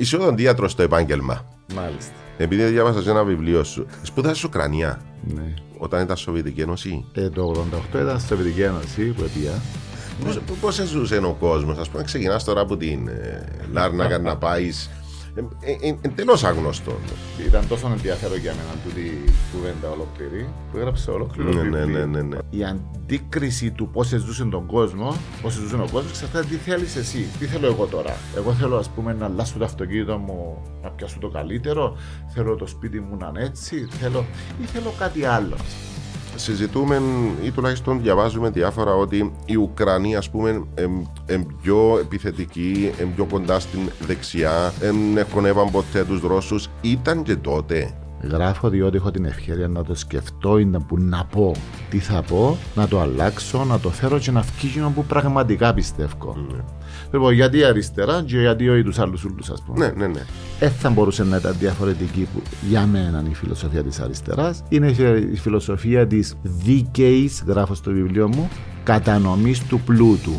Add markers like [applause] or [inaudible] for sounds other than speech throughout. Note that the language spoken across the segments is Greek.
Είσαι οδοντίατρο στο επάγγελμα. Μάλιστα. Επειδή διάβασα σε ένα βιβλίο σου, σπουδάζει Ουκρανία Ναι. όταν ήταν Σοβιετική Ένωση. Ε, το 88 ήταν στη Σοβιετική Ένωση που έπια. Πώς ζούσε ο κόσμος, ας πούμε, ξεκινάς τώρα από την ε, Λάρνακα να [laughs] πάεις. Εντελώς άγνωστο. Ήταν τόσο ενδιαφέρον για μένα τούτη η κουβέντα ολόκληρη που έγραψε ολόκληρο Ναι, ναι, βιβλίο. ναι, ναι, ναι. Η αντίκριση του πώ ζούσε τον κόσμο, πώ ζούσε ο κόσμος, εξαρτάται τι θέλεις εσύ. Τι θέλω εγώ τώρα. Εγώ θέλω, ας πούμε, να αλλάσω το αυτοκίνητο μου, να πιάσω το καλύτερο. Θέλω το σπίτι μου να είναι έτσι. Θέλω, ή θέλω κάτι άλλο. Συζητούμε ή τουλάχιστον διαβάζουμε διάφορα ότι η Ουκρανοί ας πούμε εμ, εμ πιο επιθετικοί, εμ πιο κοντά στην δεξιά, δεν έχουν ποτέ τους Ρώσους. Ήταν και τότε. Γράφω διότι έχω την ευκαιρία να το σκεφτώ ή να, που να πω τι θα πω, να το αλλάξω, να το φέρω και να βγει εκείνο που πραγματικά πιστεύω. Λοιπόν, γιατί αριστερά και γιατί όχι τους άλλους ούλους ας πούμε. Ναι, ναι, ναι. Δεν θα μπορούσε να ήταν διαφορετική που για μένα είναι η φιλοσοφία της αριστεράς. Είναι η φι- η φιλοσοφία της δίκαιης, γράφω στο βιβλίο μου, κατανομής του πλούτου.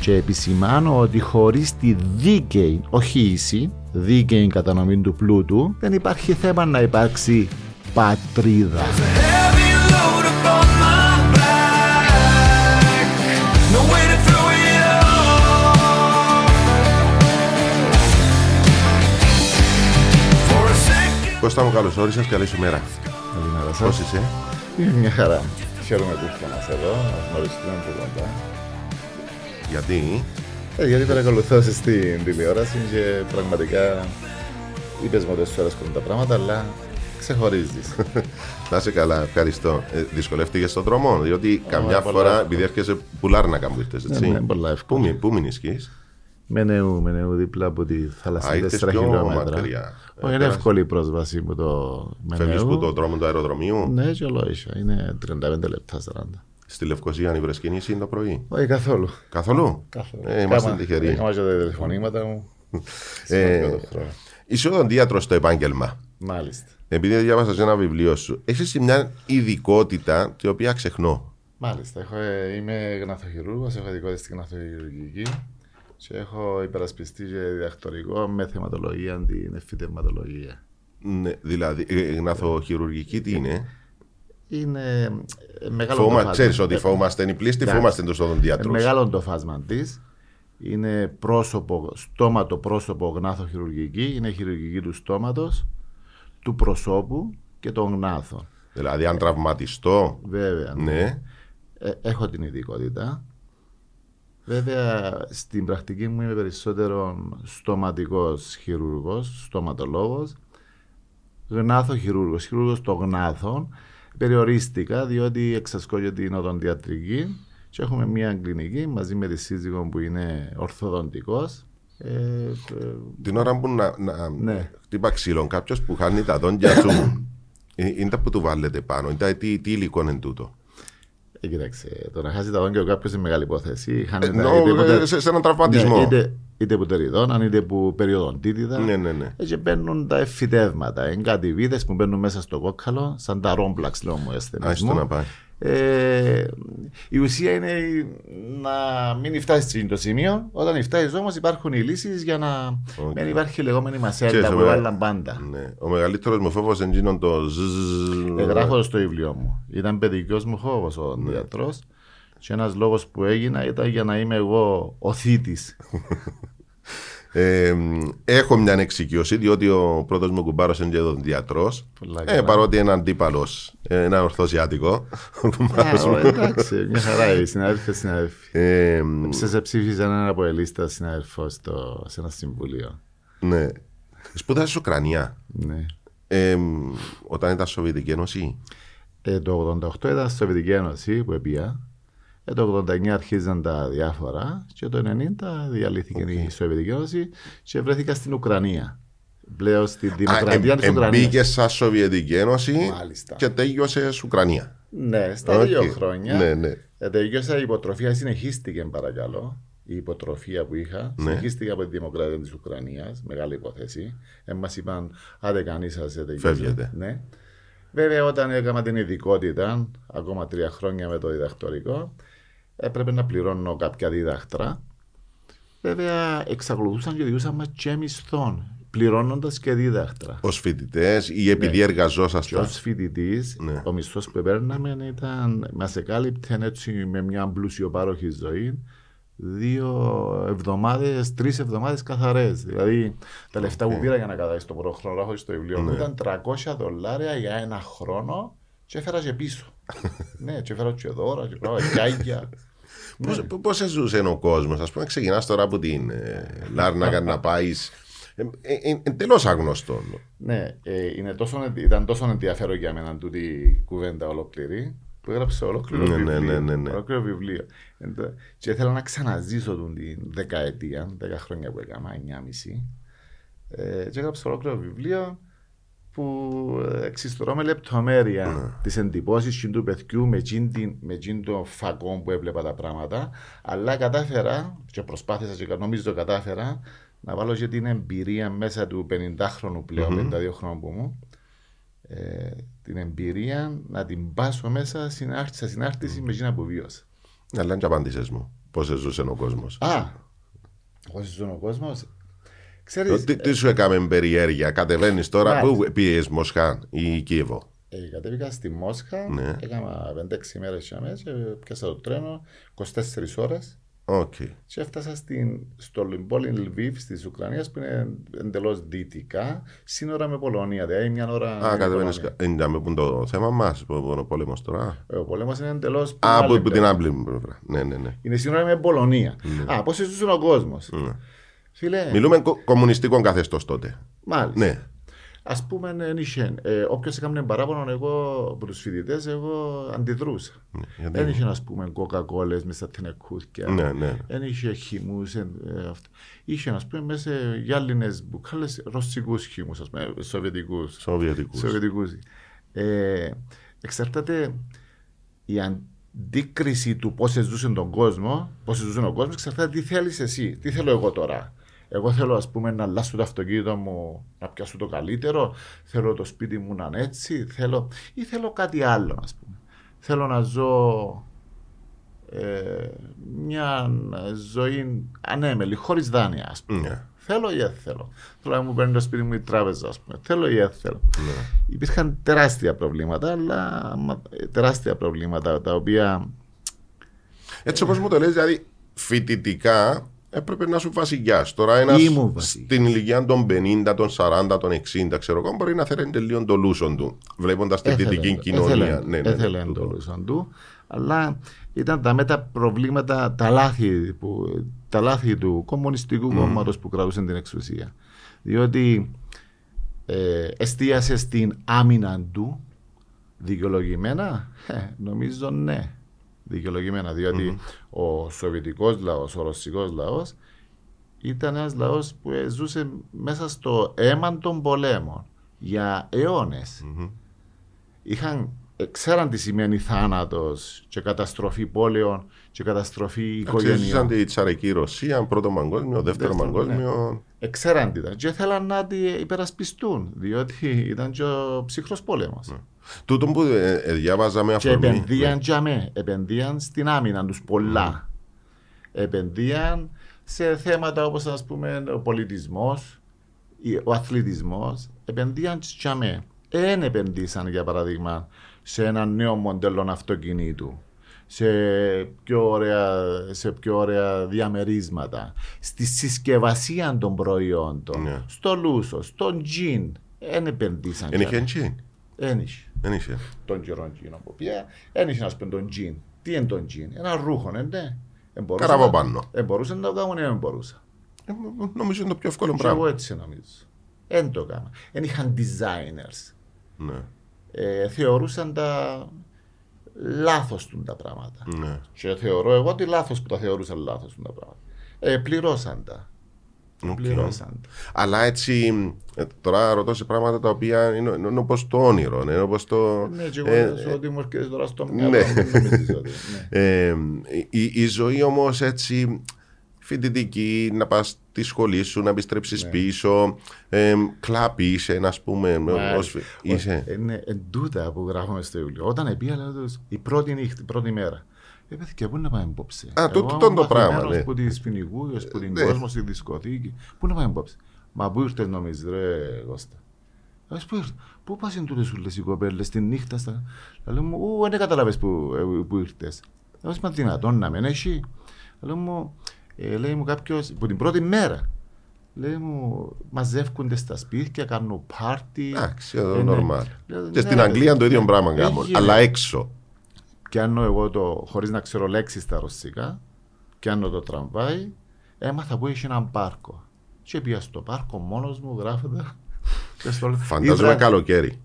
Και επισημάνω ότι χωρίς τη δίκαιη, όχι ίση, δίκαιη κατανομή του πλούτου, δεν υπάρχει θέμα να υπάρξει πατρίδα. Κώστα μου καλώς όρισες, καλή σου μέρα. Καλημέρα Πώς σας. είσαι; Είναι μια χαρά. Χαίρομαι που ήρθα μας εδώ, να γνωριστούμε από κοντά. Γιατί; Ε, γιατί παρακολουθώ σε στην τηλεόραση και πραγματικά είπες μου ότι σου αρέσκουν τα πράγματα, αλλά ξεχωρίζεις. [laughs] Να είσαι καλά, ευχαριστώ. Ε, δυσκολεύτηκες στον δρόμο, διότι καμιά πολλά φορά, εύκολα. επειδή έρχεσαι πουλάρνακα μου ήρθες, έτσι. Ναι, ναι, πολλά Πού, εύκολα. μη- πού μηνισκείς; Με νεού, με νεού δίπλα από τη Α, θάλασσα ήρθες 4 πιο χιλιόμετρα. μακριά. Ε, Όχι, είναι πέρασες- εύκολη η πρόσβαση μου το με Φεύγεις νεού. που το δρόμο του αεροδρομίου, Ναι, και ολόισα. Είναι 35 λεπτά 40. στη Λευκοσία, αν βρες κίνηση το πρωί; Όχι καθόλου. Καθόλου; Καθόλου. Ε, είμαστε Κάμα- τυχεροί. Έκανα και τα τηλεφωνήματα μου. Ε, Σημαντικό το χρόνο. Είσαι οδοντίατρο στο επάγγελμα. Μάλιστα. Επειδή διάβασα σε ένα βιβλίο σου, έχεις μια ειδικότητα την οποία ξεχνώ. Μάλιστα. Έχω, ε, είμαι γναθοχειρούργος, έχω ειδικότητα στην γναθοχειρουργική και έχω υπερασπιστεί και διδακτορικό με θεματολογία την εφητευματολογία. Ναι, δηλαδή, ε, γναθοχειρουργική τι είναι; Είναι ε, μεγάλο Φόμα, το ξέρεις φάσμα. ότι φόμαστε οι πλήστοι, Εντάξει. φόμαστε τους Ε, οδοντίατρους. μεγάλο το φάσμα της. Είναι πρόσωπο, στόματο πρόσωπο γνάθοχειρουργική, είναι χειρουργική του στόματος, του προσώπου και των γνάθων. Δηλαδή, αν τραυματιστώ, Βέβαια. ναι, Ε, έχω την ειδικότητα. Βέβαια, στην πρακτική μου είμαι περισσότερο στοματικός χειρούργος, στοματολόγος, γνάθο χειρούργος, χειρούργος των γνάθων. Περιορίστηκα διότι εξασκώ και την οδοντιατρική και έχουμε μια κλινική μαζί με τη σύζυγο που είναι ορθοδοντικός. Ε, ε, την ώρα που να, να Ναι. χτύπα ξύλο, κάποιος που χάνει τα δόντια του, [coughs] ε, είναι τα που του βάλετε πάνω, είναι τα, τι, τι υλικό είναι τούτο; Ε, κοίταξε, το να χάσει τα δόντια κάποιος είναι μεγάλη υπόθεση. Χάνεται Ενώ είτε που τα- ε, σε, σε έναν τραυματισμό. Ναι, είτε, είτε που τεριδόναν, είτε που περιοδοντίτιδα. Ναι, ναι, ναι. Έτσι μπαίνουν τα εφητεύματα. Είναι κάτι βίδες που μπαίνουν μέσα στο κόκκαλο, σαν τα ρόμπλαξ λέω μου Άιστο αισθενισμό. να πάει. Ε, η ουσία είναι να μην φτάσεις στο σημείο. Όταν φτάσεις όμως υπάρχουν οι λύσεις για να Οκ. μην υπάρχει λεγόμενη Ξέρεις, μασέλα που ο μεγα- έβαλαν πάντα. Ναι. Ο μεγαλύτερος μου φόβο είναι εκείνον το ζζζζ. Ε, γράφω το στο βιβλίο μου. Ήταν παιδικό μου φόβο ο Ναι. διατρό. Και ένας λόγος που έγινα ήταν για να είμαι εγώ ο θήτης. Ε, έχω μια εξοικείωση, διότι ο πρώτος μου κουμπάρος είναι και διατρό. Πολλά Ε, καλά. παρότι είναι αντίπαλος, ένα ορθωσιάτικο. ο κουμπάρος μου. εντάξει, μια χαρά οι συνάδελφοι συνάδελφοι. Ε, Σε ψήφισαν έναν από ελίστα συνάδελφο στο- σε ένα συμβουλίο. ναι. Σπούδασε Ουκρανία. Ναι. Ε, όταν ήταν Σοβιετική Ένωση; Ε, το 88 ήταν στη Σοβιετική Ένωση που επία. Ε, το 89 αρχίζαν τα διάφορα και το 90 διαλύθηκε η Σοβιετική Ένωση και βρέθηκα στην Ουκρανία. Πλέον στη δημοκρατία της Ουκρανίας. Μπήκε σαν Σοβιετική Ένωση Μάλιστα. και τέλειωσε Ουκρανία. Ναι, στα Οκ. δύο χρόνια. Ναι, ναι. Ε, τέλειωσα, η υποτροφία, συνεχίστηκε παρακαλώ. Η υποτροφία που είχα Ναι. συνεχίστηκε από τη Δημοκρατία της Ουκρανίας. Μεγάλη υπόθεση. Ε, μας είπαν, άντε κανείς σας τελειώσει. Φεύγετε. Ναι. Βέβαια, όταν έκανα την ειδικότητα, ακόμα τρία χρόνια με το διδακτορικό, έπρεπε να πληρώνω κάποια δίδακτρα. Βέβαια, εξακολουθούσαν και διούσαν μας και μισθών. πληρώνοντας και δίδακτρα. Ω φοιτητές ή επειδή Ναι. Και εργαζόσασταν. ως φοιτητής, Ναι. ο μισθός που παίρναμε ήταν, μας εκάλυπτε έτσι με μια πλούσιο ζωή δύο εβδομάδες, τρεις εβδομάδες καθαρές. Δηλαδή, τα λεφτά που πήρα για να καταδείξω το πρώτο χρόνο χωρίς το βιβλίο μου Ναι. ήταν 300 δολάρια για ένα χρόνο και έφερα και πίσω. [laughs] ναι, και έφερα και δώρα, και πράγματα, και άγια. Πώς, πώς ζούσε ο κόσμος, ας πούμε, ξεκινάς τώρα από την ε, Λάρνακα να πάεις. Ε, ε, ε, Εντελώς άγνωστο. Ναι, ε, είναι τόσο, ήταν τόσο ενδιαφέρον για μένα τούτη η κουβέντα ολόκληρη που έγραψε ολόκληρο Ναι, ναι, βιβλίο. ναι, ναι, ναι. Ολόκληρο βιβλίο. Εν τω- Και ήθελα να ξαναζήσω τον την δεκαετία, δέκα χρόνια που έκανα, εννιά μισή. Ε, και έγραψε ολόκληρο βιβλίο που ε, εξιστορώ με λεπτομέρεια Ναι. τις εντυπώσεις του παιδιού με εκείνη την- με εκείνο το φακό που έβλεπα τα πράγματα αλλά κατάφερα και προσπάθησα και νομίζω κατάφερα να βάλω και την εμπειρία μέσα του 50χρονου πλέον, 52 χρόνου που μου ε, την εμπειρία να την πάσω μέσα στην άρχη- σε συνάρτηση με εκείνα που βίωσα. Αλλά δεν απάντησες μου. Πώς ζούσε ο κόσμος. Α, εγώ ζω ο κόσμος; Ξέρεις, Τι, τι σου έκαμε περιέργεια, κατεβαίνεις τώρα. Μάλιστα. Πού πήγες, Μόσχα ή Κίεβο; Ε, κατέβηκα στη Μόσχα, Ναι. έκανα 5-6 μέρες για μέσα και πιάσα το τρένο 24 ώρες Οκ. και έφτασα στην, στο πόλη Λβίβ της Ουκρανίας που είναι εντελώς δυτικά, σύνορα με Πολωνία, δηλαδή μια ώρα Α, είναι κατεβαίνεις. Πολωνία. Είναι που είναι το θέμα μας, που είναι ο πόλεμος τώρα. Ε, Ο πόλεμος είναι εντελώς Α, άλλη από από την πλευρά. άλλη πλευρά. Ναι, ναι, ναι. Είναι σύνορα με Πολωνία. Α, πώς ζούσε ο κόσμος. Ναι. Φίλε, Μιλούμε κο- κομμουνιστικό καθεστώς τότε. μάλιστα. Ναι. Α πούμε, δεν είχε. Ε, Όποιος έκανε παράπονο, εγώ από τους φοιτητές, εγώ αντιδρούσα. γιατί- Δεν είχε, ας πούμε, κοκακόλες μέσα στα τενεκούθια. Ναι, ναι. Δεν είχε χυμούς. Ε, είχε, ας πούμε, μέσα γυάλινε μπουκάλες ρωσικούς χυμούς, ας πούμε, σοβιετικούς. Σοβιετικούς. Σοβιετικούς. Ε, εξαρτάται η αντίκριση του πώ ζούσε τον κόσμο, πώ ζούσε ο κόσμος, εξαρτάται τι θέλεις εσύ, τι θέλω εγώ τώρα. Εγώ θέλω, ας πούμε, να αλλάσω το αυτοκίνητο μου, να πιάσω το καλύτερο. Θέλω το σπίτι μου να είναι έτσι. Θέλω, ή θέλω κάτι άλλο, ας πούμε. Θέλω να ζω ε, μια ζωή ανέμελη, χωρίς δάνεια, ας πούμε. Ναι. Θέλω ή δεν θέλω. Θέλω να μου παίρνει το σπίτι μου η τράπεζα, ας πούμε. Θέλω ή δεν θέλω. Ναι. Υπήρχαν τεράστια προβλήματα, αλλά μα- τεράστια προβλήματα τα οποία. Έτσι όπως μου το λες, δηλαδή φοιτητικά έπρεπε να σου βασιλιάς. Τώρα ένας Ήμουν βασιλιάς. στην ηλικία των 50, των 40, των 60, ξέρω εγώ, μπορεί να θέλει τελείω το λούσον του, βλέποντας την δυτική κοινωνία. Ναι, ναι, ναι, Έθελε τούτο. το λούσον του, αλλά ήταν τα μέτα προβλήματα, τα λάθη, που, τα λάθη του κομμουνιστικού mm. κόμματος που κρατούσαν την εξουσία. Διότι ε, εστίασε στην άμυνα του δικαιολογημένα, ε, νομίζω ναι. Δικαιολογημένα, διότι ο σοβιετικός λαός, ο ρωσικός λαός ήταν ένας λαός που ε, ζούσε μέσα στο αίμα των πολέμων για αιώνες. Είχαν, ε, ξέραν τι σημαίνει θάνατος και καταστροφή πόλεων και καταστροφή Ξέρεις, σαν οικογενειών. τη τσαρική Ρωσία, πρώτο παγκόσμιο, δεύτερο Δεύτερο, παγκόσμιο. Εξέραν τι ήταν και ήθελαν να τη υπερασπιστούν διότι ήταν και ο ψυχρός πόλεμος. Τούτο που ε, ε, διάβαζα με Και αφορμή. επενδύαν για με, επενδύαν στην άμυνα τους πολλά. Επενδύαν σε θέματα όπως ας πούμε ο πολιτισμός, ή ο αθλητισμός, επενδύαν για με. Εν επενδύσαν για παράδειγμα σε ένα νέο μοντέλο αυτοκινήτου, σε πιο ωραία, σε πιο ωραία διαμερίσματα, στη συσκευασία των προϊόντων, Ναι. στο λούσο, στον τζιν. Εν επενδύσαν. Δεν είχε έτσι. Εν είχε Δεν είχε. τον καιρό τζιν από πια, δεν είχε να πούμε τον τζιν. Τι είναι τον τζιν, ένα ρούχο, ναι, ναι. Εν μπορούσαν Καραβό να- πάνω. εν μπορούσαν να το κάνουν, δεν μπορούσαν. Ε, Νομίζω είναι το πιο εύκολο Και εγώ πράγμα. έτσι νομίζω. Δεν το έκανα. Δεν είχαν designers. Ναι. Ε, θεωρούσαν τα λάθος του τα πράγματα. Ναι. Και θεωρώ εγώ ότι λάθος που τα θεωρούσαν λάθος του τα πράγματα. Ε, πληρώσαν τα. Οκ. Πληρώσαν τα. Αλλά έτσι, ε, τώρα ρωτώ σε πράγματα τα οποία είναι, είναι όπως το όνειρο, είναι όπως το... Ναι, και ε, εγώ ε, ότι μου έρχεται τώρα στο μυαλό ναι. μου, δεν νομίζεις ότι, ναι. Ε, η, η ζωή όμως έτσι φοιτητική, να πας στη σχολή σου, να επιστρέψεις Ναι. πίσω, ε, κλάπ είσαι, να πούμε, Μάλιστα. ως- είσαι. Είναι εν τούτα που γράφουμε στο βιβλίο. Όταν πήγα, λέω τους, η πρώτη νύχτα, η πρώτη μέρα. Ε, παιδιά, πού να πάμε απόψε. Α, τούτο Εγώ το είμαι πράγμα, μαθημένος ναι. Που της Φινικού, που την Ναι. κόσμος στη δισκοθήκη. Πού να πάμε απόψε. Μα πού ήρθες νομίζεις ρε Κώστα; Λες, πού ήρθες; Πού πας είναι τούτες ούλες οι κοπέλες τη νύχτα στα... Λέω μου, ου, δεν καταλάβες που, ε, που ήρθες. Λέω, μα δυνατόν να μην έχει. Λέω μου, ε, λέει μου κάποιος, που την πρώτη μέρα, λέει μου, μαζεύκονται στα σπίτια, κάνουν πάρτι. Εντάξει, εδώ Ε, ναι. normal. Λέω, Και ναι, στην ρε, Αγγλία το ίδιο πράγμα Έχει κάνουν. γίνει. Αλλά έξω. Πιάνω εγώ το, χωρίς να ξέρω λέξεις στα ρωσικά, πιάνω το τραμβάι, έμαθα που έχει έναν πάρκο. Και πήγα στο πάρκο μόνος μου, γράφοντας. [laughs] και στο- Φαντάζομαι Ήταν- καλοκαίρι.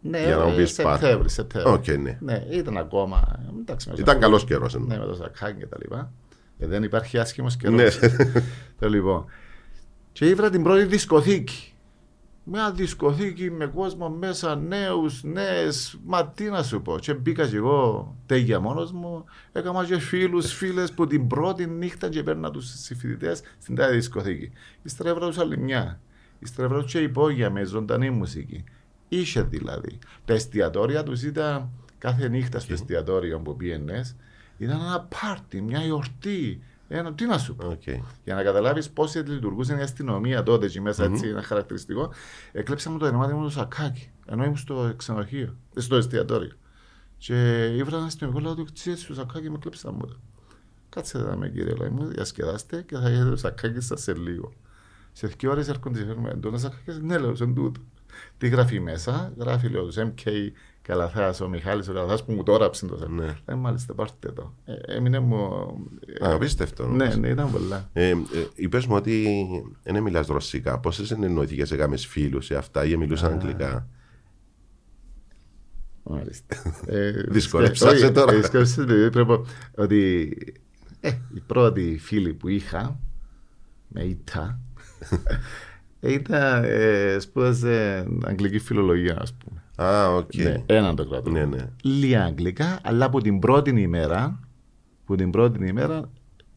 Ναι, για να μου ε, πεις πάρκο. Σεπτέμβρη, Σεπτέμβρη. Οκ, ναι. Ναι, ήταν ακόμα. Εντάξει, με το Ήταν σακάκι. καλός καιρός. Ναι, με το σακάκι και τα λοιπά. Ε, δεν υπάρχει άσχημος καιρός. Ναι. Το [laughs] λοιπόν. Και ήβρα την πρώτη δισκοθήκη. Μια δισκοθήκη με κόσμο μέσα, νέους, νέες. Μα τι να σου πω. Και μπήκα και εγώ τέγια μόνος μου. Έκανα και φίλους, φίλες που την πρώτη νύχτα και παίρνα τους συμφοιτητές στην τάδε δισκοθήκη. Ύστερα έβρα του άλλη μια. Ύστερα έβρα τους και υπόγεια με ζωντανή μουσική. Είχε δηλαδή. Τα εστιατόρια τους ήταν κάθε νύχτα στο εστιατόριο που πήγαινες. Ήταν ένα πάρτι, μια γιορτή. Ένα, τι να σου πω. Οκ. Για να καταλάβεις πώς λειτουργούσε η αστυνομία τότε εκεί μέσα, έτσι, ένα χαρακτηριστικό. Έκλεψα μου το ονομάδι μου το σακάκι. Ενώ ήμουν στο ξενοδοχείο, ε, στο εστιατόριο. Και ήβρα ένα αστυνομικό, λέω του τι έτσι το σακάκι μου κλέψα μου το. Κάτσε εδώ με κύριε, λέει μου, διασκεδάστε και θα έχετε το σακάκι σας σε λίγο. Σε δύο ώρες έρχονται και φέρνουμε εντός σακάκι, ναι, λέω, σε τούτο. Τι γράφει μέσα, γράφει λέω του MK Καλαθάς, ο Μιχάλης ο Καλαθάς που μου το έγραψε το σακάκι. Ναι. Ε, μάλιστα, πάρτε το. Ε, έμεινε μου. ε, Α, απίστευτο. ναι, ναι, ήταν πολλά. Ε, ε, Είπες μου ότι δεν μιλάς ρωσικά. Πόσε εννοηθήκε έκαμες φίλους σε αυτά ή μιλούσαν αγγλικά; Μάλιστα. [laughs] Ε, Δυσκόλεψα όχι, σε τώρα. ε, δυσκόλεψα, δηλαδή, πρέπει ότι ε, η πρώτη φίλη που είχα με ΙΤΑ [laughs] ήταν, ε, σπούδαζε αγγλική φιλολογία, ας πούμε. Α, οκ. Ναι, έναν το κράτο. Ναι, ναι. Λίγα αγγλικά, αλλά από την πρώτη ημέρα, που την πρώτη ημέρα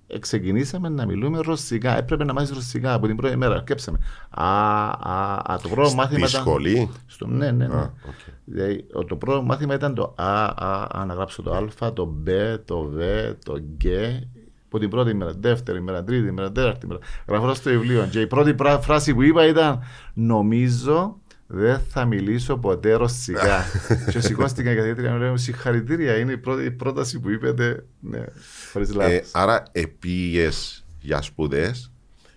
ε, ξεκινήσαμε να μιλούμε ρωσικά. Έπρεπε να μάθεις ρωσικά από την πρώτη ημέρα. Αρκέψαμε. Α, α, α, το πρώτο μάθημα Στη ήταν... σχολή; Στο, ναι, ναι, ναι. Α, οκ. Δηλαδή, ο- το πρώτο μάθημα ήταν το Α, Α, Α, να γράψω το Α, το Μπ, το Β, το Γ. Από την πρώτη μέρα, δεύτερη μέρα, τρίτη μέρα, τέταρτη μέρα. Γράφοντας στο βιβλίο. Και η πρώτη πρά- φράση που είπα ήταν Νομίζω δεν θα μιλήσω ποτέ ρωσικά. [laughs] και σηκώστηκα η καθηγήτρια μου λέει μου συγχαρητήρια. Είναι η πρώτη πρόταση που είπετε. Ναι, χωρίς Ε, λάθος. άρα επήγες για σπουδές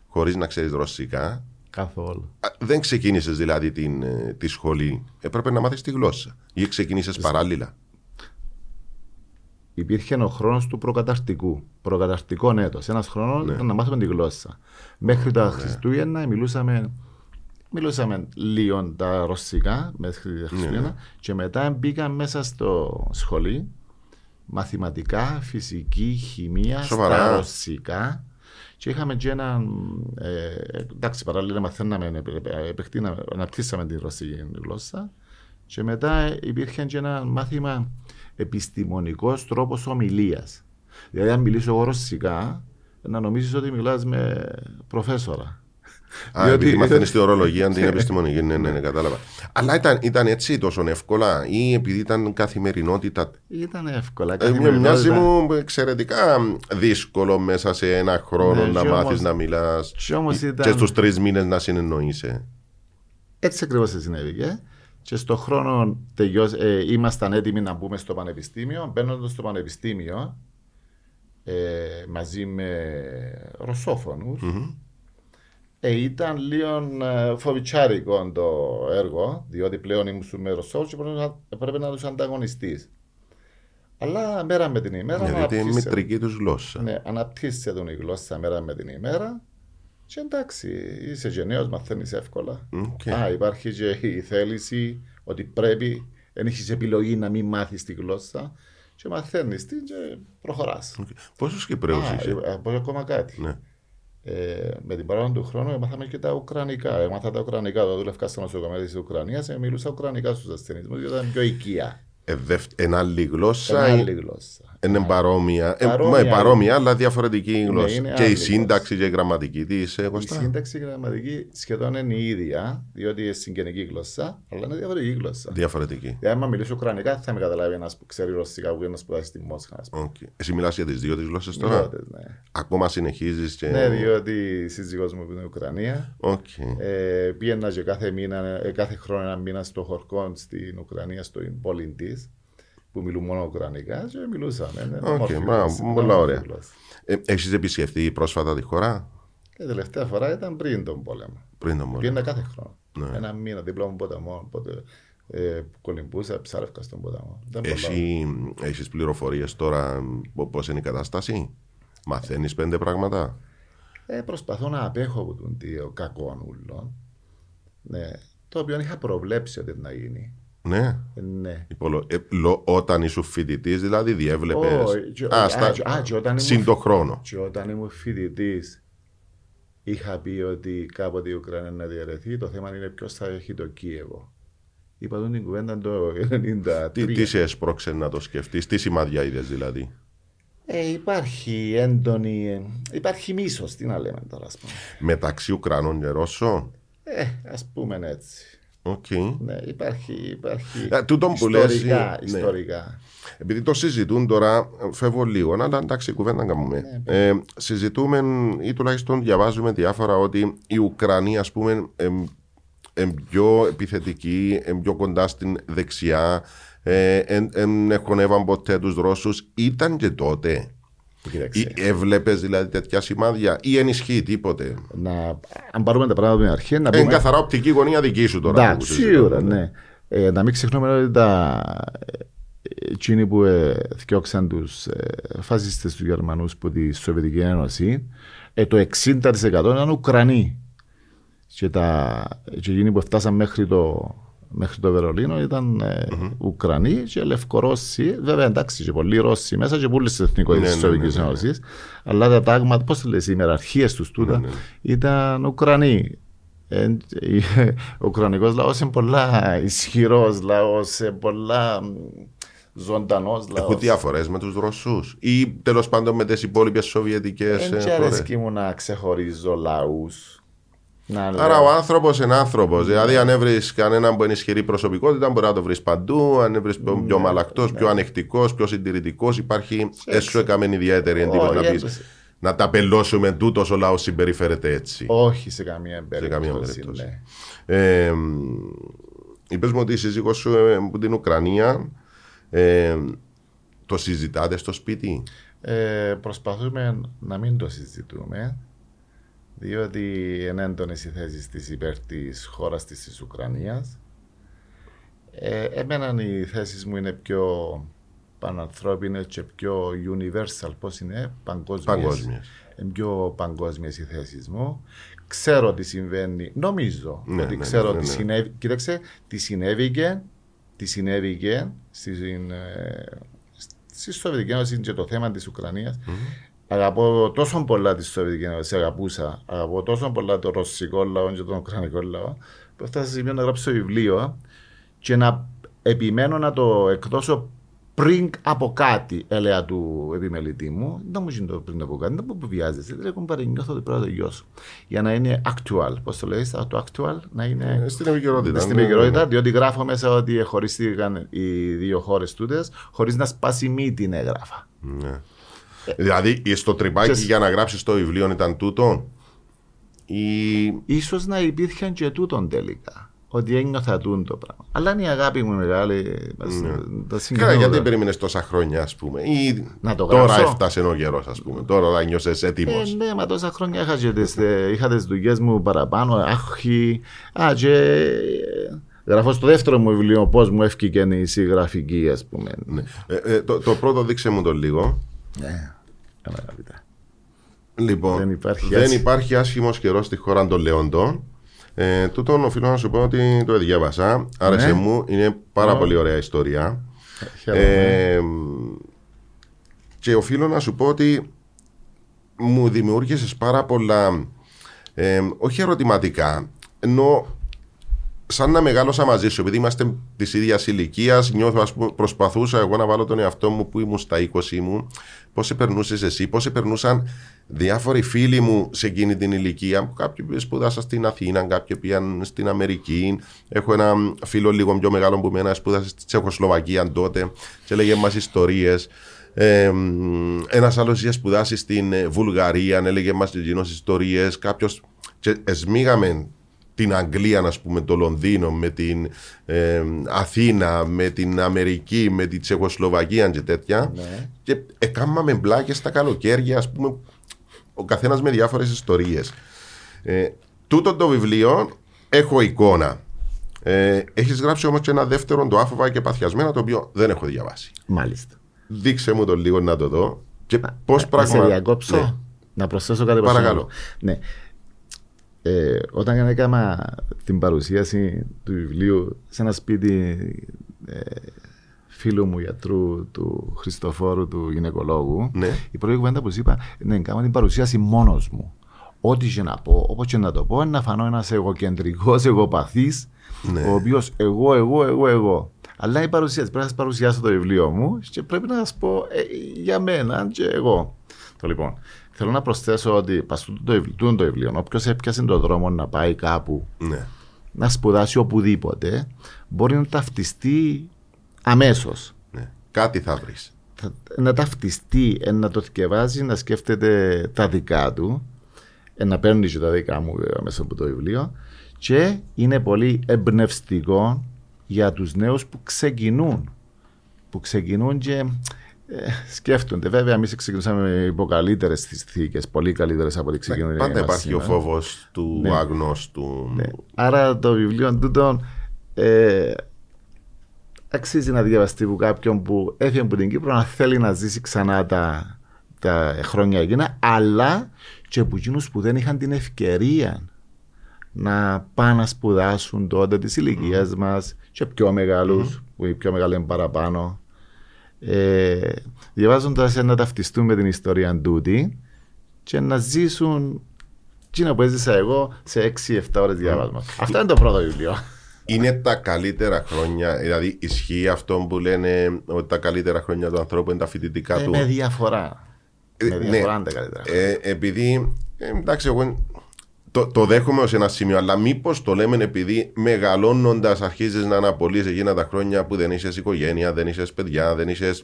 χωρίς να ξέρεις ρωσικά. Καθόλου. Α, Δεν ξεκίνησες δηλαδή την, ε, τη σχολή. Έπρεπε να μάθεις τη γλώσσα. Ή ξεκίνησες παράλληλα. υπήρχε ο χρόνος του προκαταρτικού. Προκαταρτικό έτο. Ένας χρόνος Ναι. ήταν να μάθουμε τη γλώσσα. Μέχρι τα Χριστούγεννα μιλούσαμε, μιλούσαμε λίγο τα ρωσικά μέχρι Ναι, τα Χριστούγεννα και μετά μπήκα μέσα στο σχολείο μαθηματικά, φυσική, χημεία, Σοβαρά. στα ρωσικά και είχαμε και έναν, ε, εντάξει παράλληλα μαθαίναμε, ε, ε, επεκτείναμε, αναπτύσσαμε τη ρωσική γλώσσα και μετά υπήρχε και ένα μάθημα επιστημονικός τρόπος ομιλίας. Δηλαδή αν μιλήσω εγώ ρωσικά, να νομίζεις ότι μιλάς με προφέσορα. Α, Διότι- επειδή μαθαίνεις τη ορολογία, την επιστημονική. Ναι, ναι, ναι, κατάλαβα. Αλλά ήταν, ήταν έτσι τόσο εύκολα ή επειδή ήταν καθημερινότητα; Ήταν εύκολα. Ε, καθημερινότητα. μοιάζει μου εξαιρετικά δύσκολο μέσα σε ένα χρόνο Ναι, να και μάθεις όμως- να μιλάς. και όμως Και ήταν- στους τρεις μήνες να συνεννοείσαι. Έτσι ακριβώς συνέβηκε. Και στο χρόνο τελειώς, ε, ήμασταν έτοιμοι να μπούμε στο πανεπιστήμιο. Μπαίνοντας στο πανεπιστήμιο ε, μαζί με ρωσόφωνους ε, ήταν λίγο ε, φοβιτσάρικο το έργο, διότι πλέον ήμουν με ρωσόφωνους και πρέπει να, πρέπει να τους ανταγωνιστείς. Αλλά μέρα με την ημέρα Ναι, διότι είναι η αναπτύσσεται- μητρική τους γλώσσα. ναι, αναπτύσσεται τον η γλώσσα μέρα με την ημέρα. Και εντάξει, είσαι γενναίος, μαθαίνεις εύκολα. Οκ. Α, υπάρχει και η θέληση ότι πρέπει, δεν έχεις επιλογή να μην μάθεις τη γλώσσα και μαθαίνεις την και προχωράς. Πόσου Κυπρέου Α, είσαι; ε, πω ακόμα κάτι. Ναι. Ε, με την πάροδο του χρόνου μάθαμε και τα Ουκρανικά. Έμαθα τα Ουκρανικά. Όταν δούλευκα στο νοσοκομείο της Ουκρανίας, ε, μιλούσα Ουκρανικά στους ασθενείς μου, γιατί ήταν πιο οικεία. Ε, δευ- Ένα άλλη Ένα γλώσσα. άλλη γλώσσα. Είναι παρόμοια. Ε, Παρόμοια. μα, παρόμοια, αλλά διαφορετική γλώσσα. είναι και η άλλη σύνταξη και η γραμματική της, Η Κώστα. σύνταξη γραμματική σχεδόν είναι η ίδια, διότι είναι συγγενική γλώσσα, αλλά είναι διαφορετική γλώσσα. Διαφορετική. Δηλαδή, άμα μιλήσω ουκρανικά, δεν θα με καταλάβει ένας που ξέρει ρωσικά που είναι να σπουδάσει στη Μόσχα. ας πούμε. Οκ. Εσύ μιλάς για τις δύο τις γλώσσες τώρα; Μιλώ τες, ναι. Ακόμα συνεχίζεις και. Ναι, διότι η σύζυγός μου που είναι Ουκρανία. Οκ. Ε, πήγαινα και κάθε, μήνα, ε, κάθε χρόνο ένα μήνα στο χωρκό στην Ουκρανία, στο πόλη της, που μιλούν μόνο Ουκρανικά και μιλούσαμε. Ναι, Οκ, μόρφη μπράβο, γλώσσα, πολλά όμορφη ωραία. γλώσσα. Ε, Έχεις επισκεφθεί πρόσφατα τη χώρα; Και τελευταία φορά ήταν πριν τον πόλεμο. πριν τον πόλεμο. Πήγαινα κάθε χρόνο. Ναι. Ένα μήνα δίπλα μου ποταμό. Οπότε ε, κολυμπούσα, ψάρευκα στον ποταμό. Ήταν πολλά ωραία. Εσύ έχεις πληροφορίες τώρα πώς είναι η κατάσταση; Μαθαίνεις πέντε πράγματα; Ε, προσπαθώ να απέχω από τον τίο κακό ούλων. Ναι. Το οποίο είχα προβλέψει ότι να γίνει. Ναι. Ε, ναι. Υπολο... Ε, λο- όταν ήσουν φοιτητής, δηλαδή διέβλεπες. Όχι, και- α, και- α, και όταν ήμουν Συν το φοι- χρόνο. Και όταν ήμουν φοιτητής, είχα πει ότι κάποτε η Ουκρανία να διαιρεθεί. Το θέμα είναι ποιος θα έχει το Κίεβο. Είπα τον την κουβέντα το 1993. Τι, τι σε έσπρωξε να το σκεφτείς, τι σημάδια είδες δηλαδή; Ε, υπάρχει έντονη. ε, Υπάρχει μίσος, τι να λέμε τώρα, ας πούμε. Μεταξύ Ουκρανών και Ρώσων; Ε, ας πούμε έτσι. Οκ. Ναι, υπάρχει. υπάρχει Ε, τούτον που λες, ιστορικά, ναι. ιστορικά. Επειδή το συζητούν τώρα, φεύγω λίγο, αλλά εντάξει, κουβέντα να κάνουμε. Ε, συζητούμε ή τουλάχιστον διαβάζουμε διάφορα ότι η Ουκρανία, ας πούμε, εμ, εμ πιο επιθετική, εμ πιο κοντά στην δεξιά, ε, εν, εν εχωνεύαν ποτέ τους Ρώσους. Ήταν και τότε. Κοίταξε. Έβλεπες δηλαδή τέτοια σημάδια ή ενισχύει τίποτε; Να, αν πάρουμε τα πράγματα με αρχή, να Είναι πούμε. καθαρά οπτική γωνία δική σου τώρα. που Εντάξει, συζητάμε, σίγουρα, ναι. Ε, να μην ξεχνούμε ότι τα ε, εκείνοι που ε, θιώξαν τους ε, φασίστες του Γερμανούς από τη Σοβιετική Ένωση, ε, το 60% ήταν Ουκρανοί. Και, τα, και εκείνοι που φτάσαν μέχρι το, μέχρι το Βερολίνο ήταν ε, Ουκρανοί και Λευκορώσοι. Βέβαια, εντάξει, και πολλοί Ρώσοι μέσα και πολλοί εθνικότητες Ναι, της ναι, ναι, Σοβιετικής ναι, ναι. Ένωσης. Αλλά τα τάγματα, πώς το λες, οι ημεραρχίες τους τούτα ήταν Ουκρανοί. Ε, ε, ο Ουκρανικός λαός είναι πολλά ισχυρός λαός, ε, πολλά ζωντανός λαός. Έχουν διαφορές με τους Ρωσούς ή τέλος πάντων με τις υπόλοιπες Σοβιετικές. Δεν και αρέσκει μου να ξεχωρίζω λαούς. Να Άρα λέω- ο άνθρωπος είναι άνθρωπος. Δηλαδή, αν βρει κανέναν που είναι ισχυρή προσωπικότητα, μπορεί να το βρεις παντού. Αν βρει Ναι, πιο μαλακτός, πιο ανεκτικός, πιο συντηρητικός, υπάρχει έσου έκαμε ιδιαίτερη εντύπωση Όχι, να πεις. ένταση. Να τα πελώσουμε τούτος ο λαός συμπεριφέρεται έτσι. Όχι σε καμία καμία περίπτωση. περίπτωση. ναι. Ε, Είπες μου ότι η σύζυγός σου ε, από την Ουκρανία ε, το συζητάτε στο σπίτι; Ε, προσπαθούμε να μην το συζητούμε διότι είναι έντονε οι θέσει της υπέρ της χώρας της της Ουκρανίας. Ε, εμένα οι θέσεις μου είναι πιο πανανθρώπινες και πιο universal, πώς είναι, παγκόσμιες. Παγκόσμιες. Είναι πιο παγκόσμιες οι θέσεις μου. Ξέρω τι συμβαίνει, νομίζω Ναι, ότι ναι, ξέρω ναι, τι ναι. συνέβη. Κοίταξε, τι συνέβηκε, τι συνέβηκε στην, ε, στη Σοβιετική Ένωση και το θέμα της ουκρανιας Αγαπώ τόσο πολλά τη Σοβιετική Ένωση, αγαπούσα. Αγαπώ τόσο πολλά το ρωσικό λαό και τον ουκρανικό λαό, που έφτασα σε σημείο να γράψω βιβλίο και να επιμένω να το εκδώσω πριν από κάτι, έλεγα του επιμελητή μου. Δεν μου γίνει το πριν από κάτι, δεν μου βιάζεσαι. Δεν έχω παρενιώθω ότι πρέπει να τελειώσω. Για να είναι actual, πώς το λέει, το actual, να είναι Ε, Στην επικαιρότητα. στην ναι, επικαιρότητα, διότι γράφω μέσα ότι χωρίστηκαν οι δύο χώρες τούτες, χωρίς να σπάσει μη την έγραφα. Ναι. Δηλαδή, στο τρυπάκι Ξέρεις- για να γράψεις το βιβλίο ήταν τούτο. Ή... Ίσως να υπήρχαν και τούτον τελικά. Ότι ένιωθα τούν το πράγμα. Αλλά είναι η αγάπη μου μεγάλη. Τα Καλά, συγκρίνω γιατί τώρα. περίμενες τόσα χρόνια, ας πούμε. Ή Να το τώρα γράψω. έφτασε ο καιρός, ας πούμε. Τώρα νιώσες έτοιμος. Ε, ναι, μα τόσα χρόνια είχα, και τις, ε, είχα τις δουλειές μου παραπάνω. Άχι. Α, και ε, γράφω στο δεύτερο μου βιβλίο πώς μου έφυγε η συγγραφική, ας πούμε. Ναι. Ε, ε, το, το πρώτο δείξε μου το λίγο. Ναι. Καλά, αγαπητέ. Λοιπόν, Δεν υπάρχει δεν άσχη- υπάρχει άσχημος καιρός στη χώρα των Λεόντων. Ε, τούτον οφείλω να σου πω ότι το διάβασα. Άρεσε Ναι. μου. Είναι πάρα Ω. πολύ ωραία ιστορία. Χαίρομαι. Ε, και οφείλω να σου πω ότι μου δημιούργησες πάρα πολλά ε, όχι ερωτηματικά ενώ σαν να μεγάλωσα μαζί σου, επειδή είμαστε της ίδιας ηλικίας, νιώθω, ας πούμε, προσπαθούσα εγώ να βάλω τον εαυτό μου που ήμουν στα 20 μου, πώς σε περνούσες εσύ, πώς σε περνούσαν διάφοροι φίλοι μου σε εκείνη την ηλικία. Κάποιοι που σπούδασαν στην Αθήνα, κάποιοι πήγαν στην Αμερική. Έχω ένα φίλο λίγο πιο μεγάλο που μένα σπούδασε στη Τσεχοσλοβακία τότε και έλεγε μας ιστορίες. Ε, Ένας άλλος είχε σπουδάσει στην ε, Βουλγαρία, έλεγε μας τι ιστορίες. Κάποιος. Εσμίγαμε την Αγγλία, α πούμε, το Λονδίνο, με την ε, Αθήνα, με την Αμερική, με την Τσεχοσλοβακία και τέτοια. Ναι. Και έκαναμε μπλάκες στα καλοκαίρια, ας πούμε, ο καθένας με διάφορες ιστορίες. Ε, τούτο το βιβλίο έχω εικόνα. Ε, Έχεις γράψει όμως και ένα δεύτερο, το άφοβα και παθιασμένα, το οποίο δεν έχω διαβάσει. Μάλιστα. Δείξε μου το λίγο να το δω. Και πώς Να σε πράγμα. διακόψω. Ναι. Να προσθέσω κάτι Παρακαλώ. προσωπικό. Ναι. Ε, όταν έκανα την παρουσίαση του βιβλίου σε ένα σπίτι ε, φίλου μου γιατρού του Χριστοφόρου του γυναικολόγου Ναι. η πρώτη κουβέντα που σου είπα ναι, έκανα την παρουσίαση μόνος μου ό,τι και να πω, όπως και να το πω είναι να φανώ ένας εγωκεντρικός, εγωπαθής Ναι. ο οποίος εγώ, εγώ, εγώ, εγώ αλλά η παρουσίαση, πρέπει να σας παρουσιάσω το βιβλίο μου και πρέπει να σας πω ε, για μένα και εγώ το λοιπόν, θέλω να προσθέσω ότι παστού το, βιβλίο- τούτο το βιβλίο, όποιος έπιασε τον δρόμο να πάει κάπου Ναι. να σπουδάσει οπουδήποτε, μπορεί να ταυτιστεί αμέσως. ναι. Κάτι θα βρεις. Θα- να ταυτιστεί, ε, να το θυκευάζει, να σκέφτεται τα δικά του, ε, να παίρνει και τα δικά μου βέβαια, μέσα από το βιβλίο και είναι πολύ εμπνευστικό για τους νέους που ξεκινούν. Που ξεκινούν και ε, σκέφτονται. Βέβαια, εμείς ξεκινήσαμε υπό καλύτερε θήκες, πολύ καλύτερες από ό,τι ξεκινούν οι Πάντα μας υπάρχει ο σήμερα. φόβος του Ναι. αγνώστου. Ναι. Άρα το βιβλίο τούτο ε, αξίζει να διαβαστεί από κάποιον που έφυγε από την Κύπρο να θέλει να ζήσει ξανά τα, τα χρόνια εκείνα, αλλά και από εκείνους που δεν είχαν την ευκαιρία να πάνε να σπουδάσουν τότε της ηλικίας μας και πιο μεγάλους, που οι πιο μεγάλοι είναι παραπάνω. Ε, Διαβάζοντας να ταυτιστούν με την ιστορία τούτη και να ζήσουν εκείνα που έζησα εγώ σε 6-7 ώρες διάβασμα. Αυτό είναι το πρώτο βιβλίο. Είναι τα καλύτερα χρόνια, δηλαδή ισχύει αυτό που λένε ότι τα καλύτερα χρόνια του ανθρώπου είναι τα φοιτητικά Ε, του. με διαφορά. Ε, με ναι. διαφορά είναι τα καλύτερα. Ε, επειδή, ε, εντάξει, εγώ το, το δέχομαι ως ένα σημείο, αλλά μήπως το λέμε επειδή μεγαλώνοντας αρχίζεις να αναπολύσει εκείνα τα χρόνια που δεν είσαι οικογένεια, δεν είσαι παιδιά, δεν είσαι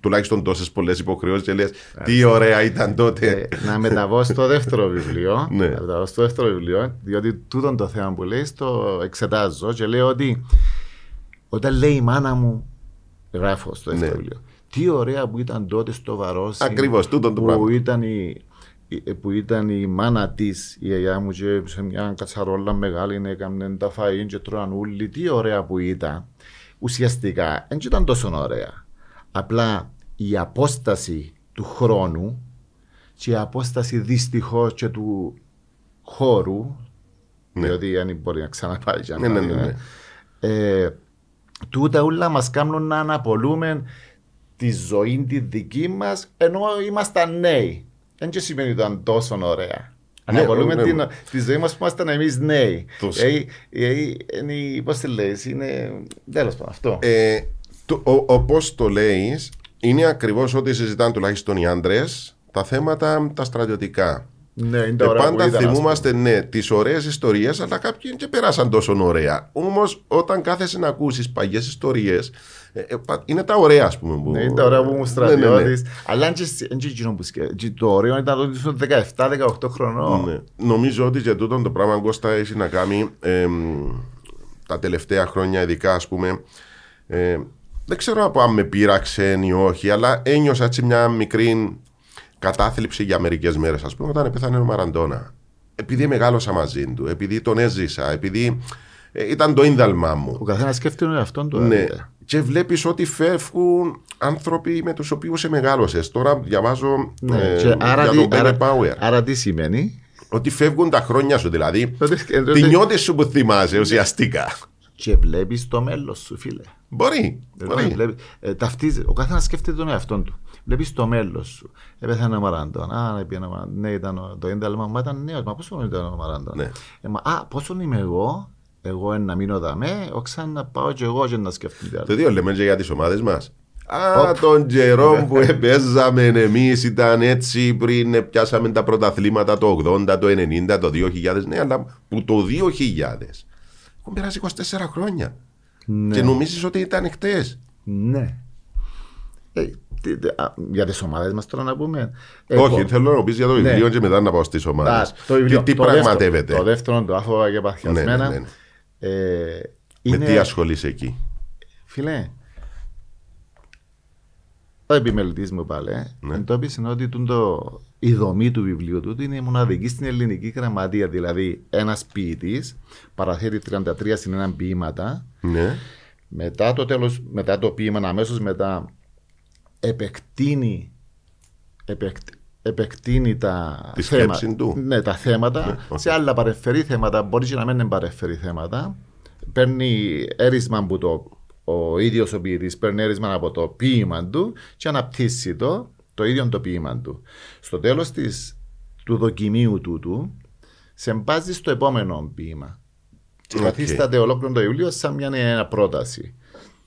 τουλάχιστον τόσες πολλές υποχρεώσεις και λες τι ωραία ήταν τότε. Ε, να μεταβώ στο δεύτερο [laughs] βιβλίο. Ναι. Να μεταβώ στο δεύτερο βιβλίο, διότι τούτο το θέμα που λέει το εξετάζω και λέω ότι όταν λέει η μάνα μου, γράφω στο δεύτερο Ναι. βιβλίο, τι ωραία που ήταν τότε στο Βαρόσι. Ακριβώς, τούτο το που πράγμα. ήταν η, η- που ήταν η μάνα της, η γιαγιά μου, και σε μια κατσαρόλα μεγάλη έκαμε τα φαΐν και τρώαν όλοι. Τι ωραία που ήταν. Ουσιαστικά δεν ήταν τόσο ωραία. Απλά η απόσταση του χρόνου και η απόσταση δυστυχώς και του χώρου, Ναι. διότι αν μπορεί να ξαναπάει και να Ναι, ναι, ναι, πάει, ναι. ε, τούτα όλα μας κάνουν να αναπολούμε τη ζωή τη δική μας ενώ ήμασταν νέοι. Δεν και σημαίνει ότι ήταν τόσο ωραία. Ναι, Αναπολούμε ναι, την, ναι. τη ζωή μας που ήμασταν εμείς νέοι. Το- Ε, ε, ε, είναι, πώς τη λες, είναι τέλος πάντων αυτό. Ε, το, ο, όπως το λέεις, είναι ακριβώς ό,τι συζητάνε τουλάχιστον οι άντρες, τα θέματα τα στρατιωτικά. Ναι, είναι Και τα ωραία που πάντα ήταν, ας θυμούμαστε ναι, τις ωραίες ιστορίες, αλλά κάποιοι και περάσαν τόσο ωραία. Όμως, όταν κάθεσαι να ακούσεις παλιές ιστορίες, είναι τα ωραία, ας πούμε. Που... Ναι, είναι τα ωραία που ήμουν Ναι, στρατιώτης. Αλλά αν και εσύ- αν και εκείνο που σκέφτεσαι. και Το ωραίο ήταν ότι ήσουν 17-18 χρονών. Ναι. Νομίζω ότι και τούτο το πράγμα Κώστα έχει να κάνει εμ, τα τελευταία χρόνια, ειδικά ας πούμε. ε, δεν ξέρω από αν με πείραξε ή όχι, αλλά ένιωσα έτσι μια μικρή κατάθλιψη για μερικές μέρες, ας πούμε, όταν πέθανε ο Μαραντόνα. Επειδή μεγάλωσα μαζί του, επειδή τον έζησα, επειδή ε, ήταν το ίνδαλμά μου. Ο καθένας σκέφτεται τον εαυτόν του. Ναι. βέβαια. Και βλέπεις ότι φεύγουν άνθρωποι με τους οποίους σε μεγάλωσες. Τώρα διαβάζω Ναι, ε, και άρα, για τι, τον Μπένε άρα, Πάουερ. άρα τι σημαίνει; Ότι φεύγουν τα χρόνια σου, δηλαδή. Ότι- ότι- Τη νιώτη σου που θυμάσαι ουσιαστικά. Και βλέπεις το μέλλον σου, φίλε. Μπορεί. Δηλαδή, μπορεί. βλέπει- ε, ταυτίζει- ο καθένας σκέφτεται τον εαυτό του. Βλέπεις το μέλλον σου. Έπεθανε ο Μαραντών. Α, να πει ένα Μαραντών. Ναι, ήταν ο- το ένταλμα, μα ήταν νέος. Μα πόσο ήταν ο Μαραντών. Ναι. Ε, μα, α, πόσο είμαι εγώ. εγώ να μείνω δαμέ, όξα να πάω και εγώ και να σκεφτούν Το ίδιο λέμε και για τις ομάδες μας. Α, τον καιρό που παίζαμε εμείς ήταν έτσι πριν ε, πιάσαμε τα πρωταθλήματα το 80, το 90, το 2000. Ναι, αλλά που το 2000 έχουν περάσει 24 χρόνια. Ναι. Και νομίζεις ότι ήταν χτες. Ναι. Ε, τι- τι- α, για τις ομάδες μας τώρα να πούμε. Όχι, Εγώ- θέλω να πεις για το Ναι. βιβλίο και μετά να πάω στις Α, ομάδε. το βιβλίο, Τι, τι το δεύτερο- πραγματεύεται. Το δεύτερο, το άφοβα και παθιασμένα. Ναι, ναι, ναι. Ε, Με είναι, τι ασχολείσαι εκεί; Φίλε, ο επιμελητής μου πάλι Ναι. εντόπισε ότι τούτο- η δομή του βιβλίου του είναι μοναδική στην ελληνική γραμματεία. Δηλαδή, ένας ποιητής παραθέτει 33 συν έναν ποιήματα. Ναι. Μετά το τέλος, μετά το ποίημα, αμέσως μετά επεκτείνει, επεκ- επεκτείνει τα, Τη θέματα, σκέψη του. Ναι, τα θέματα Ναι, οκ. σε άλλα παρεμφερή θέματα. Μπορεί και να μην είναι παρεμφερή θέματα. Παίρνει έρεισμα από το ο ίδιος ο ποιητής, παίρνει έρεισμα από το ποίημα του και αναπτύσσει το, το ίδιο το ποίημα του. Στο τέλος του δοκιμίου τούτου, σε μπάζει στο επόμενο ποίημα. Και Οκ. καθίσταται ολόκληρο το βιβλίο σαν μια νέα πρόταση.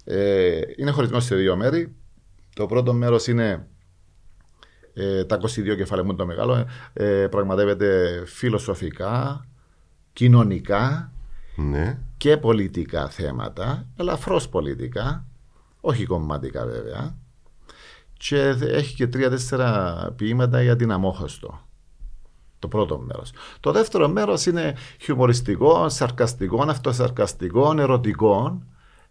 Ε, είναι χωρισμένο σε δύο μέρη. Το πρώτο μέρος είναι ε, τα 22 κεφάλαια μου είναι το μεγάλο. Ε, πραγματεύεται φιλοσοφικά, κοινωνικά ναι. και πολιτικά θέματα, ελαφρώς πολιτικά, όχι κομματικά βέβαια. Και έχει και τρία-τέσσερα ποιήματα για την Αμμόχωστο. Το πρώτο μέρος. Το δεύτερο μέρος είναι χιουμοριστικό, σαρκαστικό, αυτοσαρκαστικό, ερωτικό.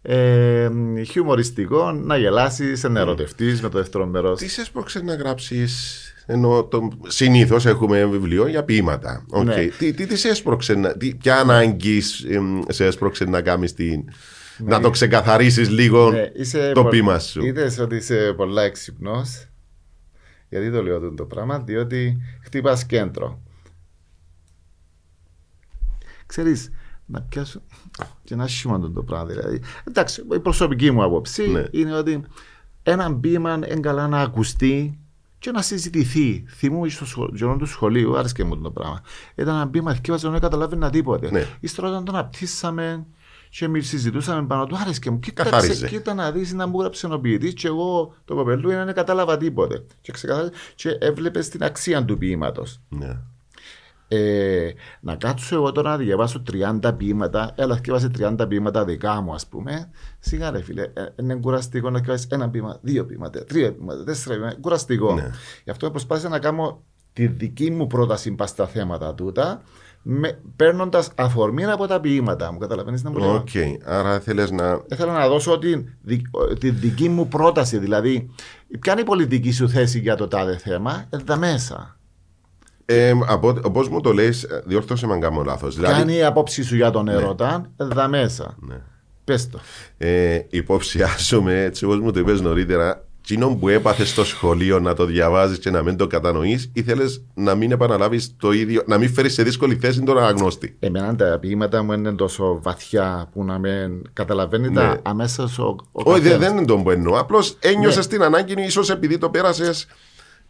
Ε, χιουμοριστικό, να γελάσεις, να ερωτευτείς με το δεύτερο μέρος. Τι σε έσπρωξε να γράψεις. Ενώ το... συνήθως έχουμε βιβλίο για ποίηματα. Οκ. Ναι. Τι, τι, τι σε έσπρωξε, να... τι, ποια ανάγκη εμ, σε έσπρωξε να κάνεις την. να το ξεκαθαρίσεις λίγο Ναι, είσαι το πο- ποίημα σου; Είδες ότι είσαι πολλά έξυπνος. Γιατί το λέω αυτό το πράγμα, διότι χτύπας κέντρο. Ξέρεις, να πιάσω και να σημαντώ το πράγμα. Δηλαδή. Εντάξει, η προσωπική μου άποψη Ναι. είναι ότι ένα ποίημα είναι καλά να ακουστεί και να συζητηθεί. Θυμούμαι στο σχολείο, γερόν του σχολείου, άρεσε μου το πράγμα. Ήταν ένα ποίημα και δεν καταλάβαινα τίποτε. Ναι. Ύστερα όταν τον απτύσσαμε και μη συζητούσαμε πάνω του, άρεσε μου. Κοίταξε, Καθάριζε. κοίτα να δεις να μου γράψει ο ποιητής και εγώ το κοπελού είναι να κατάλαβα τίποτε. Και, ξεκαθάριζε και έβλεπες την αξία του ποίηματος. Ναι. Ε, να κάτσω εγώ τώρα να διαβάσω 30 ποίηματα, έλα διαβάσει 30 ποίηματα δικά μου, ας πούμε. Σιγά ρε φίλε, ε, είναι κουραστικό να διαβάσει ένα ποίημα, δύο ποίηματα, τρία ποίηματα, τέσσερα ποίηματα. Κουραστικό. Ναι. Γι' αυτό προσπάθησα να κάνω τη δική μου πρόταση πα στα θέματα τούτα, παίρνοντας αφορμή από τα ποιήματα μου. Καταλαβαίνεις να μου λέω. Οκ. Άρα θέλεις να. Θέλω να δώσω την, δι- τη δική μου πρόταση. Δηλαδή, ποια είναι η πολιτική σου θέση για το τάδε θέμα, εδώ μέσα. Ε, από όπω μου το λέει, διόρθωσε με αν κάνω λάθος. Ποια είναι Δηλαδή, η άποψη σου για τον έρωτα, εδώ μέσα. Ναι. Πες το. ε, υποψιάζομαι, έτσι όπως μου το είπες νωρίτερα, εκείνο που έπαθες στο σχολείο να το διαβάζεις και να μην το κατανοείς, ήθελες να μην επαναλάβεις το ίδιο, να μην φέρεις σε δύσκολη θέση τον αναγνώστη. Εμένα τα ποιήματα μου είναι τόσο βαθιά που να με καταλαβαίνει Ναι. τα αμέσως ο, ο Όχι, δεν, καθένας. δεν είναι τον που εννοώ. Απλώς ένιωσες Ναι. την ανάγκη, ίσως επειδή το πέρασες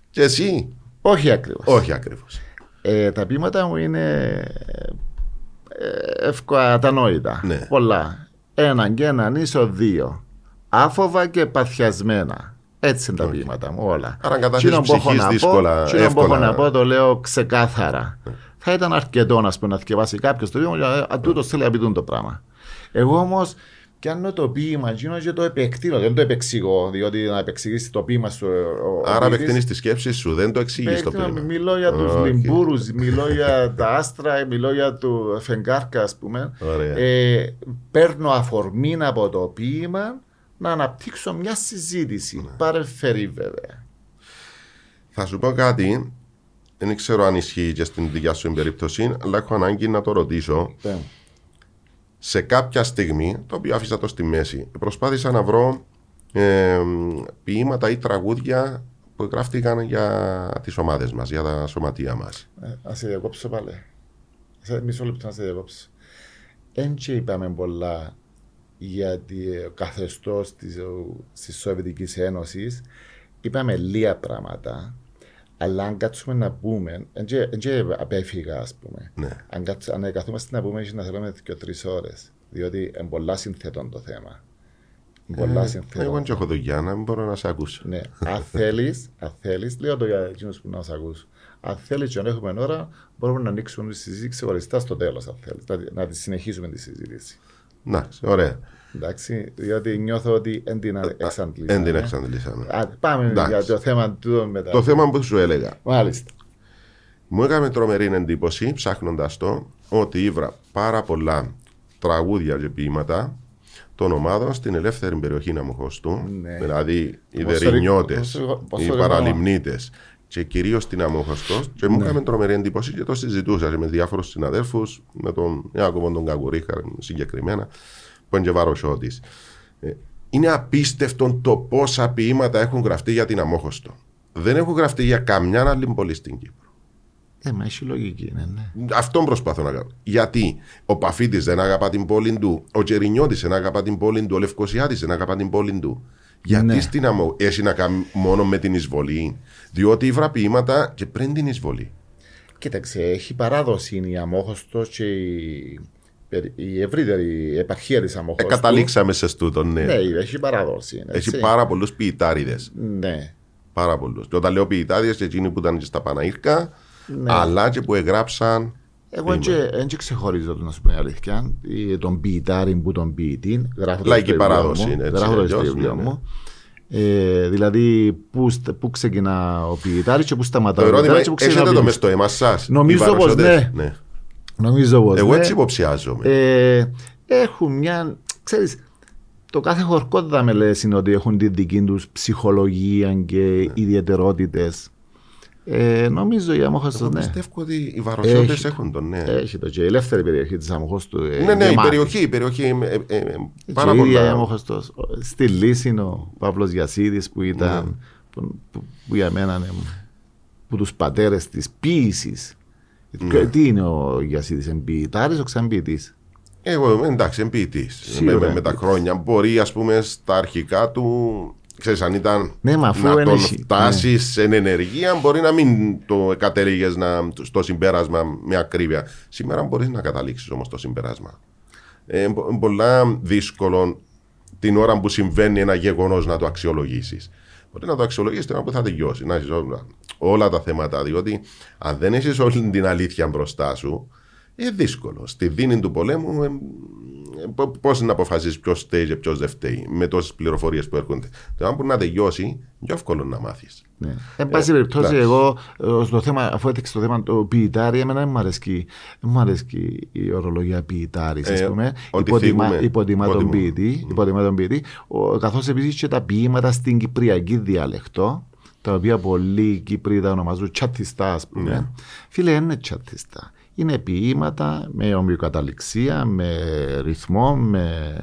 και εσύ. Όχι ακριβώς. Όχι ακριβώς. Ε, τα ποίηματα μου είναι ε, ευκατανόητα. Ναι. Πολλά. Έναν και έναν ίσο δύο. Άφοβα και παθιασμένα. Έτσι είναι τα ποίηματα μου όλα. Άρα κατάθεση Εκείνο που έχω ψυχής να πω- δύσκολα, εκείνο που έχω εύκολα. να πω το λέω ξεκάθαρα. Θα ήταν αρκετό να πούμε, να θκιαβάσει κάποιος το βίντεο, α τούτος θέλει να πει τούτο το πράγμα. Εγώ όμως πιάνω το ποίημα εκείνο και το επεκτείνω. Δεν το επεξηγώ, διότι να επεξηγήσει το ποίημα σου. ο- ο Άρα ποιητής- απεκτείνει τη σκέψη σου, δεν το εξηγείς το Παίρνω, ποίημα. Μιλώ για τους Οκ. λιμπούρους, μιλώ για τα άστρα, μιλώ για τα φεγγάρκα, ας πούμε. Ωραία. Ε, παίρνω αφορμή από το ποίημα να αναπτύξω μια συζήτηση. Ναι. Παρεμφερή βέβαια. Θα σου πω κάτι, δεν ξέρω αν ισχύει και στην δικιά σου περίπτωση, αλλά έχω ανάγκη να το ρωτήσω. Πέ μου. Σε κάποια στιγμή, το οποίο άφησα το στη μέση, προσπάθησα να βρω ε, ποίηματα ή τραγούδια που γράφτηκαν για τις ομάδες μας, για τα σωματεία μας. Ε, Να σε διακόψω πάλι. Σε μισό λεπτό να σε διακόψω. Εν και είπαμε πολλά για το καθεστώς της Σοβιετικής Ένωσης. Είπαμε λίγα πράγματα. Αλλά αν κάτσουμε να πούμε, δεν και απέφυγα ας πούμε. Ναι. Αν, κάτς, αν καθόμαστε να πούμε, έχει να θέλουμε και τρεις ώρες. Διότι είναι πολλά συνθετών το θέμα. Είναι πολλά Εγώ συνθετών. δεν έχω δουλειά να μην μπορώ να σε ακούσω. Ναι, αν θέλεις, αν θέλεις, λέω το για εκείνους που να σας ακούσω. Αν θέλεις και αν έχουμε ώρα, μπορούμε να ανοίξουμε τη συζήτηση ξεχωριστά στο τέλος, αν θέλεις. Να, τη- να τη συνεχίσουμε τη συζήτηση. Να, ωραία. Εντάξει, διότι νιώθω ότι δεν την εξαντλήσαμε. Δεν την εξαντλήσαμε. Α, πάμε Εντάξει. για το θέμα του μετά. Το θέμα που σου έλεγα. Μάλιστα. Μου έκανε τρομερή εντύπωση ψάχνοντας το ότι ήβρα πάρα πολλά τραγούδια και ποίηματα των ομάδων στην ελεύθερη περιοχή Αμοχωστού. Ναι. Δηλαδή οι Πόσο Δερινιώτε, ρη- πόσο- πόσο οι ρημά. Παραλιμνίτες και κυρίως στην Αμοχωστό. Και μου έκανε τρομερή εντύπωση και το συζητούσα και με διάφορους συναδέλφους, με τον Ιάκωβο τον Καγκουρίχα συγκεκριμένα, που είναι και βαροσιώτης. Είναι απίστευτο το πόσα ποίηματα έχουν γραφτεί για την Αμόχωστο. Δεν έχουν γραφτεί για καμιά άλλη πόλη στην Κύπρο. Ε, μα έχει λογική, ναι, ναι. Αυτό προσπαθώ να κάνω. Γιατί ο Παφίτη δεν αγαπά την πόλη του, ο Τσερινιώτη δεν αγαπά την πόλη του, ο Λευκοσιάτης δεν αγαπά την πόλη του. Γιατί Ναι. στην αμμο... έχει να κάνει μόνο με την εισβολή. Διότι ήβρα ποίηματα και πριν την εισβολή. Κοίταξε, έχει παράδοση η Αμόχωστος και η, περι- η ευρύτερη επαρχία της Ε, Αμόχωστο. καταλήξαμε σε στούτο, ναι. Ναι, έχει παράδοση. Έχει έτσι. πάρα πολλούς ποιητάριδες. Ναι. Πάρα πολλούς. Και όταν λέω ποιητάριδες, και εκείνοι που ήταν και στα Παναήρκα, αλλά και που εγγράψαν. Εγώ δεν ξεχωρίζω, να σου πω η αλήθεια, ε, τον ποιητάρι που τον ποιητή. Γράφω το Λαϊκή στο βιβλίο παράδοση μου, είναι, έτσι, Γράφω το στο αλλιώς, βιβλίο ναι, ναι. μου. Ε, δηλαδή, πού, στα- πού ξεκινά ο ποιητάρι και πού σταματά Το ο ερώτημα ποιητάρι και πού είναι, ξεκινά έχετε ο το ποιητής. μες στο αίμα σας. Νομίζω πως ναι. Νομίζω πως Εγώ ναι. έτσι υποψιάζομαι. Ε, έχουν μια. Ξέρεις, το κάθε χορκό με λες είναι ότι έχουν τη δική τους ψυχολογία και Ναι. ιδιαιτερότητες. Ε, νομίζω η Αμόχωστος, Εγώ ναι. πιστεύω ότι οι βαροσιώτες Έχει. έχουν τον, ναι. Έχει το και η ελεύθερη περιοχή της Αμόχωστου. ε, Ναι, ναι, η γεμάτη. περιοχή, η περιοχή ε, ε, ε, Και πάρα η ίδια η πολλά. Αμόχωστος. Στη Λύση είναι ο Παύλος Γιασίδης που ήταν, Ναι. που, που, που για μένα είναι που τους πατέρες της ποίησης. Ναι. Τι είναι ο Γιασίδης, εμποιητάρης ο ξαμποιητής. Εγώ εντάξει, εμπειητή. Σίγουρα Με, με, με τα χρόνια. Μπορεί, ας πούμε, στα αρχικά του. Ξέρεις, αν ήταν Ναι, μα αφού να δεν τον έχει- φτάσεις σε ενεργεία, μπορεί να μην το κατέληγε στο συμπέρασμα με ακρίβεια. Σήμερα μπορείς να καταλήξεις όμως το συμπέρασμα. Ε, είναι πολλά δύσκολο την ώρα που συμβαίνει ένα γεγονός να το αξιολογήσεις. Μπορεί να το αξιολογήσει την ώρα που θα τελειώσει. Να έχεις όλα, όλα τα θέματα. Διότι αν δεν έχεις όλη την αλήθεια μπροστά σου, είναι δύσκολο. Στη δίνη του πολέμου, πώς να αποφασίσεις ποιος φταίει και ποιος δεν φταίει, με τόσες πληροφορίες που έρχονται. Το που να τελειώσει, πιο εύκολο να μάθεις. Ναι. Εν πάση περιπτώσει, εντάξει. εγώ ε, στο θέμα, αφού έδειξε το θέμα του ποιητάρι, εμένα δεν μου αρέσει, δεν μου αρέσει η ορολογία ποιητάρης, Ε, α πούμε. ότι Υποτιμά, θίγουμε- υποτιμά τον υποτιμούμε. ποιητή, υποτιμά τον ποιητή, καθώς επίσης και τα ποίηματα στην κυπριακή διαλεκτό, τα οποία πολλοί Κύπροι τα ονομάζουν τσατιστάς, ας πούμε. Ναι. Φίλε, δεν είναι τσατιστά. Είναι ποίηματα με ομοιοκαταληξία, με ρυθμό, με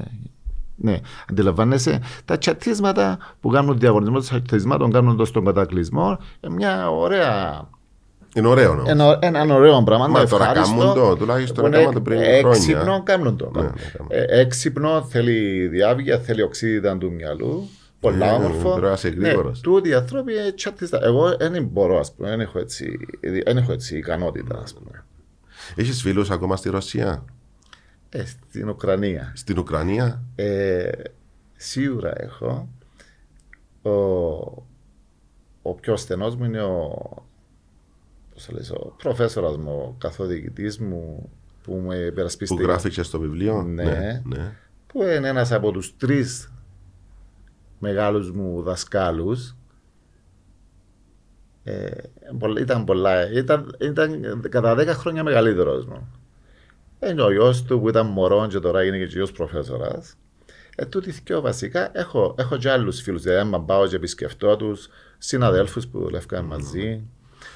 ναι, αντιλαμβάνεσαι. Τα τσατίσματα που κάνουν διαγωνισμό των τσατισμάτων, κάνουν το στον κατακλυσμό, ε, μια ωραία. Είναι ωραίο όμως. Ένα, έναν ωραίο πράγμα. Μα τώρα ευχάριστο, κάνουν το, τουλάχιστον που έκαναν το πριν ε, χρόνια. Έξυπνο κάνουν το. Ναι, ναι, κάνουν. Ε, έξυπνο, θέλει διάβγεια, θέλει οξύδιδα του μυαλού. Πολλά Ναι, όμορφο. πρέπει να είσαι γρήγορος. τούτοι οι άνθρωποι ε, τσατιστά. Εγώ δεν μπορώ, ας πούμε, δεν έχω έτσι, δεν έχω έτσι ικανότητα, ας πούμε. Έχεις φίλους ακόμα στη Ρωσία, Ε, στην Ουκρανία. στην Ουκρανία; Ε, σίγουρα έχω. Ο, ο πιο στενός μου είναι ο, πώς το λες, ο προφέσορας μου, ο καθοδηγητής μου που με Που υπερασπιστεί. γράφει και στο βιβλίο; Ναι. ναι, ναι. Που είναι ένας από τους τρεις μεγάλους μου δασκάλους. Ε, πολλα- ήταν πολλά, ήταν, ήταν κατά 10 χρόνια μεγαλύτερος μου. Είναι ο γιος του που ήταν μωρό και τώρα είναι και γιος προφέσορας. Ε, τούτοι δυο βασικά έχω, έχω και άλλους φίλους, δηλαδή άμα πάω και επισκεφτώ τους, συναδέλφους που δουλεύκαν μαζί.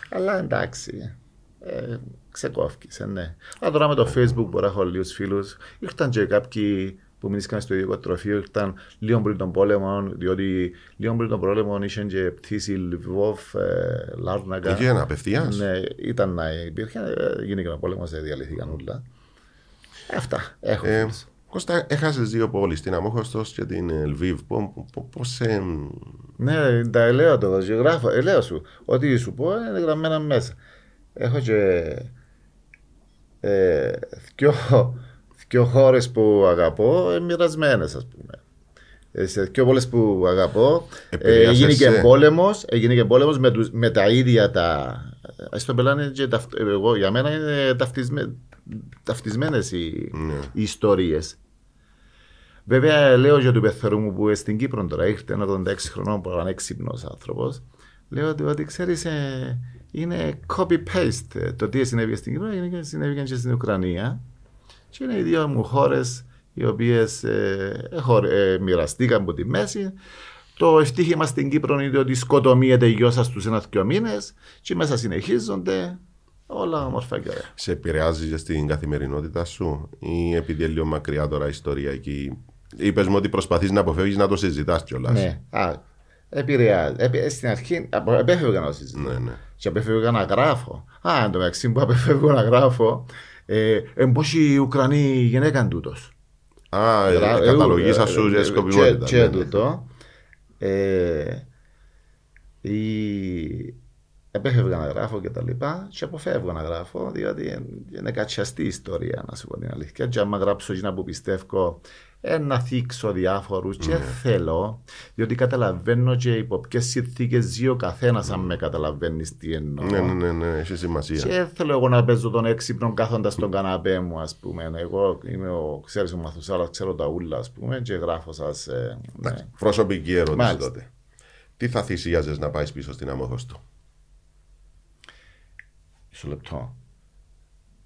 Αλλά εντάξει, ε, ξεκόφκεις, ε, ναι. Αλλά τώρα με το facebook μπορώ να έχω λίγους φίλους. Ήρθαν και κάποιοι που μείνησαν στο ίδιο τροφείο, ήρθαν λίγο πριν τον πόλεμο, διότι λίγο πριν τον πόλεμο είχαν και πτήση Λιβόβ, ε, Λάρνακα. Εκεί ένα απευθείας. Ναι, ήταν να υπήρχε, ε, γίνηκε ο πόλεμος, ε, διαλύθηκαν όλα. Αυτά, έχω Ε, φίλους. Κώστα, έχασες δύο πόλεις, την Αμόχωστος και την Λβίβ. Πώς σε. Ναι, τα ελέω το γράφω. Ελέω σου. Ό,τι σου πω είναι γραμμένα μέσα. Έχω και ε, δυο, δυο χώρες που αγαπώ ε, μοιρασμένες, ας πούμε. Ε, σε δυο πόλεις που αγαπώ ε, Επηρεάσεσαι. έγινε και πόλεμος έγινε και πόλεμος με, τους- με τα ίδια τα ας το πελάνε και ταυτ, εγώ, για μένα είναι ταυτισμέ, ταυτισμένες οι, Ναι. οι ιστορίες Βέβαια, λέω για του πεθερού μου που στην Κύπρο τώρα ήρθε ένα 86 χρονών που ήταν έξυπνος άνθρωπος. Λέω ότι, ότι ξέρεις, είναι copy-paste. Ε, Το τι συνέβη στην Κύπρο είναι και συνέβη και στην Ουκρανία. Και είναι οι δύο μου χώρες οι οποίες ε, έχω- ε, μοιραστήκαν από τη μέση. Το ευτύχημα στην Κύπρο είναι ότι σκοτωμίεται η γιο στου ένα-δυο μήνες και μέσα συνεχίζονται όλα όμορφα και ωραία. Σε επηρεάζει και στην καθημερινότητά σου, ή επειδή είναι λίγο μακριά τώρα η ιστορία εκεί. Είπες μου ότι προσπαθείς να αποφεύγεις να το συζητάς κιόλας; Ναι, α, επηρεάζει. Επε- στην αρχή απο- απέφευγα να συζητήσω. ναι, ναι. Και απέφευγα να γράφω. Α, εν τω μεταξύ που απέφευγα να γράφω, ε, ε, πώς η Ουκρανή γυναίκα τούτος; Α, ε, Γρα- καταλογίσα ε, σου ε, για και- σκοπιμότητα. Και ναι, ναι. τούτο. Ε, η... Επέφευγα να γράφω και τα λοιπά και αποφεύγω να γράφω διότι είναι κατσιαστή η ιστορία να σου πω την αλήθεια και άμα γράψω εκείνα που πιστεύω ε, να θίξω διάφορους και θέλω διότι καταλαβαίνω και υπό ποιες συνθήκες ζει ο καθένας αν με καταλαβαίνεις τι εννοώ Ναι, ναι, ναι, ναι, έχει σημασία. και δεν θέλω εγώ να παίζω τον έξυπνο κάθοντας στον καναπέ μου, ας πούμε. Εγώ είμαι ο, ξέρεις, ο μαθουσάρας, ξέρω τα ούλα, ας πούμε, και γράφω σας. Ε, ναι. Προσωπική ερώτηση Μάλιστα. τότε. Τι θα θυσίαζε να πάεις πίσω στην Αμόχωστο; Μισό λεπτό.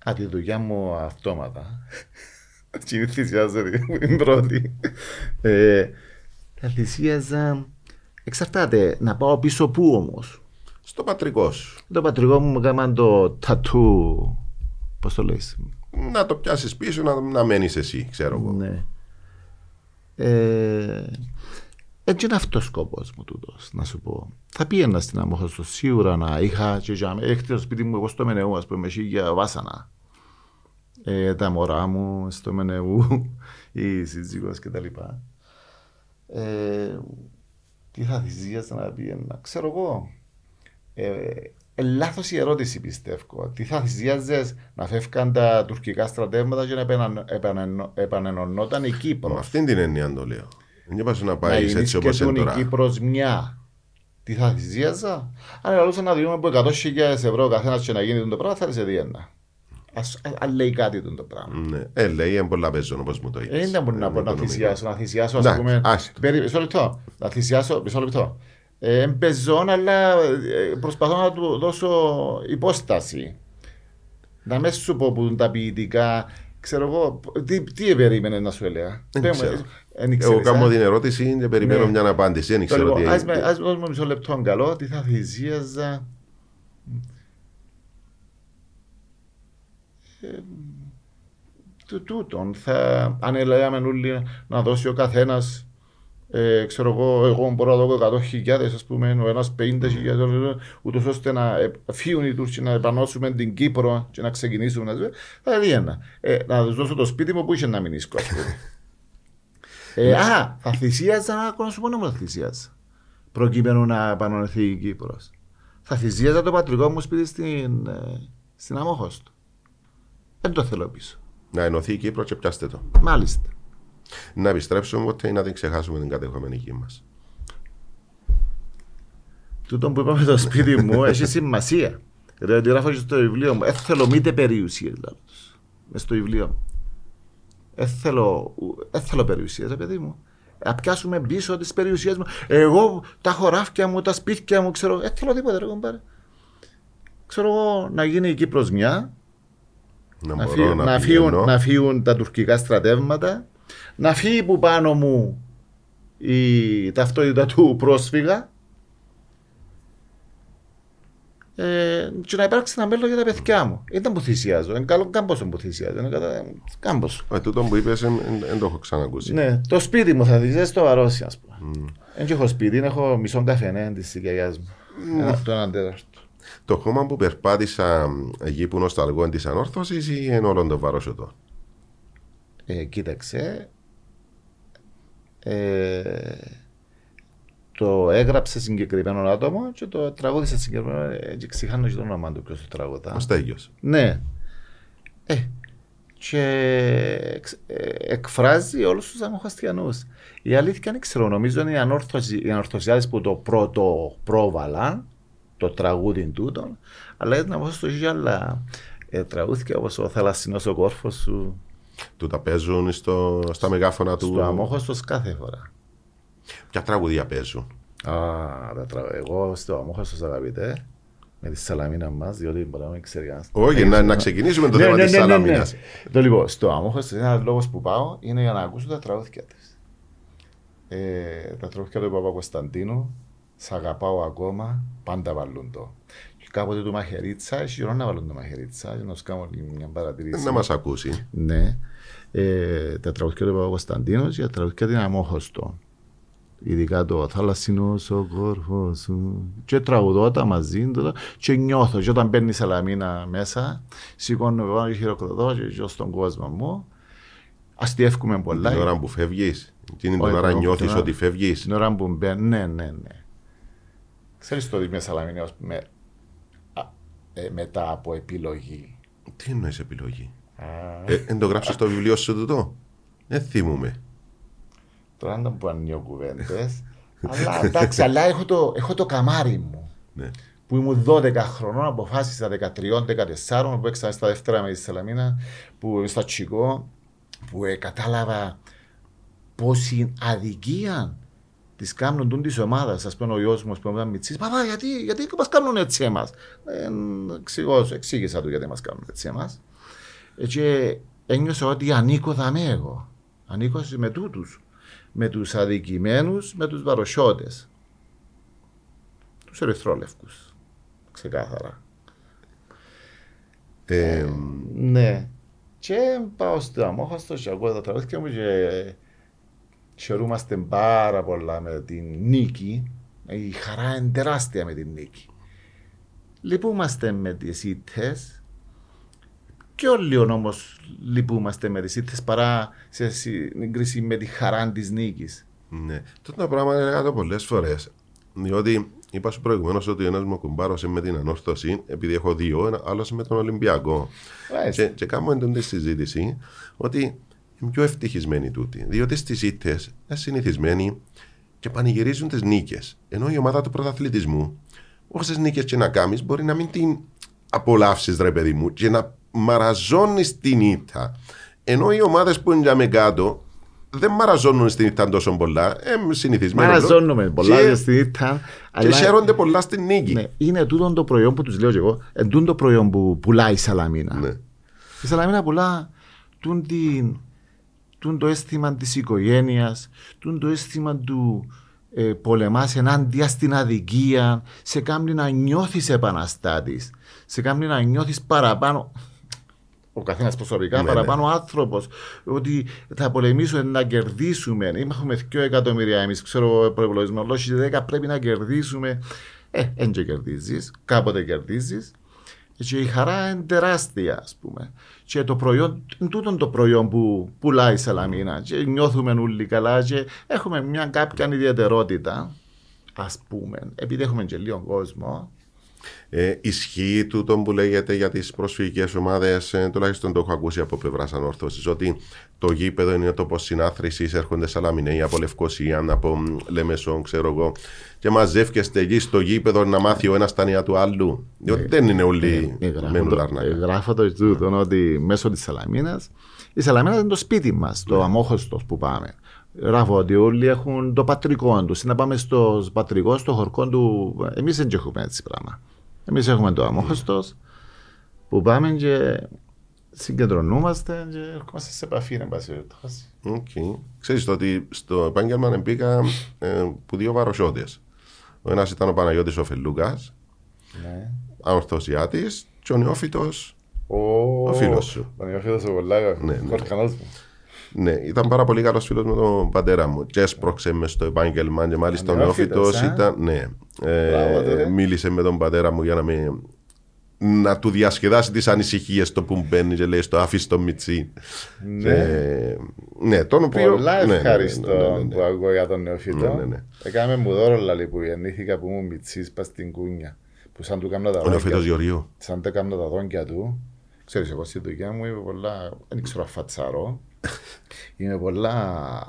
Α, τη δουλειά μου αυτόματα. Τι θυσιάζεται την πρώτη. Ε, θα θυσίαζα. Εξαρτάται να πάω πίσω πού όμω. Στο πατρικό σου. Το πατρικό μου μου έκαναν το τατού. Πώ το λέει. Να το πιάσει πίσω, να, να μένει εσύ, ξέρω εγώ. Ναι. Ε, έτσι είναι αυτό ο σκοπό μου τούτο, να σου πω. Θα πήγαινα στην Αμόχωστο σίγουρα να είχα. Και για μέ- έχετε το σπίτι μου, εγώ στο Μενεού, α πούμε, έχει για βάσανα. Ε, τα μωρά μου στο Μενεού, [laughs] η σύζυγος κτλ. Ε, τι θα θυσίαζα να πήγαινα, ξέρω εγώ. Ε, ε, λάθος η ερώτηση πιστεύω. Τι θα θυσίαζες να φεύγαν τα τουρκικά στρατεύματα και να επανα- επανενω- επανενωνόταν η Με Κύπρο. αυτήν την έννοια το λέω. Δεν είπα σου να Να πάει είναι έτσι όπως και είναι η τώρα. Κύπρος μια. Τι θα θυσίαζα. Αν ελαλούσα να δούμε από 100.000 ευρώ ο καθένας και να γίνει το πράγμα θα έρθει διένα. Ας, α- αν λέει κάτι το πράγμα. Ναι. Ε, λέει, είναι πολλά παίζον όπως μου το είπες. Ε, Δεν μπορεί να πω να θυσιάσω, να θυσιάσω, ας Εντάξει, πούμε. άστο. Περί- Μισό λεπτό. Να θυσιάσω, μισό λεπτό. Ε, Εμπεζόν, αλλά ε, προσπαθώ να του δώσω υπόσταση. Να μες σου πω που είναι τα ποιητικά. Ξέρω εγώ, τι, τι περίμενε να σου έλεγα; Δεν Πες μου, ξέρω. ε, δεν Εγώ ξέρεις, κάνω ε. την ερώτηση και περιμένω Ναι. μια απάντηση. Δεν Το ξέρω λοιπόν, τι ας, με, έγινε. ας με δώσουμε μισό λεπτό καλό, τι θα θυσίαζα. Ε, του τούτον θα αν έλεγαμε όλοι να δώσει ο καθένας. Ε, ξέρω εγώ, εγώ μπορώ να δω 100.000 ας πούμε, ο ένας 50.000 ούτως ώστε να ε, φύγουν οι Τούρκοι να επανώσουμε την Κύπρο και να ξεκινήσουμε να ζούμε, θα δει ένα. Ε, να τους δώσω το σπίτι μου που είχε να μείνει ας πούμε. Ε, α, θα θυσίαζα να ακόμα σου πω να μου θα θυσίαζα. Προκειμένου να επανονεθεί η Κύπρος. Θα θυσίαζα το πατρικό μου σπίτι στην, ε, στην Αμόχωστο. Δεν το θέλω πίσω. Να ενωθεί η Κύπρο και πιάστε το. Μάλιστα. Να επιστρέψουμε ποτέ ή να δεν ξεχάσουμε την κατεχόμενη γη μας. Τούτο που είπαμε το σπίτι μου έχει σημασία. Διότι γράφω και στο βιβλίο μου. Δεν θέλω μήτε περιουσίες. λάθος. Μες στο βιβλίο μου. Δεν θέλω, δεν θέλω περιουσίες, ρε παιδί μου. Να πιάσουμε πίσω τις περιουσίες μου. Εγώ τα χωράφια μου, τα σπίτια μου, ξέρω. Δεν θέλω τίποτα, ρε κομπάρε. Ξέρω εγώ να γίνει η Κύπρος μια, Να, να, μπορώ φύγουν, να, να, πηγαίνω. φύγουν, να φύγουν τα τουρκικά στρατεύματα, να φύγει που πάνω μου η ταυτότητα του πρόσφυγα ε, και να υπάρξει ένα μέλλον για τα παιδιά μου. Ήταν που θυσιάζω. Είναι καλό κάμποσο που θυσιάζω. Είναι κατά... κάμποσο. Ε, τούτο που είπες δεν το έχω ξανακούσει. Ναι, το σπίτι μου θα θυσιάζει στο Βαρόσι, ας πούμε. Δεν έχω σπίτι, έχω μισό καφενέ της οικογένειας μου. Ένα αυτό, ένα τέταρτο. Το χώμα που περπάτησα εκεί που νοσταλγώ της ανόρθωσης ή είναι όλο το βαρόσιωτο. Ε, κοίταξε. Ε, το έγραψε συγκεκριμένο άτομο και το τραγούδισε συγκεκριμένο. Ε, και ξεχάνω και το όνομα του ποιος το τραγουδά. Ο Στέγιος. Ναι. Ε, και εξ- ε, εκφράζει όλους τους αμοχαστιανούς. Η αλήθεια δεν ξέρω, νομίζω είναι οι, ανόρθωση, οι ανορθωσιάδες που το πρώτο πρόβαλαν, το τραγούδι τούτο, αλλά ήταν από στο είχε άλλα ε, τραγούδια όπως ο θαλασσινός ο κόρφος σου, Του τα παίζουν στο, στα μεγάφωνα του. στο αμόχωστος κάθε φορά. Ποια τραγουδία παίζουν; Α, τα τρα- εγώ στο αμόχωστος αγαπητέ, με τη σαλαμίνα μας, διότι μπορεί να μην ξέρει κανένας. Όχι, να, να ξεκινήσουμε το θέμα της Σαλαμίνας. Το λοιπόν, στο αμόχωστος ένα λόγος που πάω είναι για να ακούσω τα τραγούδια της. Ε, τα τραγούδια του Παπα-Κωνσταντίνου, Σ' αγαπάω ακόμα, πάντα βάλουν το. Και κάποτε του Μαχαιρίτσα, έχει καιρό να βάλουν το Μαχαιρίτσα, για να σου κάνω μια παρατηρήση. Να μας ακούσει. Ναι. Ε, τα τραγούδια του Παπα-Κωνσταντίνου και τα τραγούδια του Αμόχωστο. Ειδικά το θαλασσινός ο κόρφος σου. Και τραγουδώ τα μαζί του και νιώθω. Και όταν μπαίνει η σαλαμίνα μέσα, σηκώνω πάνω και χειροκροτώ και ζω στον κόσμο μου. Αστιεύκουμε πολλά. Την ώρα που φεύγεις. Εκείνη την Όχι, ώρα το- νιώθεις την ώρα- ότι φεύγεις. Την ώρα που μπαίνει, ναι, ναι, ναι. Ξέρεις το ότι μια σαλαμίνα ως με, α, ε, μετά από επιλογή; Τι εννοείς επιλογή; Α, Ε, εν το γράψεις στο βιβλίο σου τούτο; Δεν θυμούμαι. Τώρα δεν που ανοίγω κουβέντες. αλλά εντάξει, αλλά έχω το, έχω το καμάρι μου. Ναι. Που ήμουν 12 χρονών, αποφάσισα 13-14, που έξα στα δεύτερα με τη Σαλαμίνα, που στα Τσικό, που ε, κατάλαβα πόση αδικία τη κάνουν τούν της ομάδας. Α πούμε, ο γιος μου που ήταν μυτσή, Παπά, γιατί, γιατί μας κάνουν έτσι εμάς; Ε, εξηγώ, εξήγησα του γιατί μας κάνουν έτσι εμάς. Ε, και ένιωσα ότι ανήκω δαμέ εγώ. Ανήκω με τούτους. Με τους αδικημένους, με τους βαροσιώτες. Τους ερυθρόλευκους. Ξεκάθαρα. Ε, Ναι. Και πάω στο αμόχαστο και ακούω τα τραγούδια μου και χαιρούμαστε πάρα πολλά με την νίκη. Η χαρά είναι τεράστια με την νίκη. Λυπούμαστε με τις ήττες και όλοι όμως λυπούμαστε με τις ήττες παρά σε σύγκριση με τη χαρά της νίκης. ναι. Τότε το πράγμα έλεγα το πολλές φορές. Διότι είπα σου προηγουμένως ότι ένας μου κουμπάρωσε με την ανόρθωση επειδή έχω δύο, ένα άλλος με τον Ολυμπιακό. Μάλιστα. Και, και κάνουμε εντούν τη συζήτηση ότι είναι πιο ευτυχισμένοι τούτοι. Διότι στις ήττες είναι συνηθισμένοι και πανηγυρίζουν τις νίκες. Ενώ η ομάδα του πρωταθλητισμού, όσες νίκες και να κάνεις, μπορεί να μην την απολαύσεις, ρε παιδί μου, και να μαραζώνεις την ήττα. Ενώ οι ομάδες που είναι για με κάτω δεν μαραζώνουν στην ήττα τόσο πολλά. Ε, συνηθισμένοι. Μαραζώνουμε πολλά Και- και στην ήττα. Και χαίρονται πολλά στην νίκη. Ναι, είναι τούτο το προϊόν που τους λέω και εγώ, εν τούτο το προϊόν που πουλάει η Σαλαμίνα. Ναι. Η Σαλαμίνα πουλά τούν, την, τούν το αίσθημα της οικογένειας, τούν το αίσθημα του ε, πολεμάς ενάντια στην αδικία, σε κάνει να νιώθεις επαναστάτης, σε κάνει να νιώθεις παραπάνω. Ο καθένας προσωπικά Ναι, παραπάνω άνθρωπος. Ότι θα πολεμήσουμε να κερδίσουμε. Έχουμε 2 εκατομμύρια εμείς, ξέρω ο προπολογισμό. Λόγω 10 πρέπει να κερδίσουμε. Ε, δεν και κερδίζεις. Κάποτε κερδίζεις. Και η χαρά είναι τεράστια, ας πούμε. Και το προϊόν, τούτο το προϊόν που πουλάει η Σαλαμίνα. Και νιώθουμε όλοι καλά και έχουμε μια κάποια ιδιαιτερότητα, ας πούμε, επειδή έχουμε και λίγο κόσμο. Ε, ισχύει τούτο που λέγεται για τις προσφυγικές ομάδες, ε, τουλάχιστον το έχω ακούσει από πλευράς ανόρθωσης, ότι το γήπεδο είναι τόπος συνάθρησης, έρχονται Σαλαμινέοι από Λευκοσία, από μ, Λεμεσόν, ξέρω εγώ, και μαζεύκεστε εκεί στο γήπεδο να μάθει ο ένας τα νέα του άλλου. Διότι δεν είναι όλοι Ε, γράφω μένουν το- ε, λάρνακα. Γράφω το τούτο ότι μέσω της Σαλαμίνα, η Σαλαμίνα είναι το σπίτι μας, Ναι. το αμόχωστος που πάμε. Γράφω ότι όλοι έχουν το πατρικό τους. Να πάμε στο πατρικό, στο χωρκό του. Εμείς δεν έχουμε έτσι πράγμα. Εμείς έχουμε το Αμμόχωστο που πάμε και συγκεντρωνόμαστε και ερχόμαστε σε επαφή, εν πάση περιπτώσει. Οκ. Ξέρεις το ότι στο επάγγελμα μπήκα ε, που δύο βαροσιώτες. Ο ένας ήταν ο Παναγιώτης ο Φελούκας, Ναι. ανορθωσιάτης, και ο νεόφυτος Ο, φίλος σου. Ο νεοφίλος ο πολλά, Ναι, ναι. χωρκανός μου. Ναι, ήταν πάρα πολύ καλός φίλος με τον πατέρα μου. Και έσπρωξε μες στο επάγγελμα και μάλιστα ο Νεόφυτος, νεόφυτος ε. ήταν. Ναι, ε, Μπράβο, τότε. μίλησε με τον πατέρα μου για να με να του διασκεδάσει τις ανησυχίες το που μπαίνει και λέει στο άφη το Μιτσί. Ναι. Ε, ναι, τον οποίο. Πολλά ναι, ναι, ναι, ευχαριστώ ναι, ναι, ναι. που ακούω για τον νεοφυτό. Ναι, ναι, ναι. Έκαμε μου δώρο λαλή που γεννήθηκα που ήμουν μητσής πας στην κούνια. Που σαν του κάμνα τα Ο νεοφύτος δόντια, Γεωργίου. σαν του κάμνα τα δόντια του. Ξέρεις, εγώ στη δουλειά μου είμαι πολλά, δεν ξέρω αφατσαρό. Είμαι πολλά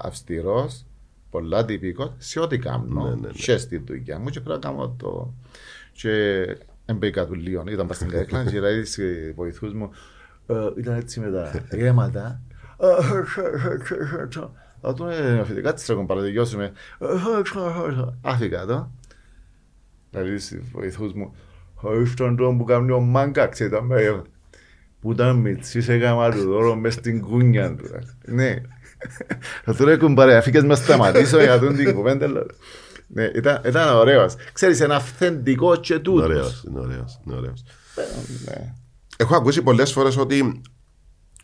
αυστηρός, πολλά τυπικός σε ό,τι κάνω. Ναι, ναι, ναι. Και στη δουλειά μου και πρέπει να κάνω το... Και έμπαικα του λίγο, ήταν πας στην καρέκλα και λέει στους βοηθούς μου, ε, ήταν έτσι με τα γέματα. Θα του είναι αφιτικά της τρέχουν παραδικιώσουμε. Άφηκα το. Δηλαδή στους βοηθούς μου, «Ήρθαν τον που κάνει ο μάγκα, ξέρετε, με- που ήταν μητσής έκαμα του δώρο μες στην κούνια του. Ναι. Θα του λέω κουμπάρε, αφήκες μες σταματήσω για αυτόν την κουβέντα. λέω. Ναι, ήταν, ήταν ωραίος. Ξέρεις, ένα αυθεντικό και Είναι τούτος. ωραίος, είναι ωραίος, είναι ωραίος. Ναι. Έχω ακούσει πολλές φορές ότι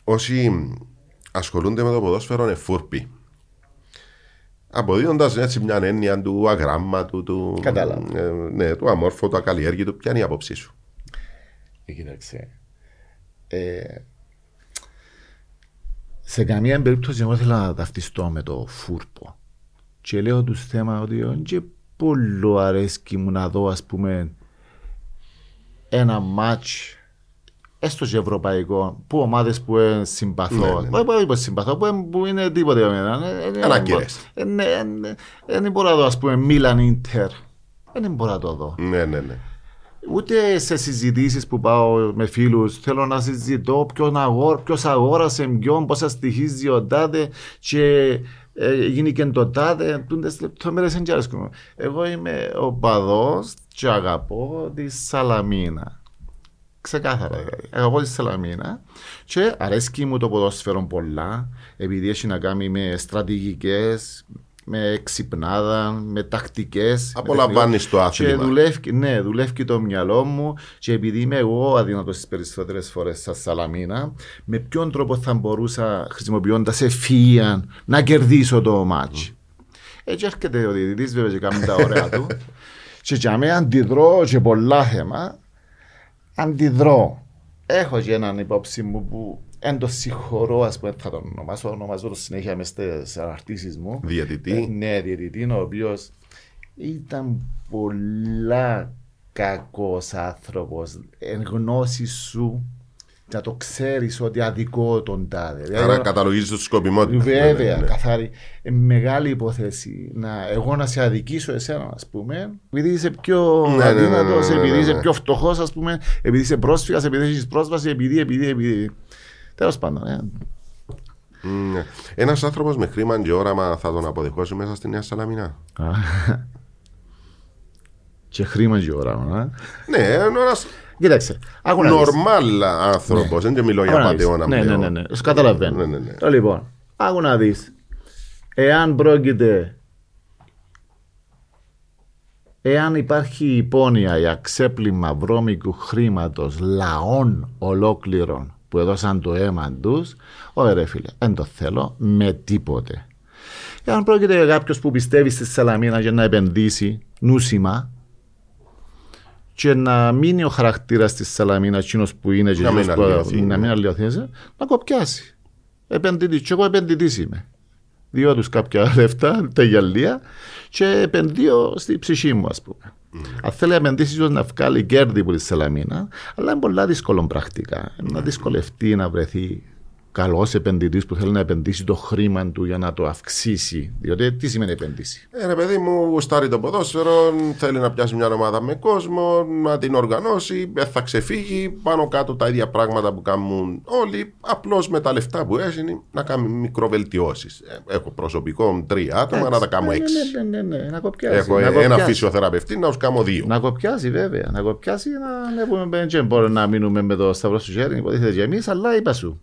όσοι ασχολούνται με το ποδόσφαιρο είναι φούρποι. Αποδίδοντας έτσι μια έννοια του αγράμματου, του, Κατάλαβα. ε, ναι, του αμόρφωτου, ακαλλιέργητου. Ποια είναι η άποψή σου; Ε, Κοίταξε. Ε, σε καμία περίπτωση εγώ ήθελα να ταυτιστώ με το φούρπο. Και λέω τους θέμα ότι δεν και πολύ αρέσκει μου να δω ας πούμε ένα μάτς έστω και ευρωπαϊκό που ομάδες που ε, συμπαθώ Ναι, ναι, ναι. όχι όχι που συμπαθώ που, ε, που είναι τίποτε για μένα Ε, ε, ε, Αναγκαίες. ε, ναι, ε, ναι, ε, δεν μπορώ να δω ας πούμε Μίλαν Ίντερ δεν μπορώ να το δω Ναι, ναι, ναι. Ούτε σε συζητήσεις που πάω με φίλους θέλω να συζητώ ποιον αγόρ, ποιος αγόρασε ποιον, πόσα στοιχίζει ο τάδε και ε, γίνηκε το τάδε. Τούντες λεπτομέρειες δεν αρέσκουν. Εγώ είμαι ο παδός και αγαπώ τη Σαλαμίνα. Ξεκάθαρα. δηλαδή. Αγαπώ τη Σαλαμίνα και αρέσκει μου το ποδόσφαιρο πολλά επειδή έχει να κάνει με στρατηγικές, με ξυπνάδα, με τακτικές. με Απολαμβάνεις το και άθλημα. δουλεύει, ναι, δουλεύει το μυαλό μου και επειδή είμαι εγώ αδύνατος τις περισσότερες φορές στα Σαλαμίνα, με ποιον τρόπο θα μπορούσα χρησιμοποιώντας ευφυα να κερδίσω το μάτς. Έτσι έρχεται ο διαιτητής βέβαια και κάνει τα ωραία του και για μένα αντιδρώ και πολλά θέμα. Αντιδρώ. Έχω και έναν υπόψη μου που εν το συγχωρώ, ας πούμε, θα τον ονομάσω, ονομάζω το συνέχεια μες στις αναρτήσεις μου. Διαιτητή. Ε, ναι, διαιτητή, ο οποίος ήταν πολλά κακός άνθρωπος. Εν γνώσης σου να το ξέρεις ότι αδικό τον τάδε. Άρα Δηλαδή, καταλογίζεις το σκοπιμότητα. Βέβαια, Ναι, ναι, ναι. καθαρή. Ε, μεγάλη υπόθεση. Να, εγώ να σε αδικήσω εσένα, ας πούμε, επειδή είσαι πιο Ναι, ναι, ναι, ναι, αδύνατος, ναι, ναι, επειδή ναι, είσαι ναι. πιο φτωχός, ας πούμε, επειδή είσαι πρόσφυγας, επειδή έχεις πρόσβαση, επειδή, επειδή, επειδή. Τέλος πάντων. Ε. Ναι. Ένας άνθρωπος με χρήμα και όραμα θα τον αποδεχώσει μέσα στη Νέα Σαλαμινά. και χρήμα και ώρα. Ε. Ναι, είναι ένας Κοίταξε, άκου να δεις. νορμάλ άνθρωπος. Δεν και μιλώ για Άκου να δεις. πατεώνα Ναι, ναι, πλέον. ναι, ναι. Σου καταλαβαίνω. Ναι, ναι, ναι. Ε, Λοιπόν, άκου να δεις. Εάν πρόκειται Εάν υπάρχει υπόνοια για ξέπλυμα βρώμικου χρήματος λαών ολόκληρων που έδωσαν το αίμα τους, ωραία ρε φίλε, δεν το θέλω με τίποτε. Εάν πρόκειται για κάποιος που πιστεύει στη Σαλαμίνα για να επενδύσει νούσιμα και να μείνει ο χαρακτήρας της Σαλαμίνα εκείνος που είναι και Να μην εκείνος που- αλλοιωθεί, να ναι. μην αλλοιωθεί, να κοπιάσει. Επενδυτής. Και εγώ επενδυτής είμαι. Διώ τους κάποια [laughs] λεφτά, τα γυαλία και επενδύω στη ψυχή μου ας πούμε. Αν θέλει να επενδύσει ίσως να βγάλει κέρδη από τη Σαλαμίνα, αλλά είναι πολλά δύσκολο πρακτικά. Να δυσκολευτεί να βρεθεί καλός επενδυτής που θέλει να επενδύσει το χρήμα του για να το αυξήσει. Διότι τι σημαίνει επενδύσει. Ε, ρε παιδί μου, γουστάρει το ποδόσφαιρο, θέλει να πιάσει μια ομάδα με κόσμο, να την οργανώσει, δεν θα ξεφύγει. Πάνω κάτω τα ίδια πράγματα που κάνουν όλοι, απλώς με τα λεφτά που έχει να κάνει μικροβελτιώσεις. έχω προσωπικό τρία άτομα, να τα κάνω έξι. Ναι, ναι, ναι, ναι, να κοπιάσει. Έχω να ένα κοπιάσει. φυσιοθεραπευτή να τους κάνω δύο. Να κοπιάσει βέβαια. Να κοπιάσει να ναι, πούμε δεν μπορούμε να μείνουμε με το σταυρό στο χέρι, υποτίθεται και εμείς, αλλά είπα σου.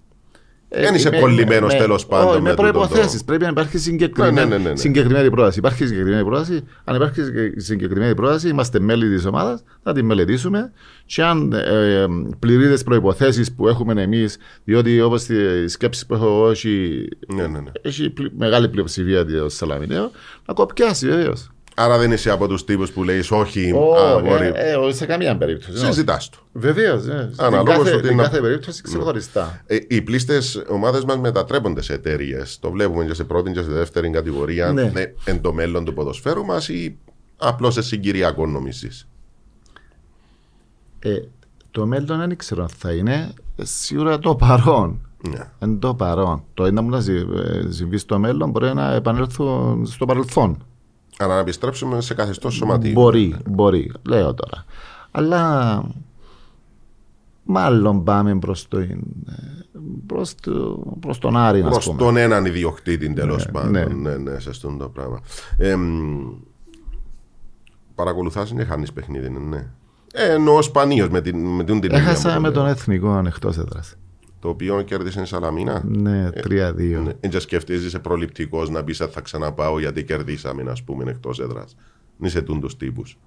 Ε, Δεν είσαι με- κολλημένος με- τέλος πάντων όχι, με με τούτο το- προποθέσει. Πρέπει να υπάρχει συγκεκριμένη, Ναι, ναι, ναι, ναι. συγκεκριμένη πρόταση. Υπάρχει συγκεκριμένη πρόταση. Αν υπάρχει συγκεκριμένη πρόταση, είμαστε μέλη της ομάδας, θα τη μελετήσουμε. Και αν ε, πληρείς τις προποθέσει που έχουμε εμείς, διότι όπως τη σκέψη που έχω εγώ, έχει, Ναι, ναι, ναι. έχει πλη- μεγάλη πλειοψηφία του Σαλαμινέου, να κοπιάσει βεβαίως. Άρα δεν είσαι από τους τύπους που λέει όχι, Ω, αγόρι. ε, ε, όχι σε καμία περίπτωση. Συζητάς το. Βεβαίως. Ναι. Στην Αναλόγως κάθε, ότι την να- κάθε περίπτωση ξεχωριστά. Ε, οι πλήστες ομάδες μας μετατρέπονται σε εταιρείες. Το βλέπουμε και σε πρώτη και σε δεύτερη κατηγορία. Ναι. Ναι, εν το μέλλον του ποδοσφαίρου μας ή απλώς σε συγκυριακό νομίζεις. Ε, το μέλλον δεν ξέρω αν θα είναι. ε, Σίγουρα το παρόν. Ναι. Εν το παρόν. Το ένα που να συ- ε, συμβεί στο μέλλον μπορεί να επανέλθουν στο παρελθόν. Άρα να επιστρέψουμε σε καθεστώς σωματίου. Μπορεί, μπορεί, λέω τώρα. Αλλά μάλλον πάμε προς, το, ε, προς, το, προς τον Άρη, να Προς πούμε. τον έναν ιδιοκτήτη τέλος Ναι, πάντων. ναι. Ναι, ναι, σε αυτό το πράγμα. Ε, Παρακολουθάς και χάνεις παιχνίδι, ναι, ναι. Ε, εννοώ σπανίω με, την, με την την Έχασα έννοια με που το τον λέω. Εθνικό εκτός έδρας. Το οποίο κέρδισε η Σαλαμίνα. Ναι, 3-2. Ναι. Δεν σκέφτεσαι είσαι προληπτικός να πει ότι θα ξαναπάω γιατί κερδίσαμε, ας πούμε, εκτός έδρας. Είσαι τούντου τύπους.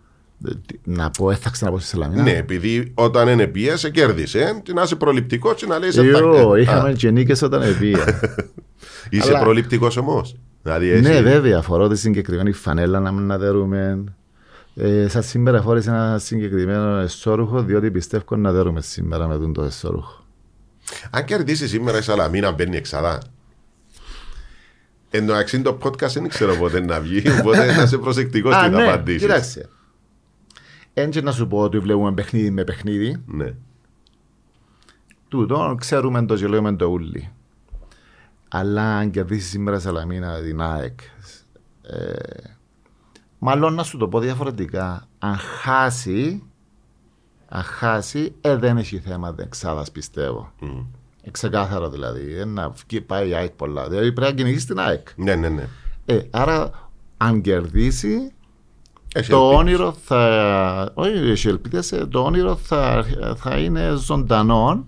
Ε, τι- Να πω, ε, θα ξαναπώ στη Σαλαμίνα. Ναι, επειδή όταν είναι πίεση, κέρδισε. Ε, και να είσαι προληπτικός και να λέει. Ιω, είχαμε και νίκες όταν επία. [laughs] Είσαι Αλλά- προληπτικός όμως. Δηλαδή, ναι, εσύ- βέβαια, φορώ τη συγκεκριμένη φανέλα να μην δέρουμε. Ε, σαν σήμερα φόρεσε ένα συγκεκριμένο εσώρουχο, διότι πιστεύω να δέρουμε σήμερα με τον το εσώρουχο. Αν κερδίσεις σήμερα η Σαλαμίνα, μπαίνει εξάδα. Εν τω μεταξύ το podcast δεν ξέρω πότε να βγει, [laughs] οπότε να είσαι προσεκτικός Α, στην ναι, απαντήσεις. κοίταξε. Έτσι να σου πω ότι βλέπουμε παιχνίδι με παιχνίδι. Ναι. Τούτο ξέρουμε το και λέμε το ούλι. Αλλά αν κερδίσεις σήμερα Σαλαμίνα την ΑΕΚ, ε, μάλλον να σου το πω διαφορετικά. Αν χάσει, αν χάσει, ε, δεν έχει θέμα δεξάδας πιστεύω. Μμ. Ε, Ξεκάθαρο δηλαδή. Ε, να βγει, πάει η ΑΕΚ πολλά. Δηλαδή πρέπει να κυνηγήσει την ΑΕΚ. Ναι, ναι, ναι. Ε, άρα, αν κερδίσει, Έχει το ελπίδες. όνειρο θα. Όχι, έχει ελπίδες, ε, το όνειρο θα, θα είναι ζωντανό.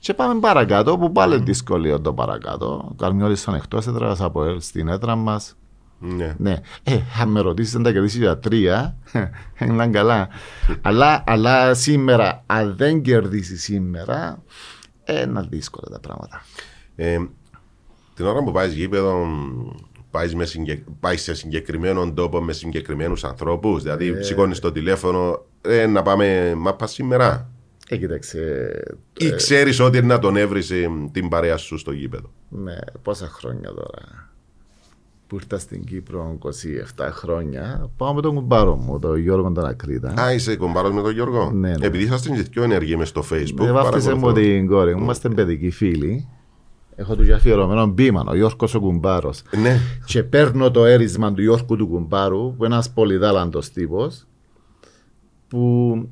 Και πάμε παρακάτω, που πάλι δυσκολία το παρακάτω. Καρμιόλη ήταν εκτός έδρας από ελ στην έδρα μας. Ναι. Ναι. Ε, αν με ρωτήσει αν τα κερδίσει για τρία, [laughs] είναι καλά. αλλά, αλλά σήμερα, αν δεν κερδίσει σήμερα, ε, είναι δύσκολα τα πράγματα. Ε, την ώρα που πάεις γήπεδο, πάεις, με συγκε... πάεις σε συγκεκριμένο τόπο με συγκεκριμένους ανθρώπους. Δηλαδή, Ε. σηκώνεις το τηλέφωνο, ε, να πάμε μάπα σήμερα. Ε, κοίταξε. Ή ξέρεις ότι είναι να τον έβρει την παρέα σου στο γήπεδο. Ναι, πόσα χρόνια τώρα που ήρθα στην Κύπρο 27 χρόνια πάω με τον κουμπάρο μου, τον Γιώργο τον Ακρίτα. Α, είσαι κομπάρο με τον Γιώργο; Ναι, ναι. Επειδή είσαστε και πιο ενεργοί μες στο Facebook. Δεν βάφτισε μου παρακολουθώ. την κόρη μου, είμαστε παιδικοί φίλοι. Έχω τους και αφιερωμένο μπήμα, ο Γιώργος ο κουμπάρος. Ναι. Και παίρνω το έρισμα του Γιώργου του κουμπάρου, που είναι ένας πολυδάλαντος τύπος, που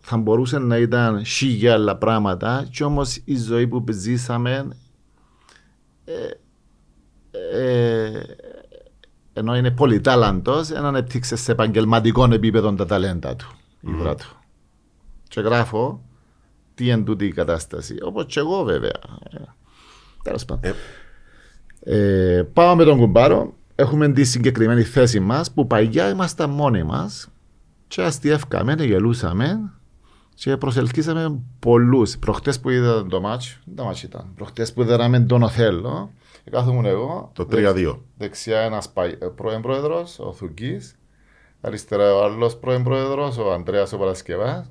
θα μπορούσε να ήταν χίλια άλλα πράγματα, και όμως η ζωή που ζήσαμε ε, ε, ενώ είναι πολυτάλαντος, δεν ανεπτύξε σε επαγγελματικό επίπεδο τα ταλέντα του, η βρά του. Και γράφω τι είναι τούτη η κατάσταση, όπως και εγώ βέβαια. Ε, Τέλος πάντων. Ε, Ε, πάω με τον κουμπάρο, έχουμε τη συγκεκριμένη θέση μας, που παγιά ήμασταν μόνοι μας και αστιεύκαμε, γελούσαμε και προσελκύσαμε πολλούς. Προχτές που είδα το μάτς, το μάτς ήταν, προχτές που είδαμε τον Οθέλο, κάθομαι εγώ, Το 3-2. δεξιά ένας πα- ε, πρώην πρόεδρος, ο Θουκής, αριστερά ο άλλος πρώην πρόεδρος, ο Ανδρέας ο Παρασκευάς.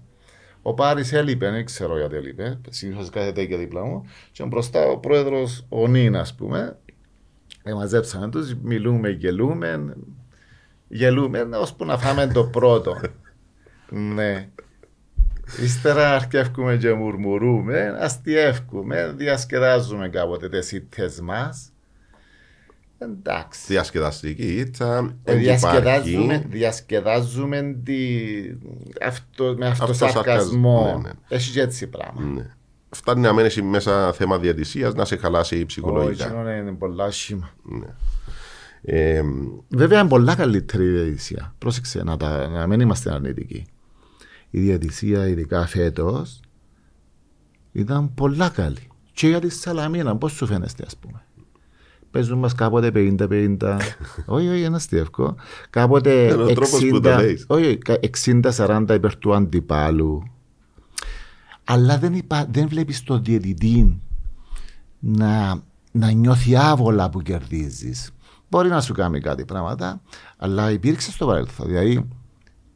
Ο Πάρης έλειπε, δεν ξέρω γιατί έλειπε, συνήθως κάθεται και δίπλα μου. Και μπροστά ο πρόεδρος, ο Νίν, ας πούμε, ε, μαζέψαμε τους, μιλούμε, γελούμε, γελούμε, ώσπου να φάμε το πρώτο. [laughs] ναι. Ύστερα αρκεύκουμε και μουρμουρούμε, αστιεύκουμε, διασκεδάζουμε κάποτε τις ήττες μας. Εντάξει. Διασκεδαστική ήττα. Ε, δεν διασκεδάζουμε, υπάρχει. διασκεδάζουμε τη... αυτό, με Αυτοσαρκασμό, αυτοσαρκασμό. ναι, ναι. Έχει και έτσι πράγμα. Ναι. Φτάνει να μένεις μέσα θέμα διατησίας να σε χαλάσει Όχι, ψυχολογικά. εκείνο είναι πολλά άσχημα. Ε, Βέβαια είναι πολλά καλύτερη η διαιτησία. Πρόσεξε να, τα, να μην είμαστε αρνητικοί. Η διαιτησία, ειδικά φέτος, ήταν πολλά καλή. Και για τη Σαλαμίνα, πώς σου φαίνεται, ας πούμε; Παίζουν μας κάποτε 50-50. [laughs] όχι, όχι, ένα αστείευκο. Κάποτε Είναι ο τρόπος που το 60, λέεις. όχι, κα- 60-40 υπέρ του αντιπάλου. Αλλά δεν, υπά, δεν βλέπεις τον διαιτητή να, να νιώθει άβολα που κερδίζεις. μπορεί να σου κάνει κάτι πράγματα, αλλά υπήρξε στο παρελθόν. Δηλαδή,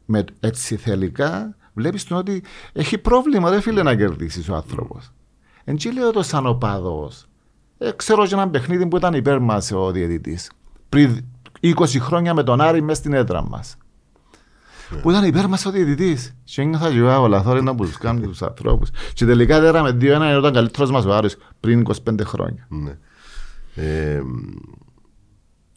με, έτσι θελικά βλέπεις ότι έχει πρόβλημα, δεν φίλε να κερδίσεις ο άνθρωπος. Εν τσι λέω το σαν οπαδό. Ε, ξέρω και ένα παιχνίδι που ήταν υπέρ μας ο διαιτητής. Πριν 20 χρόνια με τον Άρη μέσα στην έδρα μας. Που ήταν υπέρ μας ο διαιτητής. Και ένιωθα και εγώ λαθόρινα που τους κάνουν τους ανθρώπους. Και τελικά δέραμε 2-1 ενώ ήταν καλύτερος μας ο Άρης πριν 25 χρόνια. Ναι. Ε,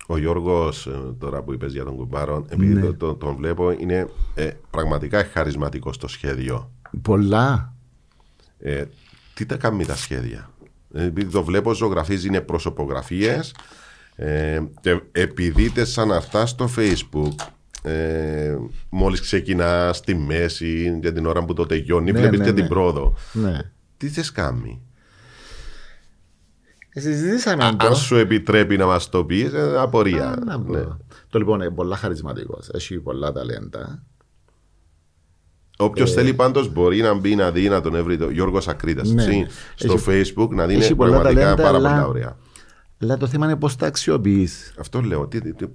ο Γιώργος, τώρα που είπες για τον Κουμπάρο, επειδή Ναι. το- το- τον βλέπω, είναι ε, πραγματικά χαρισματικό στο σχέδιο. Πολλά. Ε, τι τα κάνει τα σχέδια; Ε, Επειδή το βλέπω, ζωγραφίζει, είναι προσωπογραφίες. Ε, και επειδή τε σαν αυτά στο facebook, ε, μόλις ξεκινά στη μέση για την ώρα που το τελειώνει, Ναι, βλέπεις ναι, και ναι. την πρόοδο. Ναι. Τι θες κάνει; Ε, Συζητήσαμε Αν το. σου επιτρέπει να μας το πεις, ε, απορία. Α, να πω. Ναι. Το λοιπόν είναι πολλά χαρισματικός. Έχει πολλά ταλέντα. Όποιος Ε, θέλει πάντως μπορεί να μπει να δει να τον έβρει το Γιώργος Ακρίτας. Ναι. Στο Έχει- facebook να δει έχει είναι πολλά πραγματικά ταλέντα, πάρα αλλά- πολλά ωραία. Αλλά το θέμα είναι πώς τα αξιοποιείς. Αυτό λέω. Τι, τι- τι-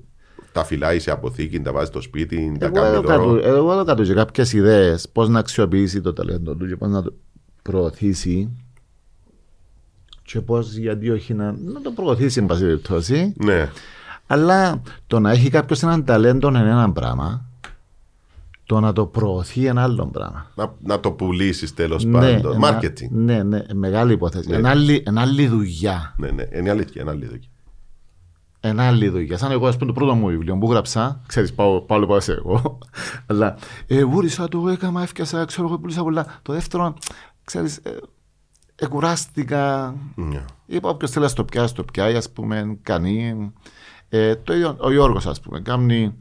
τα φυλάει σε αποθήκη, τα βάζει στο σπίτι, τα Εγώ κάνει εδώ κάτω, δώρο. εγώ εδώ κάτω και κάποιες ιδέες πώς να αξιοποιήσει το ταλέντο του και πώς να το προωθήσει. Και πώς, γιατί όχι να, να το προωθήσει, εν πάση περιπτώσει. Ναι. Αλλά το να έχει κάποιος έναν ταλέντο είναι ένα πράγμα. Το να το προωθεί ένα άλλο πράγμα. Να, να το πουλήσεις τέλος Ναι, πάντων. ένα- Marketing. Ναι, ναι, μεγάλη υπόθεση. Ναι. Ένα άλλη, ένα άλλη δουλειά. Ναι, ναι. Είναι αλήθεια. Είναι αλήθεια. Ένα άλλη δουλειά. Σαν εγώ, ας πούμε, το πρώτο μου βιβλίο που γράψα, ξέρεις, πάω, πάω, πάω σε εγώ. Αλλά ε, βούρισα το, έκανα, έφτιασα, ξέρω εγώ, πουλήσα πολλά. Το δεύτερο, ξέρεις, ε, εκουράστηκα. Ναι. Είπα, όποιος θέλει να το πιάσει, το πιάει, ας πούμε, κάνει. Ε, το ίδιο, ο Γιώργος, ας πούμε, κάνει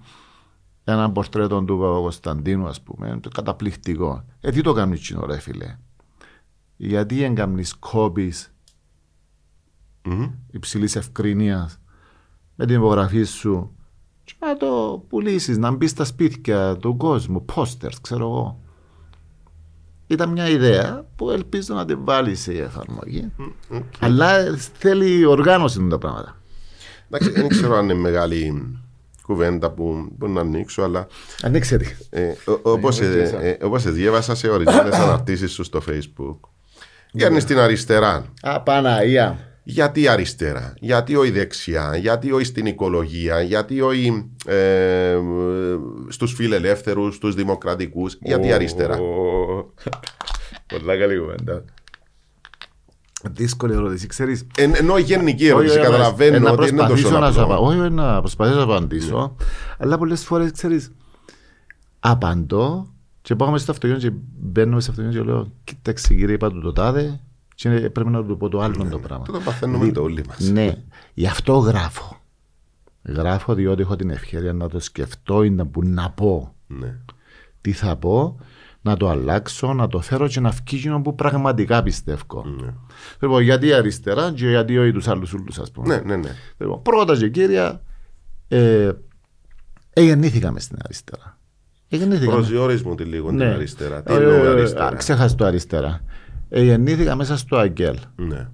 ένα πορτρέτο του Παπα-Κωνσταντίνου, ας πούμε, το καταπληκτικό. Ε, τι το κάνεις τσινό, ρε φίλε; Γιατί δεν κάνεις κόπη Μμμ. υψηλής ευκρίνεια με την υπογραφή σου και να το πουλήσεις, να μπει στα σπίτια του κόσμου, posters, ξέρω εγώ. Ήταν μια ιδέα που ελπίζω να την βάλει σε εφαρμογή. Αλλά θέλει οργάνωση τα πράγματα. Εντάξει, δεν ξέρω αν είναι μεγάλη κουβέντα που μπορεί να ανοίξω, αλλά Ανοίξτε. ε, όπως όπως σε διέβασα σε ορισμένες [coughs] αναρτήσεις σου στο Facebook, Γιάννη στην αριστερά. Α, Παναγία. Γιατί αριστερά, γιατί όχι δεξιά, γιατί όχι στην οικολογία, γιατί όχι ε, στους φιλελεύθερους, στους δημοκρατικούς, γιατί αριστερά. Πολλά καλή κουβέντα. Δύσκολη ερώτηση, ξέρεις. Εν, ενώ η γενική ερώτηση Όχι, όχι, καταλαβαίνω ε, να ότι είναι τόσο προσπαθήσω να σου απα- απλό. Όχι, να προσπαθήσω να απαντήσω. Αλλά πολλές φορές ξέρεις, απαντώ και πάω μέσα στο αυτοκίνητο και μπαίνω μέσα στο αυτοκίνητο και λέω: Κοίταξε, κύριε, είπα του το τάδε, και πρέπει να του πω το άλλο το πράγμα. Αυτό το παθαίνουμε το όλοι μας. Ναι, γι' αυτό γράφω. Γράφω διότι έχω την ευκαιρία να το σκεφτώ ή να, που να πω. Ναι. Τι θα πω, να το αλλάξω, να το φέρω και να βγει εκείνο που πραγματικά πιστεύω. Ναι. Λοιπόν, γιατί αριστερά και γιατί όχι τους άλλους ούλους, ας πούμε. ναι, ναι, ναι. Λοιπόν, πρώτα και κύρια, ε, ε, γεννήθηκα μες στην αριστερά. Ε, γεννήθηκα μες- Προσδιορίζ μου τη λίγο την Ναι. αριστερά. Τι Ε, εννοώ ε, ε, αριστερά; α, Ξέχασε το αριστερά. Ε, γεννήθηκα μέσα στο ΑΚΕΛ. Ναι.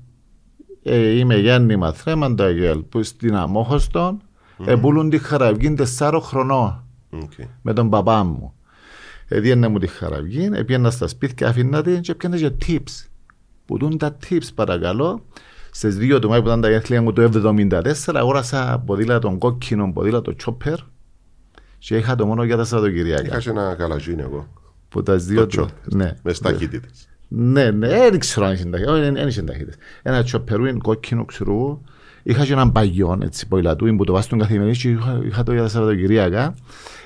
Ε, είμαι γέννημα θρέμμαν το ΑΚΕΛ, που στην Αμμόχωστον ε, πουλούν τη χαραυγή τεσσάρων χρονών Οκ. με τον παπά μου. Έδιανε μου τη χαραυγή, έπιανα στα σπίτια, αφήνα την και έπιανα και tips. Που δουν τα tips παρακαλώ. Στις 2 του Μάη που ήταν τα γενέθλια μου το 1974, αγόρασα ποδήλατο κόκκινο, ποδήλατο chopper και είχα το μόνο για τα Σαββατοκυριακά. Είχα και ένα καλαζίνι εγώ. Που τα δύο Το του. chopper. Ναι. Μες ταχύτητες. Ναι, ναι, δεν ξέρω αν είχε ταχύτητα. Όχι, δεν είχε ταχύτητα. Ένα τσοπερούιν κόκκινο, ξέρω εγώ. Είχα και έναν παγιόν, έτσι, ποηλατούιν που το βάζει στον καθημερινή και είχα, είχα το για τα Σαββατοκυριακά.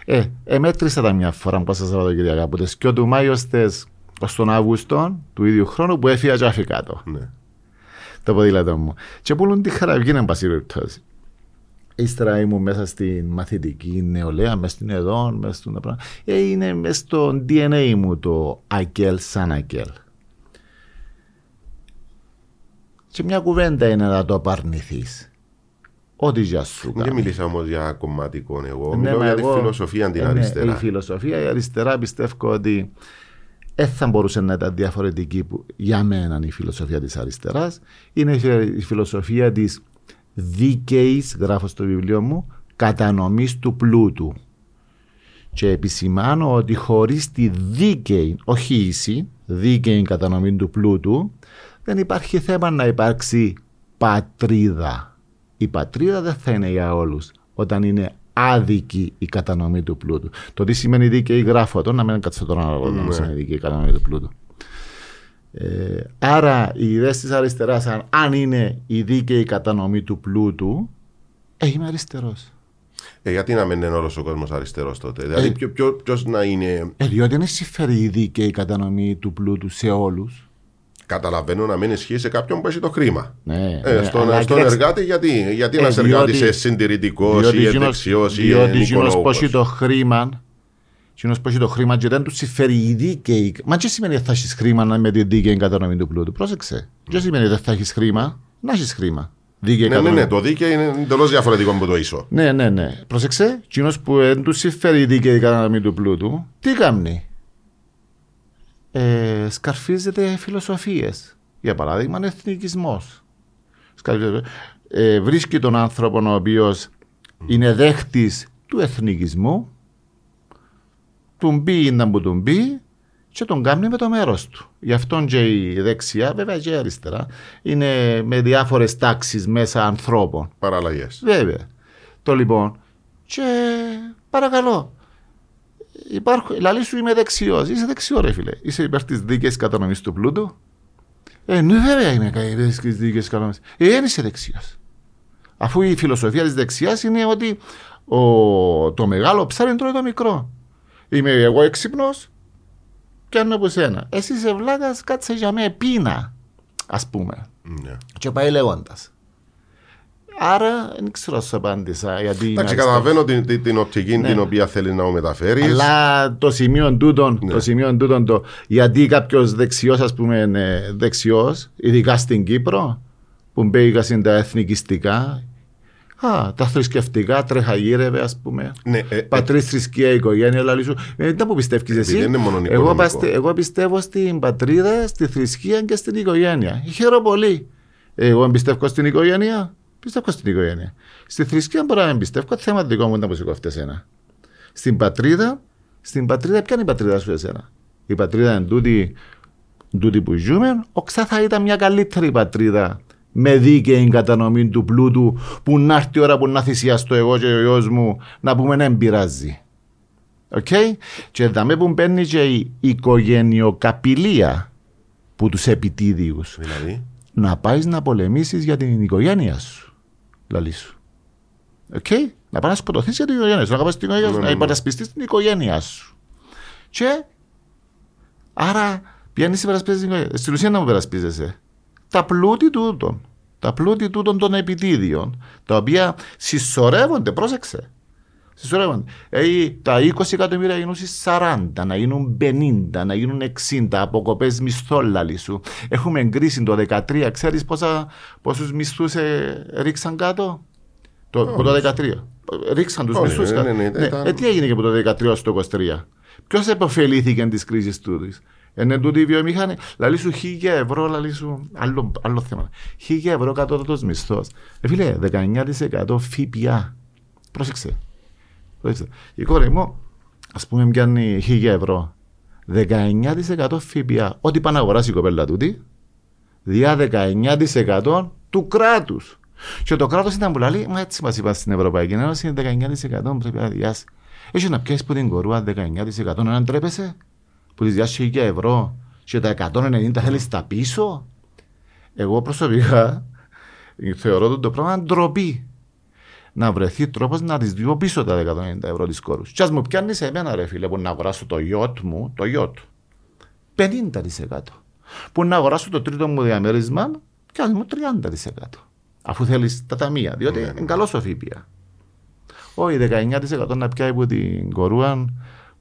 Ε, ε, μέτρησα τα μια φορά που πάσα Σαββατοκυριακά. Από τις 2 του Μάη ως τις ως τον Αύγουστο του ίδιου χρόνου που έφυγα και άφη κάτω Ναι. το ποδήλατο μου. Και πουλούν τη χαραυγή, εν πάση περιπτώσει. Ύστερα ήμουν μέσα στην μαθητική νεολαία, μέσα στην εδόν, μέσα στον πράγμα. Ε, είναι μέσα στο DNA μου το Αγγέλ σαν Αγγέλ. Και μια κουβέντα είναι να το απαρνηθείς. Ό,τι για σου Δεν κάνει. μιλήσα όμως για κομματικό εγώ. Ναι, Μιλάω μα για τη εγώ- φιλοσοφία την ε, ναι, αριστερά. Η φιλοσοφία, η αριστερά πιστεύω ότι δεν θα μπορούσε να ήταν διαφορετική που, για μένα η φιλοσοφία της αριστεράς. Είναι η φι- η φιλοσοφία της δίκαιης, γράφω στο βιβλίο μου, κατανομής του πλούτου. Και επισημάνω ότι χωρίς τη δίκαιη, όχι ίση, δίκαιη κατανομή του πλούτου, δεν υπάρχει θέμα να υπάρξει πατρίδα. Η πατρίδα δεν θα είναι για όλους όταν είναι άδικη η κατανομή του πλούτου. Το τι σημαίνει δίκαιη γράφω το, να μην κάτσω τώρα να λέω τι σημαίνει δίκαιη η κατανομή του πλούτου. Ε, άρα οι ιδέες της αριστεράς αν, αν είναι η δίκαιη κατανομή του πλούτου ε, είμαι αριστερός. Ε, γιατί να μην είναι όλος ο κόσμος αριστερός τότε; Δηλαδή, ποιο, ποιος να είναι; Ε, διότι δεν συμφέρει η δίκαιη κατανομή του πλούτου σε όλους. Καταλαβαίνω να μην ισχύει σε κάποιον που έχει το χρήμα. Ναι, Ε, ναι, στον αλλά στον κοιτάξτε, εργάτη, γιατί, γιατί Ε, ένας διότι- εργάτη είσαι συντηρητικό διότι ή εκείνος- δεξιός ή Διότι εκείνος που έχει οικολόγος. το χρήμα εκείνος που έχει το χρήμα και δεν του συμφέρει η δίκαιη Μα τι σημαίνει ότι θα έχεις χρήμα με τη δίκαιη κατανομή του πλούτου; Πρόσεξε Τι σημαίνει ότι θα έχεις χρήμα; Να έχεις χρήμα Δίκαιη Ναι, ναι, κατανομή. ναι, το δίκαιο είναι εντελώς διαφορετικό από το ίσο. Ναι, ναι, ναι. Πρόσεξε, εκείνος που δεν του συμφέρει η δίκαιη κατανομή του πλούτου, τι κάνει; Ε, σκαρφίζεται φιλοσοφίες. Για παράδειγμα, εθνικισμός. Σκαρφίζεται. Ε, βρίσκει τον άνθρωπο ο οποίος είναι δέχτης του εθνικισμού, του μπει να που του μπει και τον κάνει με το μέρος του. Γι' αυτόν και η δεξιά, βέβαια και η αριστερά, είναι με διάφορες τάξεις μέσα ανθρώπων. Παραλλαγές. Βέβαια. Το λοιπόν. Και παρακαλώ. Υπάρχω, λαλή σου είμαι δεξιός. Είσαι δεξιό, ρε φίλε. Είσαι υπέρ της δίκαιης κατανομής του πλούτου. Ε, ναι, βέβαια είμαι υπέρ της δίκαιης κατανομής. Ε, δεν είσαι δεξιός. Αφού η φιλοσοφία της δεξιάς είναι ότι ο, το μεγάλο ψάρι τρώει το μικρό. Είμαι εγώ έξυπνος και αν από σένα. Εσύ είσαι βλάκας, κάτσε για με πείνα. Α πούμε. Ναι. Και πάει λέγοντας. Άρα δεν ξέρω αν σου απάντησα. Γιατί είμαι Εντάξει, αριστερός. καταλαβαίνω την, την, την οπτική Ναι. την οποία θέλεις να μου μεταφέρεις. Αλλά το σημείο τούτον, Ναι. το σημείο τούτον το, γιατί κάποιος δεξιός, ας πούμε, είναι δεξιός, ειδικά στην Κύπρο, που μπήκαν τα εθνικιστικά, α, τα θρησκευτικά, τρέχα γύρευε, ας πούμε. Ναι, ε, ε, Πατρίς, θρησκεία, οικογένεια, λαλή σου. Ε, δεν που πιστεύεις εσύ. δεν είναι μόνο εγώ, οικονομικό. παστε- εγώ πιστεύω στην πατρίδα, στη θρησκεία και στην οικογένεια. Χαίρομαι πολύ. Εγώ εμπιστεύω στην οικογένεια. Πιστεύω στην οικογένεια. Στη θρησκεία μπορώ να μην πιστεύω. Θέμα δικό μου ήταν που σηκώφτε εσένα. Στην πατρίδα, στην πατρίδα, ποια είναι η πατρίδα σου εσένα; Η πατρίδα είναι τούτη, τούτη που ζούμε. Οξά θα ήταν μια καλύτερη πατρίδα με δίκαιη κατανομή του πλούτου που να έρθει η ώρα που να θυσιαστώ εγώ και ο γιος μου να πούμε να εμπειράζει. Οκ; Και δαμε που μπαίνει και η οικογενειοκαπηλεία που τους επιτήδειους δηλαδή; να πάεις να πολεμήσεις για την οικογένεια σου. Λαλεί σου. Οκ. Να πάει να σκοτωθεί για την οικογένεια σου. Να πάει στην οικογένεια σου, Ναι, να ναι, ναι. υπερασπιστείς την οικογένειά σου. Και άρα πιάνεις υπερασπίζεις την οικογένεια. Στην ουσία να μου υπερασπίζεσαι. Τα πλούτη τούτων. Τα πλούτη τούτων των επιτίδιων. Τα οποία συσσωρεύονται, πρόσεξε. Συσσωρεύονται. Ε, τα 20 εκατομμύρια γίνουν στις 40, να γίνουν 50, να γίνουν 60 αποκοπές μισθόλαλοι σου. Έχουμε εγκρίσει το 13, ξέρεις πόσους μισθούς ρίξαν κάτω; Το, από το 13. Ρίξαν τους Όχι, μισθούς ναι, κάτω. ναι, ναι, Ναι, ήταν- ε, τι έγινε και από το 13 στο 23. Ποιος επωφελήθηκε της κρίσης τούτης; Είναι τούτη η βιομηχανία. Λαλή σου χίλια ευρώ, λαλή σου. Άλλο, άλλο θέμα. Χίλια ευρώ κατώτατος μισθός. Ε, φίλε, 19% ΦΠΑ. Πρόσεξε. Πρόσεξε. Η κόρη μου, ας πούμε, πιάνει χίλια ευρώ. 19% ΦΠΑ. Ό,τι πάει να αγοράσει η κοπέλα τούτη, διά 19% του κράτους. Και το κράτος ήταν που λέει, μα έτσι μας είπα στην Ευρωπαϊκή Ένωση, είναι 19% που πρέπει να διάσει. Έχει να πιάσεις που την κορούα 19% να ντρέπεσαι, που της διάσει 1000 ευρώ και τα 190 θέλεις τα πίσω. Εγώ προσωπικά [laughs] θεωρώ ότι το πράγμα είναι ντροπή. Να βρεθεί τρόπος να της διώ πίσω τα 190 ευρώ της κόρους. Τι ας μου πιάνεις σε μένα, ρε φίλε, που να αγοράσω το γιότ μου, το γιότ. 50%. Που να αγοράσω το τρίτο μου διαμέρισμα, πιάνει μου 30%. Αφού θέλεις τα ταμεία, διότι Ναι, ναι. είναι καλός ο ΦΠΑ. Όχι, 19% να πιάει από την κορούα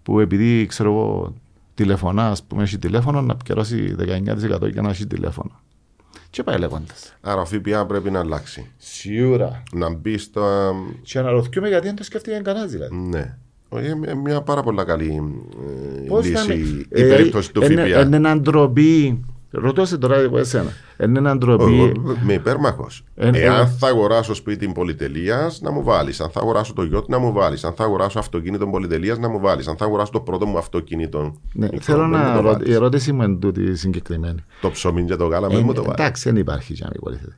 που επειδή ξέρω εγώ τηλεφωνά, ας πούμε, έχει τηλέφωνο, να πιερώσει 19% για να έχει τηλέφωνο. Και πάει λέγοντα. Άρα ο ΦΠΑ πρέπει να αλλάξει. Σίγουρα. Να μπει στα. Και αναρωτιούμαι γιατί δεν το σκέφτηκε κανένα δηλαδή. Ναι. Όχι, Είναι μια πάρα πολύ καλή ε, Πώς θα λύση είναι- η Ε, περίπτωση του είναι- ΦΠΑ. Είναι έναν ντροπή Ρωτώ σε τώρα εγώ εσένα. Είναι έναν Εγώ ντροπή. Είμαι υπέρμαχος. Ε, Εάν ε. θα αγοράσω σπίτι πολυτελείας, να μου βάλεις. Αν θα αγοράσω το γιότ, να μου βάλεις. Αν θα αγοράσω αυτοκίνητο πολυτελείας, να μου βάλεις. Αν θα αγοράσω το πρώτο μου αυτοκίνητο. Ναι, μικρό, θέλω μην μου να το ρω... βάλεις. Η ερώτηση μου είναι τούτη συγκεκριμένη. Το ψωμί και το γάλα, Ε, μην μου το βάλεις. εντάξει, δεν υπάρχει για να μην βοηθείτε.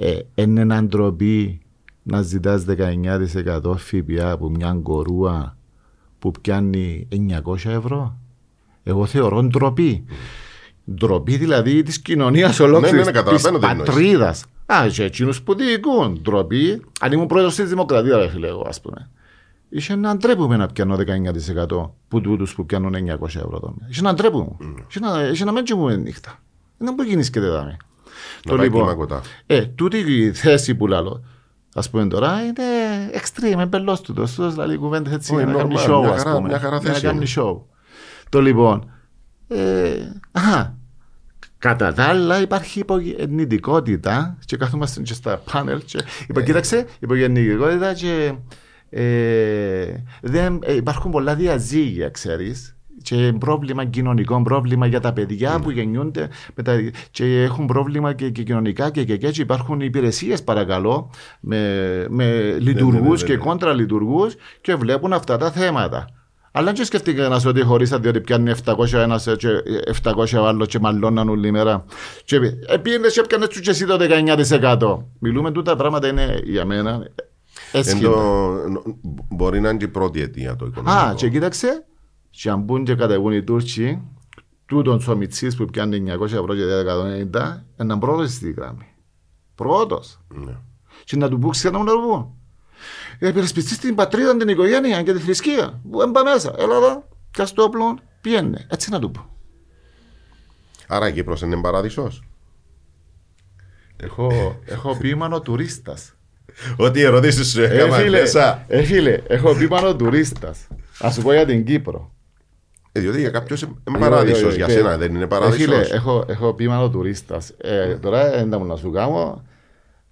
Ε, είναι έναν ντροπή να ζητάς 19% ΦΠΑ από μια κορούα που πιάνει 900 ευρώ; Εγώ θεωρώ ντροπή. Ντροπή δηλαδή της κοινωνίας ολόκληρη. ναι, ναι, καταλαβαίνω της τι εννοείς. πατρίδας. Α, και εκείνους που διοικούν. Ντροπή. Αν ήμουν πρόεδρος της Δημοκρατίας, ρε φίλε, εγώ, ας πούμε. Είχε να ντρέπουμε να πιάνω 19% που τούτους που πιάνουν 900 ευρώ. το μήνα. Είχε να ντρέπουμε. Είχε να, είχε να μην κοιμούμε νύχτα. Δεν μπορεί να και δάμε. Να πάει κλιμακωτά. Ε, τούτη η θέση που λαλώ, ας πούμε τώρα, είναι extreme, εμπελός του. Τούτος δηλαδή κουβέντες έτσι Όχι, για να κάνει normal, show, μια ας χαρά- πούμε. μια χαρά Για να θέση κάνει είναι. show. Το λοιπόν, ε, αχα, κατά τα άλλα υπάρχει υπογεννητικότητα και καθόμαστε και στα πάνελ και είπα, κοίταξε, υπογεννητικότητα και ε, δεν, ε, υπάρχουν πολλά διαζύγια, ξέρεις, και πρόβλημα κοινωνικό, πρόβλημα για τα παιδιά που γεννιούνται με τα, και έχουν πρόβλημα και, και κοινωνικά και, και, και έτσι υπάρχουν υπηρεσίες παρακαλώ με, με λειτουργού ναι, ναι, και ναι. κόντρα λειτουργούς και βλέπουν αυτά τα θέματα. Αλλά δεν σκεφτείτε ένα ότι χωρίσα διότι πιάνει 700 ένας και 700 ο άλλο και μαλώναν όλη μέρα. Και επίενε και πιάνε τους και εσύ το 19%. Μιλούμε τούτα πράγματα είναι για μένα Εν έσχυμα. το- Μπορεί να είναι και η πρώτη αιτία το οικονομικό. Α, και κοίταξε, και αν μπουν και κατεβούν οι Τούρκοι, τούτον ο Μιτσής που πιάνει 900 ευρώ και 190, έναν πρώτος στη γραμμή. Πρώτος. Ναι. Και να του πούξει να μου να υπερασπιστεί την πατρίδα, την οικογένεια και τη θρησκεία. Που έμπα μέσα. Έλα εδώ, κάτσε όπλο, πιένε. Έτσι να του πω. Άρα η είναι παράδεισος. Έχω, έχω ποίμανο τουρίστας. Ό,τι ερωτήσεις σου ε, έκανα ε, ε, φίλε, έχω ποίμανο τουρίστας. Α σου πω για την Κύπρο. Ε, διότι για κάποιο είναι παράδεισος. Για είναι ε, παράδεισος. Φίλε, έχω, έχω τουρίστας. Ε, τώρα δεν να σου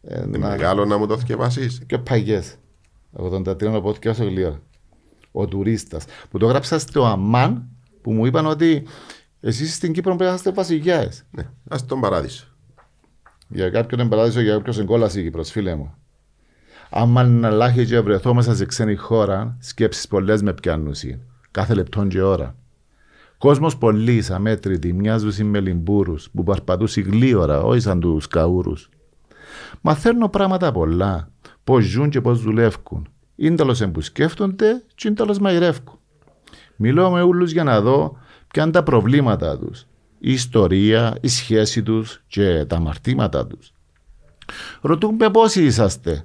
ε, είναι να... μεγάλο να μου το θυκευάσει. Και παγιές. 83 το και ο Γλυόρ. Ο τουρίστας. Που το γράψα στο Αμάν που μου είπαν ότι εσείς στην Κύπρο πρέπει να είστε βασιλιάε. Ναι, ας τον παράδεισο. Για κάποιον είναι παράδεισο, για κάποιον εγκόλαση η Κύπρος, φίλε μου. Άμα να λάχει και βρεθώ μέσα σε ξένη χώρα, σκέψεις πολλές με πιάνουν Κάθε λεπτόν και ώρα. Κόσμος πολύ αμέτρητη, μοιάζουν με λιμπούρου που παρπατούσε γλίωρα, όχι σαν τους καούρους. Μαθαίνω πράγματα πολλά. Πώς ζουν και πώς δουλεύουν. Ίνταλος που σκέφτονται και ίνταλος μαϊρεύκουν. Μιλώ με όλους για να δω ποια είναι τα προβλήματα τους. Η ιστορία, η σχέση τους και τα αμαρτήματα τους. Ρωτούμε πόσοι είσαστε.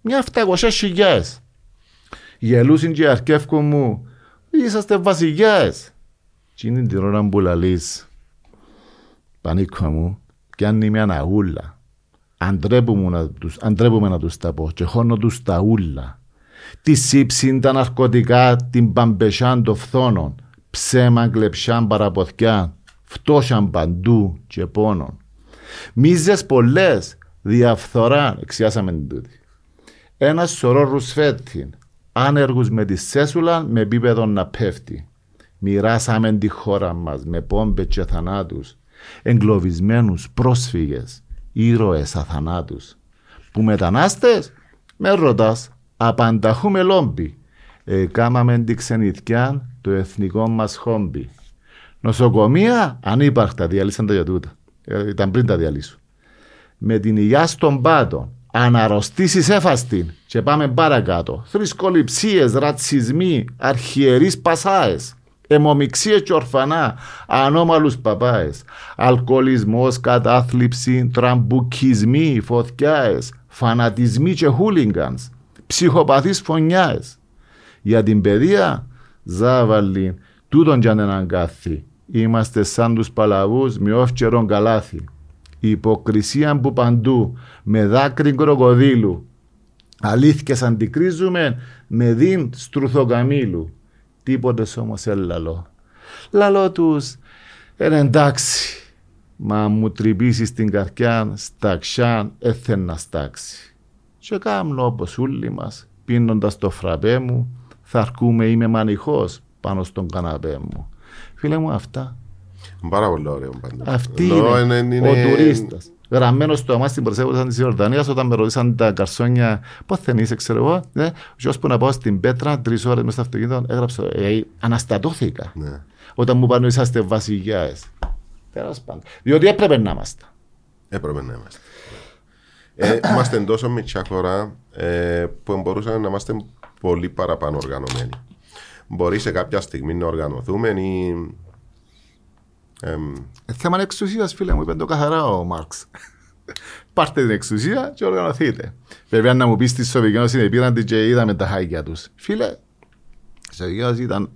Μια 700 χιλιάδες. Γελούσιν και αρκεύκουν μου. Είσαστε βασιλιάες. Τι είναι την ώρα που λαλείς. Πανίκο μου. Πιάνει μια αναγούλα. Αντρέπουμε να τους, αντρέπουμε να τους τα πω και χώνω τους τα ούλα. Τη σύψη, τα ναρκωτικά, την παμπεσάν των φθόνων, ψέμα, κλεψάν, παραποθιά, φτώσαν παντού και πόνων. Μίζες πολλές, διαφθορά, εξιάσαμε την τούτη. Ένας σωρός ρουσφέτην, άνεργους με τη σέσουλα, με επίπεδο να πέφτει. Μοιράσαμε τη χώρα μας με πόμπες και θανάτους, εγκλωβισμένους πρόσφυγες, ήρωες αθανάτους. Που μετανάστες, με ρωτάς, απανταχούμε λόμπι. Ε, κάμαμε την ξενιθιά το εθνικό μας χόμπι. Νοσοκομεία, ανύπαρκτα, διαλύσαν τα για τούτα. Ε, ήταν πριν τα διαλύσουν. Με την υγειά στον πάτο, αναρρωστήσεις έφαστην και πάμε παρακάτω. Θρησκοληψίες, ρατσισμοί, αρχιερείς πασάες, αιμομιξίες και ορφανά, ανώμαλους παπάες, αλκοολισμός, κατάθλιψη, τραμπουκισμοί, φωτιάες, φανατισμοί και χούλιγκανς, ψυχοπαθείς φωνιάες. Για την παιδεία, ζάβαλη, τούτον κι αν έναν κάθι. Είμαστε σαν τους παλαβούς με όφκερον καλάθι. Η υποκρισία που παντού, με δάκρυ κροκοδίλου. Αλήθειες αντικρίζουμε με δίν στρουθοκαμήλου. Τίποτε όμως έλαλο. Λαλό τους, «Ε, εντάξει, μα μου τρυπήσεις την καρκιά, σταξιάν, έθεν να στάξει. Και κάμνω όπως όλοι μας, πίνοντας το φραπέ μου, θα αρκούμε είμαι μανιχός πάνω στον καναπέ μου. Φίλε μου αυτά. Πάρα πολύ ωραίο πάντως. Αυτή Λέω, είναι, είναι- ο είναι- τουρίστας. Γραμμένο στο αμά στην πρωτεύουσα της Ιορδανίας, όταν με ρωτήσαν τα καρσόνια, πώς δεν είσαι, ξέρω εγώ. Ναι, και ώσπου να πάω στην Πέτρα, τρεις ώρες μέσα στο αυτοκίνητο, έγραψα. Ε, αναστατώθηκα. Ναι. Όταν μου πάνε είσαστε βασιλιάε. Τέλος πάντων. Διότι έπρεπε να είμαστε. Έπρεπε να είμαστε. Ε, είμαστε τόσο μικρά χώρα ε, που μπορούσαμε να είμαστε πολύ παραπάνω οργανωμένοι. Μπορεί σε κάποια στιγμή να οργανωθούμε ή. Εμ, Ε, θέμα εξουσίας, φίλε μου, είπε το καθαρά ο Μάρξ. [laughs] Πάρτε την εξουσία και οργανωθείτε. Βέβαια, να μου πεις στη Σοβιετική Ένωση πήραν την και είδαμε τα χάκια τους. Φίλε, η Σοβιετική Ένωση ήταν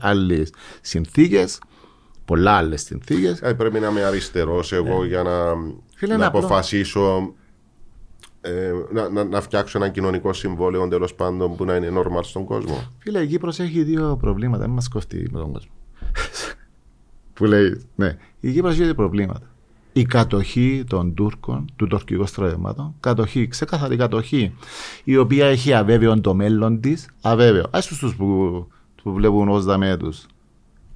άλλες συνθήκες, πολλά άλλες συνθήκες. ε, πρέπει να είμαι αριστερός εγώ για να, Φίλε, να είναι απλό. αποφασίσω ε, να, να, να φτιάξω ένα κοινωνικό συμβόλαιο τέλος πάντων που να είναι normal στον κόσμο. Φίλε, η Κύπρος έχει δύο προβλήματα. Μην μας κοφτεί με τον κόσμο. [laughs] που λέει, ναι, η Κύπρος έχει δύο προβλήματα. Η κατοχή των Τούρκων, του τουρκικού στρατευμάτων, κατοχή, ξεκάθαρη κατοχή, η οποία έχει αβέβαιο το μέλλον της, αβέβαιο. Α τους που, που βλέπουν ως δαμέ τους.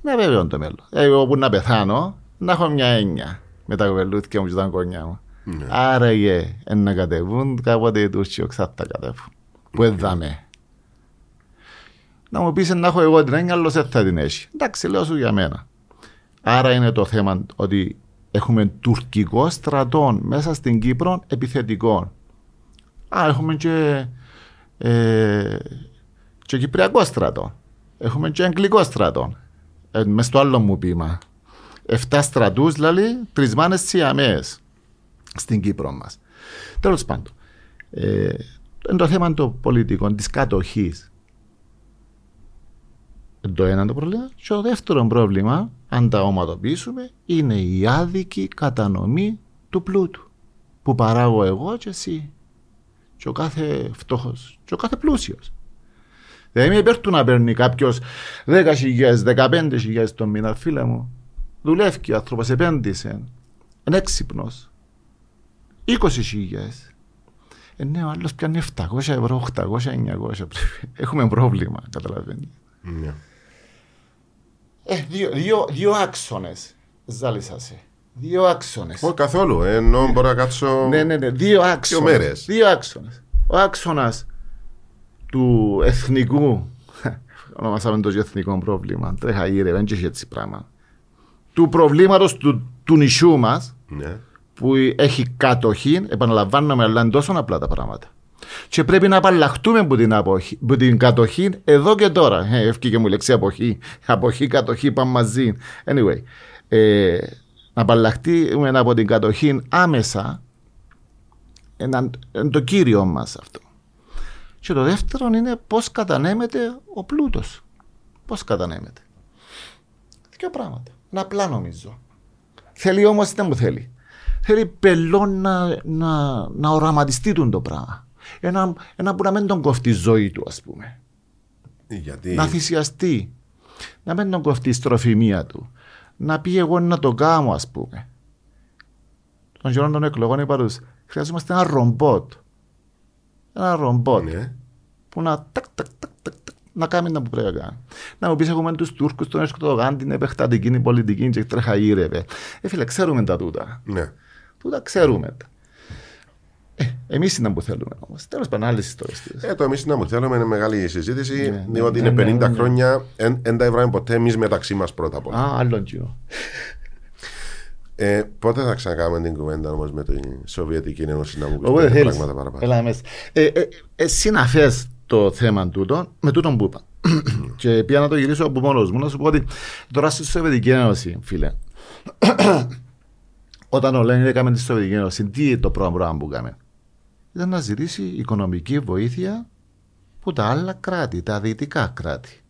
Είναι αβέβαιο το μέλλον. Ε, Εγώ που να πεθάνω, να έχω μια έννοια με τα κοπελούθια μου και τα κονιά μου. Ναι. Άραγε ε, να κατεβούν, κάποτε οι Τούρκοι οξά τα κατέβουν. Που έδαμε. Να μου πεις να έχω εγώ την έννοια, άλλος δεν θα την έχει. Εντάξει, λέω σου για μένα. Άρα είναι το θέμα ότι έχουμε τουρκικό στρατό μέσα στην Κύπρο επιθετικό. Α, έχουμε και, ε, και κυπριακό στρατό. Έχουμε και αγγλικό στρατό. Ε, μες στο άλλο μου πείμα. Εφτά στρατούς, δηλαδή, τρισμάνες σιαμαίες στην Κύπρο μας. Τέλος πάντων, ε, είναι το θέμα των πολιτικών, της κατοχής. Το ένα το πρόβλημα. Και το δεύτερο πρόβλημα, αν τα οματοποιήσουμε, είναι η άδικη κατανομή του πλούτου. Που παράγω εγώ και εσύ. Και ο κάθε φτώχο. Και ο κάθε πλούσιος. Δεν είμαι υπέρ του να παίρνει κάποιος 10.000, 15.000 το μήνα, φίλε μου. Δουλεύει ο άνθρωπος, επένδυσε. Είναι έξυπνος. 20.000. Ε, ναι, ο άλλος πιάνει 700 ευρώ, 800, 900. Πρέπει. Έχουμε πρόβλημα, καταλαβαίνεις. Ναι. Ε, δύο, δύο, δύο άξονες. Ζάλισασε. Δύο άξονες. Όχι καθόλου. ε, Ενώ μπορώ να κάτσω. Ναι, ναι, ναι. Δύο άξονες. μέρες. Δύο άξονες. Ο άξονας του εθνικού. [laughs] Ονομάσαμε το και εθνικό πρόβλημα. Τρέχα γύρε, δεν έχει έτσι πράγμα. Του προβλήματος του, του νησιού μας Ναι. που έχει κατοχή, επαναλαμβάνομαι, αλλά είναι τόσο απλά τα πράγματα. Και πρέπει να απαλλαχτούμε από την, αποχή, από την κατοχή εδώ και τώρα. Ε, Ευκήκε μου η λέξη αποχή. Αποχή, κατοχή, πάμε μαζί. Anyway, ε, να απαλλαχτούμε από την κατοχή άμεσα είναι το κύριο μας αυτό. Και το δεύτερο είναι πώς κατανέμεται ο πλούτος. Πώς κατανέμεται. Δύο πράγματα. Είναι απλά νομίζω. Θέλει όμως δεν μου θέλει. Θέλει πελό να, να, να οραματιστεί τον το πράγμα. Ένα, ένα που να μην τον κοφτεί η ζωή του ας πούμε. Γιατί; Να θυσιαστεί. Να μην τον κοφτεί η στροφημία του. Να πει εγώ να το κάνω ας πούμε. Των γερών των εκλογών είπα τους, χρειαζόμαστε ένα ρομπότ. Ένα ρομπότ Ναι. που να τακ, τακ, τακ, τακ, τακ, να κάνει να που πρέπει να κάνει. Να μου πεις έχουμε τους Τούρκους, τον Ερσκοτογάν, την επεκτατική την πολιτική και τρέχα γύρευε. Ε φίλε, ξέρουμε τα τούτα. Ναι. Τούτα ξέρουμε τα. Ε, εμείς είναι που θέλουμε όμως. Τέλος πάντων άλλες ιστορίες. Ε, το εμείς να μου θέλουμε είναι μεγάλη συζήτηση, Ναι, διότι ναι, είναι ναι, 50 ναι, ναι. χρόνια, δεν τα έβραμε ποτέ εμείς μεταξύ μας πρώτα απ' όλα. Α, άλλον κοινό. Ε, πότε θα ξανακάνουμε την κουβέντα όμως με την Σοβιετική Ένωση να μου πει Οπότε θέλεις. πράγματα παραπάνω; Έλα μέσα. Ε, ε, ε, συναφές το θέμα τούτο με τούτον που είπα. [clears throat] και πια να το γυρίσω από μόνος μου να σου πω ότι τώρα στη Σοβιετική Ένωση, φίλε, [clears throat] όταν ο Λένιν έκαμε τη Σοβιετική Ένωση, τι είναι το πρώτο πράγμα που έκαμε; Ήταν να ζητήσει οικονομική βοήθεια από τα άλλα κράτη, τα δυτικά κράτη.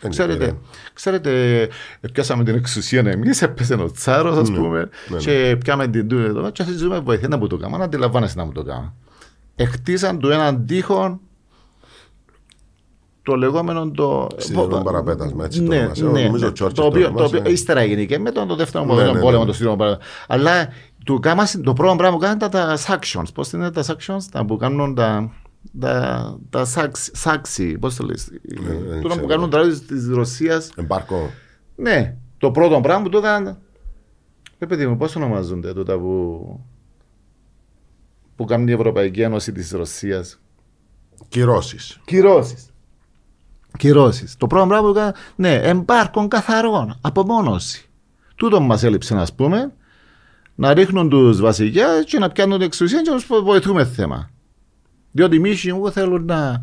Δεν Ξέρετε, είναι. ξέρετε, πιάσαμε την εξουσία εμείς, έπεσε ο τσάρος, ας πούμε, ναι. και πιάμε την τούτη εδώ και ζητούμε βοήθεια να μου το κάνουμε. Να αντιλαμβάνεσαι να μου το κάνουμε. Εκτίσαν του έναν τείχον το λεγόμενο το. Σιδηρό παραπέτασμα, έτσι το ναι, ονομάσε. ναι, Νομίζω ναι, ο Churchill το το οποίο, το ονομάσε. οποίο ύστερα έγινε και μετά το δεύτερο Ναι, παγκόσμιο ναι, ναι, πόλεμο, ναι. το σιδηρό παραπέτασμα. Αλλά του κάμα, το πρώτο πράγμα που κάνουν ήταν τα sanctions. Πώς είναι τα sanctions, τα που κάνουν τα. Τα, τα σάξι, πώς το λες, δεν τούτα που ξέρω. κάνουν τώρα τη Ρωσίας Εμπάρκο. Ναι, το πρώτο πράγμα που το έκανα. Ρε παιδί μου, πώς ονομάζονται τούτα που. που κάνει η Ευρωπαϊκή Ένωση της Ρωσίας; Κυρώσεις. Κυρώσεις. Κυρώσεις. Το πρώτο πράγμα που έκανα. Ναι, εμπάρκων καθαρών. Απομόνωση. Τούτο μας έλειψε, να πούμε, να ρίχνουν τους βασιλιά και να πιάνουν την εξουσία και να τους βοηθούμε θέμα. Διότι οι μίσοι μου θέλουν να,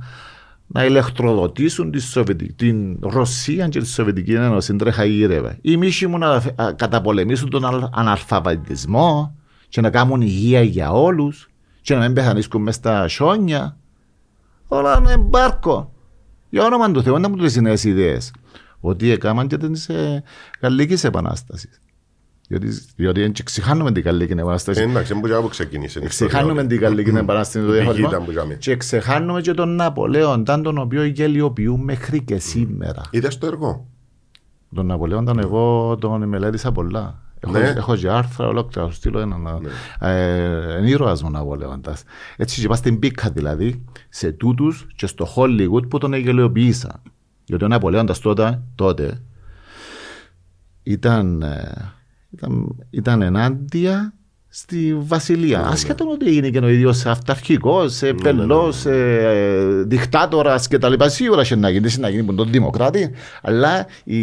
να ηλεκτροδοτήσουν τη Σοβιετική, την Ρωσία και τη Σοβιετική Ένωση. Τρέχα γύρευε. Οι μίσοι μου να α, καταπολεμήσουν τον αλ- αναλφαβητισμό και να κάνουν υγεία για όλους και να μην πεθανίσκουν μέσα στα σιόνια. Όλα είναι εμπάρκο. Για όνομα του Θεού, να μου τις νέες ιδέες. Ότι έκαναν και τις ε, Γαλλικής Επανάστασης. Διότι, διότι δεν ξεχάνουμε την Γαλλική Επανάσταση. Ε, Εντάξει, δεν μπορεί να ξεκινήσει. η ιστορία. Ξεχάνουμε την Γαλλική Επανάσταση το Η διαχωρισμό. γήτα που είχαμε. Και ξεχάνουμε και τον Ναπολέοντα, τον οποίο γελιοποιούμε μέχρι και σήμερα. Είδες το έργο; Τον Ναπολέοντα εγώ τον μελέτησα πολλά. Έχω, Ναι. έχω και άρθρα ολόκληρα, θα σου στείλω ένα. να- Ε, είναι ήρωας μου ο Ναπολέοντας. Έτσι και πας στην πίκα δηλαδή, σε τούτους και στο Hollywood που τον εγγελιοποιήσαν. Γιατί ο Ναπολέοντας τότε, τότε ήταν, ε, ήταν, ήταν ενάντια στη βασιλεία. Ασχέτω ότι είναι και ο ίδιος αυταρχικός, ε, πελός, ε, δικτάτορας και τα λοιπά. Σίγουρα είχε να γίνει, είχε να γίνει που τον δημοκράτη, αλλά η,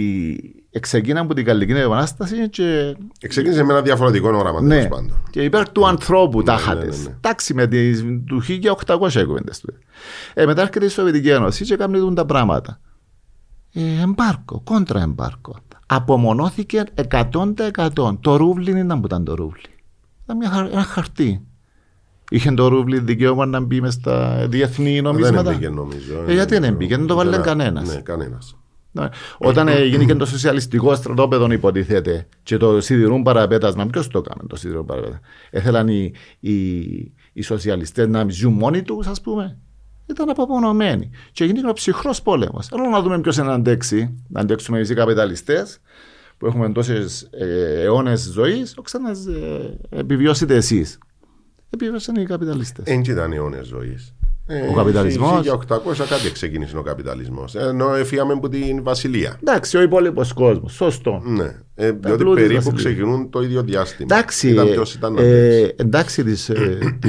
εξεκίναν από την Γαλλική Επανάσταση και Ξεκίνησε με ένα διαφορετικό όραμα ναι, τέλος πάντων. και υπέρ του ανθρώπου τα ναι, είχατε. ναι, ναι. Εντάξει, με τις, του 1800 κουβέντες του. Ε, μετά έρχεται η Σοβιετική Ένωση και κάνουν τα πράγματα. Ε, εμπάρκο, κόντρα εμπάρκο. Απομονώθηκε 100%. Το ρούβλι ήταν που ήταν το ρούβλι. Ήταν μια, χα- ένα χαρτί. Είχε το ρούβλι δικαίωμα να μπει μες στα διεθνή Δεν νομίσματα. έμπηκε νομίζω. Ε, γιατί δεν μπήκε, δεν το βάλε Ήταν- κανένας. Ναι, κανένας. Ναι. Όταν ε, γίνηκε το σοσιαλιστικό στρατόπεδο, υποτίθεται, και το σιδηρούν παραπέτασμα, ποιος το έκανε το σιδηρούν παραπέτασμα; Έθελαν οι, οι, οι σοσιαλιστές να ζουν μόνοι τους, ας πούμε; Ήταν απομονωμένοι. Και γίνηκε ο ψυχρός πόλεμος. Θέλω να δούμε ποιος να αντέξει. Να αντέξουμε εμείς οι καπιταλιστές που έχουμε τόσες ε, αιώνες ζωής, όχι να ε, επιβιώσετε εσείς. Επιβιώσαν οι καπιταλιστές. Δεν ήταν αιώνες ζωής. Ο καπιταλισμός. Για 800 κάτι ξεκίνησε ο καπιταλισμός. Ενώ εφιάμε από την Βασιλεία. Εντάξει, ο υπόλοιπος κόσμος. Σωστό. Ναι. Ε, διότι πλούτη περίπου Βασιλεία. ξεκινούν το ίδιο διάστημα. Εντάξει, Ήταν ε, ποιος ήταν να ε, αντέξει. εντάξει της, ε, τη-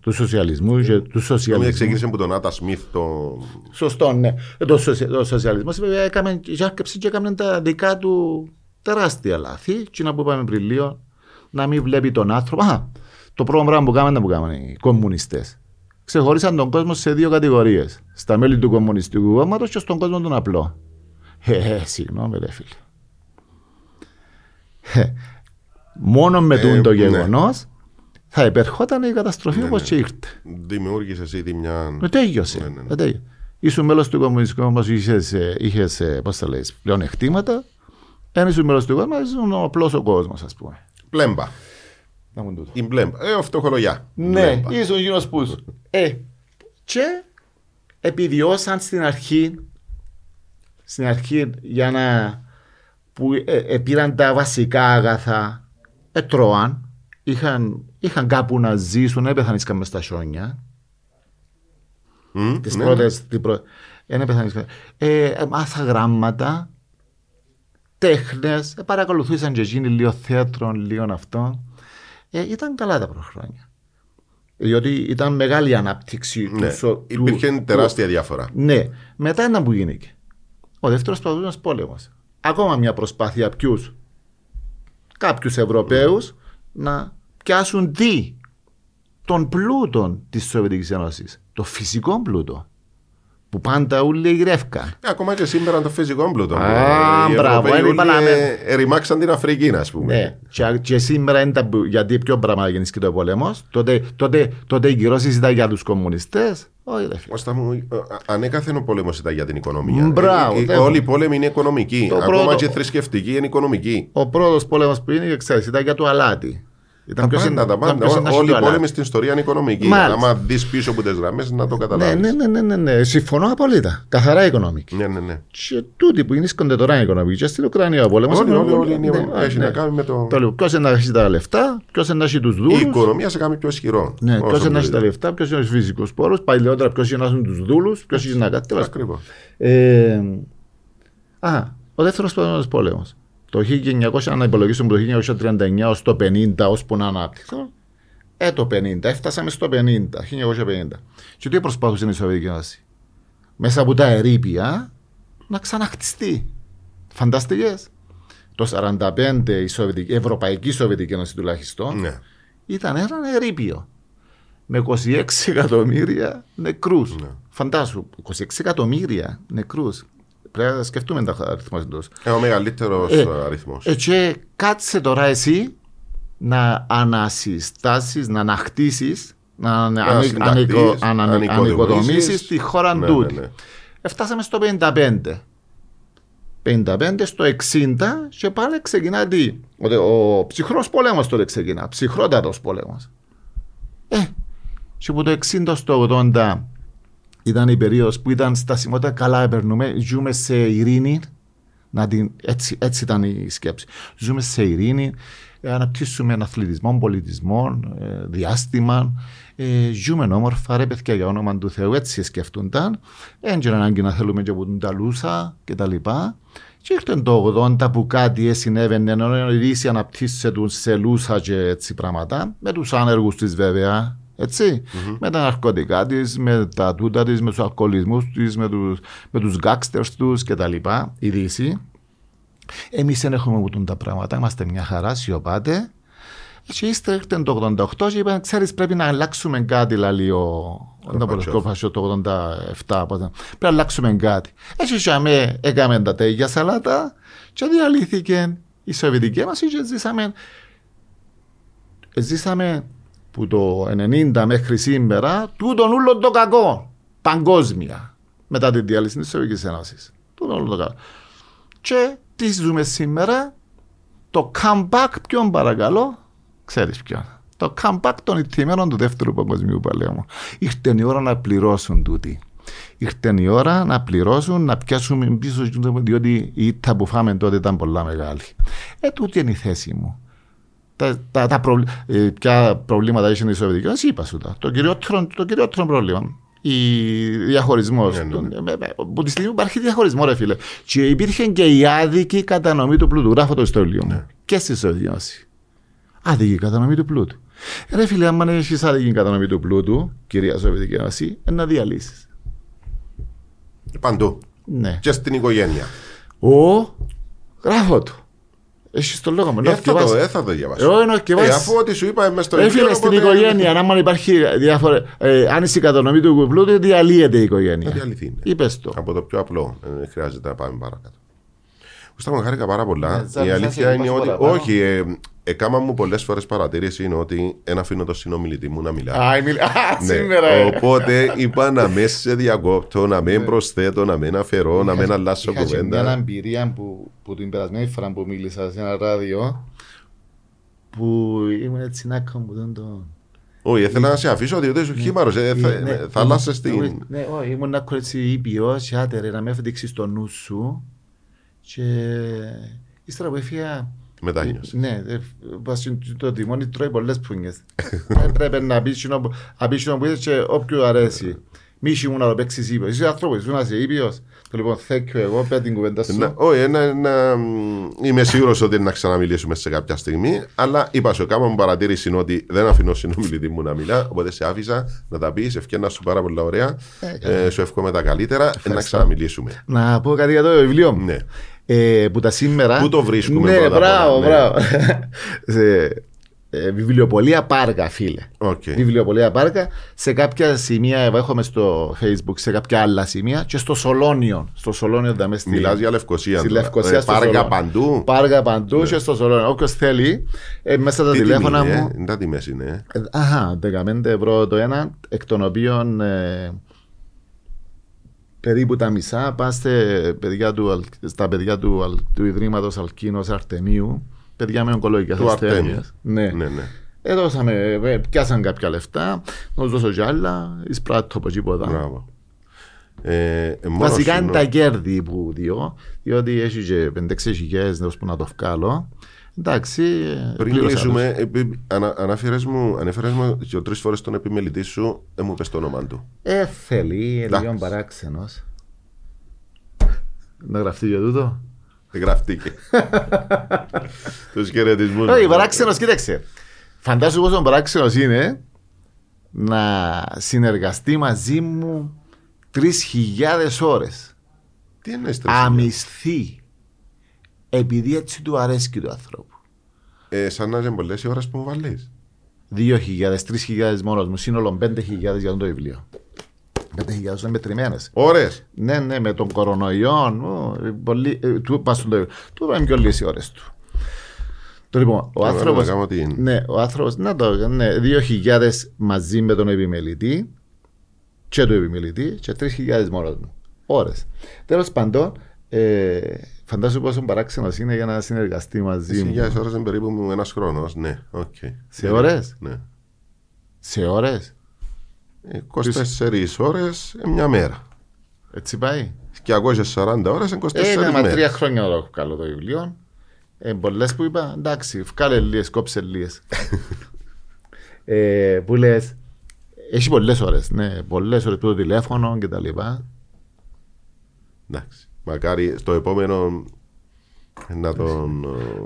τους σοσιαλισμούς και τους Νομίζω σοσιαλισμούς. ξεκίνησε από τον Άτα Σμιθ το. Σωστό, ναι. Ε, Το, σοσια, το σοσιαλισμός βέβαια έκαμε, και άρκεψε και έκαμε τα δικά του τεράστια λάθη. Και να που είπαμε πριν λίγο, να μην βλέπει τον άνθρωπο. Α, το πρώτο πράγμα που κάνανε που κάνανε οι κομμουνιστές. Ξεχωρίσαν τον κόσμο σε δύο κατηγορίες. Στα μέλη του Κομμουνιστικού Κόμματος και στον κόσμο τον απλό. Ε, ε, συγγνώμη, ρε φίλε. Ε, μόνο με Ε, τούτο το ναι. γεγονός θα υπερχόταν η καταστροφή Ναι, όπως ναι. και ήρθε. Δημιούργησες ήδη μια. Ε, τέλειωσε. Ναι, ναι, ναι. Ε, τέλειωσε. Ήσουν μέλος του Κομμουνιστικού Κόμματος, είχες είχες, ε, πώς θα λες, πλέον εκτήματα. Ένα ήσουν μέλος του κόμματος, ήσουν ο απλός ο κόσμος, ας πούμε. Πλέμπα. Να μου τούτο. Η μπλέμπα. Ε, ο φτωχολογιά. Ναι, Πλέμπα. ήσουν γύρω που. Ε, και επιβιώσαν στην αρχή, στην αρχή για να. που ε, ε, πήραν τα βασικά αγαθά, ετρώαν, είχαν, είχαν κάπου να ζήσουν, έπεθαν ίσκαν μες στα σιόνια. Μμ, τις ναι. πρώτες, τις πρω... ε, ναι, πεθάνεις. Ε, ε, μάθα γράμματα, τέχνες, ε, παρακολουθούσαν και εκείνοι λίγο θέατρο, λίγο αυτό. Ε, ήταν καλά τα προχρόνια. Διότι ήταν μεγάλη η ανάπτυξη Ναι. του, σο- του- Υπήρχε του- τεράστια διαφορά. ναι. Μετά ήταν που γίνηκε. Ο δεύτερος παγκόσμιος πόλεμος. Ακόμα μια προσπάθεια ποιους; Κάποιους Ευρωπαίους να πιάσουν τι. Τον πλούτο της Σοβιετικής Ένωσης. Το φυσικό πλούτο. Που πάντα όλοι γυρεύκαν. Ε, ακόμα και σήμερα το φυσικό πλούτο. Α, Οι μπράβο, Ευρωπαίοι είναι όλοι, είπαμε. ε, ρημάξαν την Αφρική, ας πούμε. Ναι. Και, και σήμερα είναι τα, που- γιατί ποιο πράγμα γεννήθηκε το πόλεμος. Τότε, τότε, τότε οι κυρώσεις ήταν για τους κομμουνιστές. Όχι, ρε φίλε. Κώστα μου, ε, ανέκαθεν ο πόλεμος ήταν για την οικονομία. Μπράβο, Ε, ε, δεν- Όλοι οι πόλεμοι είναι οικονομικοί. Το Ακόμα πρώτο- και οι θρησκευτικοί είναι οικονομικοί. Ο πρώτος πόλεμος που είναι, ξέρεις, ήταν για το αλάτι. Ήταν Τα ποιος πάντα, είναι- τα ήταν πάντα. ποιος είναι να Όλοι οι έχει το πόλεμοι αλάτι. στην ιστορία είναι οικονομικοί. Μάλιστα. Άμα δεις πίσω από τις γραμμές, να το Ναι, καταλάβεις. ναι, ναι, ναι, ναι, ναι. Συμφωνώ απόλυτα. Καθαρά οικονομική. ναι, ναι, ναι. Και τούτοι που γεννήσκονται τώρα είναι οικονομικοί. Και στην Ουκρανία ο πόλεμος Όλοι, είναι- όλοι, όλοι είναι- ναι, έχει ναι. να κάνει με το. Το λέω. Ποιος είναι να έχει τα λεφτά, ποιος είναι να έχει τους Η δούλους. οικονομία σε κάνει πιο ισχυρό. Ναι, Όσο ποιος είναι να έχει μπορεί. τα λεφτά, ποιος είναι ο φυσικός πόρος. Παλιότερα ποιος είναι να έχουν τους δούλους, ποιος είναι να κάνει. τέλος Ακριβώς. Ε, α, Ο δεύτερος παγκόσμιος πόλεμος. Το 1900, να υπολογίσουμε το 1939 ως το 50, ώσπου να ανάπτυξαν. Ε, το 50, έφτασαμε στο 50, 1950. Και τι προσπαθούσε η Σοβιετική Ένωση; Μέσα από τα ερήπια να ξαναχτιστεί. Φανταστικές. Το 45 η, Σοβιετική, η Ευρωπαϊκή Σοβιετική Ένωση τουλάχιστον Ναι. ήταν ένα ερήπιο. Με 26 εκατομμύρια νεκρούς. Ναι. Φαντάσου, 26 εκατομμύρια νεκρούς. Πρέπει να σκεφτούμε τα αριθμός του. Ε, ο μεγαλύτερος Ε, αριθμός. Ε, και κάτσε τώρα εσύ να ανασυστάσεις, να ανακτήσεις, να συνταχθείς, ανοικοδομήσεις. ανοικοδομήσεις τη χώρα Ναι, τούτη. ναι, ναι. Εφτάσαμε στο 55. 55 στο 60 και πάλι ξεκινά τι; Ο, ο ψυχρός πόλεμος τότε ξεκινά. Ψυχρότατος πόλεμος. Ε, και από το 60 στο 80 ήταν η περίοδος που ήταν στασιμότητα καλά περνούμε, ζούμε σε ειρήνη, να την, έτσι, έτσι ήταν η σκέψη. Ζούμε σε ειρήνη, ε, αναπτύσσουμε αθλητισμό, πολιτισμό, ε, διάστημα. Ε, ζούμε όμορφα, ρε παιδιά, για όνομα του Θεού, έτσι σκεφτούνταν. Έντια ανάγκη να θέλουμε και από τα λούσα και τα λοιπά. Και ήρθε το 80 που κάτι συνέβαινε, ενώ η Δύση αναπτύσσεται σε λούσα και έτσι πράγματα, με τους άνεργους της βέβαια, έτσι, με τα ναρκωτικά της, με τα τούτα της, με τους αλκοολισμούς της, με τους με τους γκάξτερ τους κτλ. Η Δύση. Εμείς δεν έχουμε ούτε τα πράγματα, είμαστε μια χαρά, σιωπάτε. Και ύστερα ήρθε το 88 και είπαν, ξέρεις πρέπει να αλλάξουμε κάτι, λέει ο Ναπολεσκόφασιο το 87. οπότε Πρέπει να αλλάξουμε κάτι. Έτσι και αμέ έκαμε τα τέγια σαλάτα και διαλύθηκε η Σοβιετική Ένωση και ζήσαμε ζήσαμε που το 90 μέχρι σήμερα τούτον όλο το κακό παγκόσμια μετά την διάλυση της Σοβιετικής Ένωσης. Τούτον όλο το κακό. Και τι ζούμε σήμερα; Το comeback ποιον παρακαλώ; Ξέρεις ποιον. Το comeback των ηθημένων του δεύτερου παγκοσμίου πολέμου. Ήρθε η ώρα να πληρώσουν τούτοι. Ήρθε η ώρα να πληρώσουν, να πιάσουμε πίσω, διότι η ήττα που φάμε τότε ήταν πολλά μεγάλη. Ε, τούτη είναι η θέση μου. Τα, τα, τα προβλ... ε, ποια προβλήματα είχε η Σοβιετική Ένωση, είπα σου τα. Το κυριότερο, το κυριότερο πρόβλημα. Η διαχωρισμός. Ναι, ναι, ναι. Από τη στιγμή που υπάρχει διαχωρισμό, ρε φίλε. Και υπήρχε και η άδικη κατανομή του πλούτου. Γράφω το ιστορίο μου. Ναι. Και στη Σοβιετική Ένωση. Άδικη κατανομή του πλούτου. Ε, Ρε φίλε, άμα έχεις άδικη κατανομή του πλούτου, κυρία Σοβιετική Ένωση, ε, να διαλύσεις. Παντού. Ναι. Και στην οικογένεια. Ο, γράφω το. Έχεις το λόγο μου. να Ε, θα το, διαβάσεις. ε, θα το διαβάσω. Εγώ εννοώ και Ε, βάζεις- αφού ό,τι σου είπα μες στο Ρε βιβλίο, φίλε, στην οπότε- οικογένεια, αν άμα υπάρχει διάφορα, ε, άνηση κατανομή του πλούτου, διαλύεται η οικογένεια. Να διαλυθεί, ναι. Είπες το. Από το πιο απλό. Δεν χρειάζεται να πάμε παρακάτω. Γουστάβο, χάρηκα πάρα πολλά. Ναι, Ζάρι, η θα αλήθεια σε είναι είπα ότι. παραπάνω. Όχι, ε, έκανα μου πολλές φορές παρατήρηση είναι ότι ένα αφήνω το συνομιλητή μου να μιλά. Α, μιλ- [laughs] Α, Ναι, σήμερα. ε. Οπότε είπα να με σε διακόπτω, να μην προσθέτω, να μην αφαιρώ, να μην αλλάσω Είχα και μια κουβέντα. εμπειρία που, που την περασμένη φορά που μίλησα σε ένα ράδιο που ήμουν έτσι να κάνω που δεν το... Όχι, ήθελα να σε αφήσω διότι είσαι χήμαρο. Θα Ναι, θα αλλάσες ναι, την. Ναι, όχι, ήμουν να κάνω έτσι ήπιος και άτε ρε, να με έφτιαξεις το νου σου και ύστερα που έφυγα Μετάνιωσε. Ναι, ε, βάσει το τιμόνι τρώει πολλές πουνιές. [laughs] Έπρεπε να πεις κοινό που- να πεις κοινό που είσαι και όποιου αρέσει. Μη ήμουν να το παίξεις ήπιος. Είσαι άνθρωπος, ήσουν να είσαι ήπιος. Το λοιπόν, thank you εγώ, πέρα την κουβέντα Να- σου. Όχι, να, να, είμαι σίγουρος ότι να ξαναμιλήσουμε σε κάποια στιγμή. Αλλά είπα σου, κάμα μου παρατήρηση είναι ότι δεν αφήνω συνομιλητή μου να μιλά. Οπότε σε άφησα να τα πεις. Ευκαιρία σου πάρα πολύ ωραία. Ε, σου εύχομαι τα καλύτερα. Ε, να ξαναμιλήσουμε. Να πω κάτι για το βιβλίο μου. Ναι. Ε, που τα σήμερα. Πού το βρίσκουμε Ναι, πρώτα απ' μπράβο, όλα, ναι. μπράβο. [laughs] σε, ε, βιβλιοπωλεία Πάργα, φίλε. Οκ. Βιβλιοπολία Πάργα. Σε κάποια σημεία, εγώ έχουμε στο Facebook, σε κάποια άλλα σημεία και στο Σολώνειο. Στο Σολώνειο δαμε στη. Μιλάς για Λευκοσία. Στη τώρα. Λευκοσία, Ε, στο Πάργα Σολώνειο. παντού. Πάργα παντού και στο Σολώνειο. Όποιος θέλει, ε, μέσα τα Τι τηλέφωνα τιμή, ε; μου. Είναι τα τιμές είναι. ε; Ε, Αχα, 15 ευρώ το ένα, εκ των οποίων ε, περίπου τα μισά πάνε σε παιδιά του, Αλ- στα παιδιά του, Αλ- του Ιδρύματος Αλκίνος Αρτεμίου, παιδιά με ογκολογικές Του Αρτέμιου. ασθένειες. Ναι. Ναι, ναι. Ε, δώσαμε, ε, πιάσαν κάποια λεφτά, να τους δώσω κι άλλα, εισπράττω από εκεί ποδά. Μπράβο. Ε, ε, μόνος Βασικά σου είναι νο- τα κέρδη που διώ, διότι έχει και 5-6 χιλιάδες ώσπου να το βγάλω. Εντάξει, ε, Πριν πλήρωσα κλείσουμε, επί- ανα- αναφέρες μου, ανέφερες μου και τρεις φορές τον επιμελητή σου, δεν μου πες το όνομα του. Ε, θέλει, είναι Εντάξει. λίγο παράξενος. Να γραφτεί για τούτο; Γραφτήκε. [laughs] Τους χαιρετισμούς. Όχι, παράξενος, κοίταξε. Φαντάσου πόσο παράξενος είναι να συνεργαστεί μαζί μου 3.000 ώρες. Τι εννοείς Αμυστή. Επειδή έτσι του αρέσει του ανθρώπου. ε, Σαν να είναι πολλές οι ώρες που μου βάλεις. 2.000, 3.000 μόνος μου, σύνολο 5.000 για το βιβλίο. 5.000 είναι μετρημένες. Ώρες; Ναι, ναι, με τον κορονοϊό. ω, Πολύ, ε, του πας στον το Του είπαμε πιο λίγες ώρες του. Το λοιπόν, ο να άνθρωπο. κάνω τι είναι. Ναι, ο άνθρωπο. Να το ναι, 2.000 μαζί με τον επιμελητή και του επιμελητή και 3.000 μόνος μου. Ώρες. Τέλος πάντων, ε, φαντάζομαι πόσο παράξενος είναι για να συνεργαστεί μαζί μου. Χιλιάδες ώρες είναι περίπου ένας χρόνος. Ναι, οκ. Σε ώρες; Ναι. Σε ώρες; Ε, 24 ώρες μια μέρα. Έτσι πάει; 240 ώρες είναι 24 Ε, ναι, μα τρία μέρες. χρόνια το έχω καλό το βιβλίο. Ε, Πολλές που είπα, εντάξει, βγάλε λίγες, κόψε λίγες. ε, που λες, έχει πολλές ώρες. Ναι, πολλές ώρες το τηλέφωνο και τα λοιπά. Εντάξει. Μακάρι στο επόμενο να τον.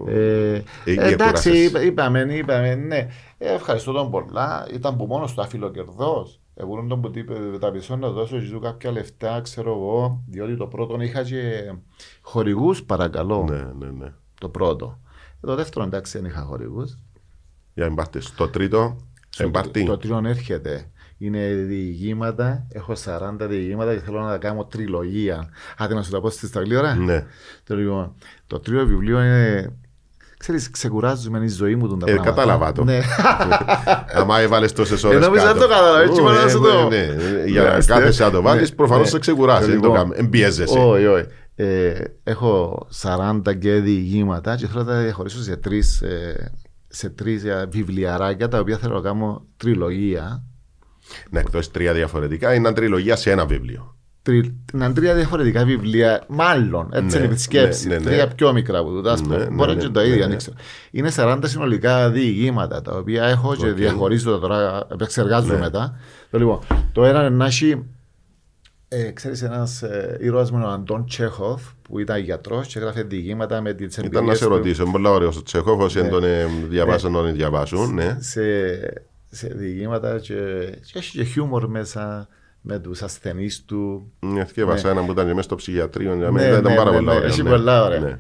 Ε, Ε, εντάξει, κουράσες. είπα- είπαμε, είπαμε, ναι. Ε, ευχαριστώ τον πολλά. Ήταν που μόνος του αφιλοκερδός. Εγώ τον που είπε τα πισώ να δώσω και του κάποια λεφτά, ξέρω εγώ, διότι το πρώτο είχα και χορηγούς, παρακαλώ. Ναι, ναι, ναι. Το πρώτο. Ε, Το δεύτερο εντάξει δεν είχα χορηγούς. Για εμπάρτες. Το τρίτο. Εμπαρτή. Το τρίτο έρχεται. Είναι διηγήματα. Έχω 40 διηγήματα και θέλω να τα κάνω τριλογία. Άντε να σου τα πω στη στα γλύωρα. Ναι. Το, λοιπόν, το τρίτο βιβλίο είναι. Ξέρεις, ξεκουράζουμε η ζωή μου τον τα Ε, πράγματα. κατάλαβα το. Ναι. [laughs] Άμα έβαλες τόσες ώρες. Ε, νόμιζα δεν το κατάλαβα, έτσι μόνο να σου το- Ναι, ναι. Για Ναι, να αστε- κάθεσαι να το βάλει, ναι, προφανώς ναι. σε ξεκουράζει. Δεν το Λοιπόν, κάνουμε. Εμπιέζεσαι. Όχι, όχι. Ε, έχω 40 και διηγήματα και θέλω να τα διαχωρίσω σε τρεις σε τρεις ε, βιβλιαράκια τα οποία θέλω να κάνω τριλογία. Να εκδώσει τρία διαφορετικά είναι τριλογία σε ένα βιβλίο. Τρι, να είναι τρία διαφορετικά βιβλία, μάλλον έτσι Ναι, είναι η σκέψη. ναι, ναι, ναι. Τρία πιο μικρά από τούτα. ας πούμε. Ναι, ναι, Μπορεί ναι, και το ναι, ίδιο ναι. ανοίξω. Είναι 40 συνολικά διηγήματα τα οποία έχω και Οκ. διαχωρίζω τώρα, επεξεργάζομαι Ναι. μετά. Το, λοιπόν, το ένα είναι να έχει. Ε, ξέρεις ένας ε, ήρωας μου, ο Αντών Τσέχοφ, που ήταν γιατρός και έγραφε διηγήματα με τις Ήταν να εμπειρίες σε του ρωτήσω. Είναι πολύ ωραίος ο Τσεχόφ. Όσοι Ναι. δεν τον ε, διαβάσαν, τον διαβάσουν. Ναι. σε, σε διηγήματα και, και έχει και χιούμορ μέσα με τους ασθενείς του. Ναι, Θυκεύασα ένα που ήταν και μέσα στο ψυχιατρίο. για Ναι, μένα Ήταν ναι, πάρα ναι, πολύ ναι, ωραίο. έχει ναι. πολλά ωραία. Ναι.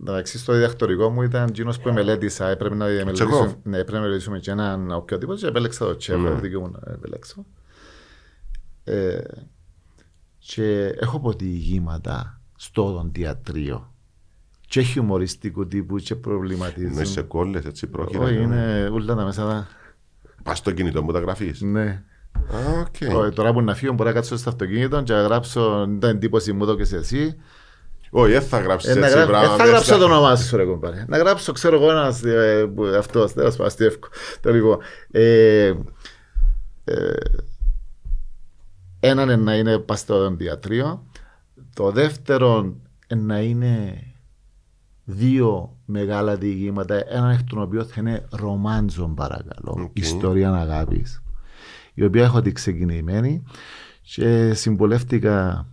Εντάξει, στο διδακτορικό μου ήταν εκείνος που μελέτησα. Έπρεπε να Τσεχόφ. μελετήσουμε, ναι, έπρεπε να μελετήσουμε και έναν οποιοδήποτε. Και επέλεξα το Τσέχοφ, Ναι. δίκαιο μου να επέλεξω. Ε, και έχω αποτυγήματα στο οδοντιατρίο. Και χιουμοριστικού τύπου και Είναι προβληματισμού. σε κόλλες, έτσι πρόκειται. Όχι, είναι όλα τα μέσα. Πας στο κινητό μου τα γραφείς. Ναι. Οκ. Όχι, Τώρα που να φύγω μπορώ να κάτσω στο αυτοκίνητο και να γράψω την εντύπωση μου εδώ και σε εσύ. Όχι, δεν θα γράψεις Ε, να έτσι γράψω- πράγμα. ε, θα μέσα. γράψω το όνομά σου, ρε κομπάρε. Να γράψω, ξέρω εγώ, ένας αυτός, τέλος πάντων, αστείευκο. Το λοιπόν. Ε, ε, έναν είναι να είναι πας στο οδοντιατρίο. Το δεύτερο είναι να είναι δύο μεγάλα διηγήματα. Ένα εκ των οποίων θα είναι ρομάντζο, παρακαλώ. Οκ. Ιστορία αγάπης. Η οποία έχω την ξεκινημένη και συμβουλεύτηκα.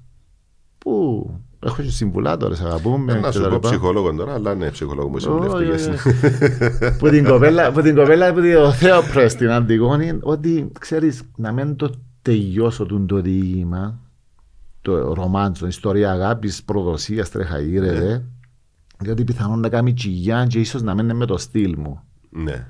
Πού έχω και συμβουλάτορες αγαπούμε. Ε, Να και σου τα πω λοιπά. ψυχολόγο τώρα, αλλά ναι, ψυχολόγο μου Όχι, συμβουλεύτηκες. όχι. που την κοπέλα, που την κοπέλα που ο Θέοπρος στην Αντιγόνη, ότι ξέρεις να μην το τελειώσω τον το διήγημα, το ρομάντσο, ιστορία αγάπης, προδοσίας, τρεχαήρευε, διότι πιθανόν να κάνει τσιγιά και ίσως να μην είναι με το στυλ μου. Ναι.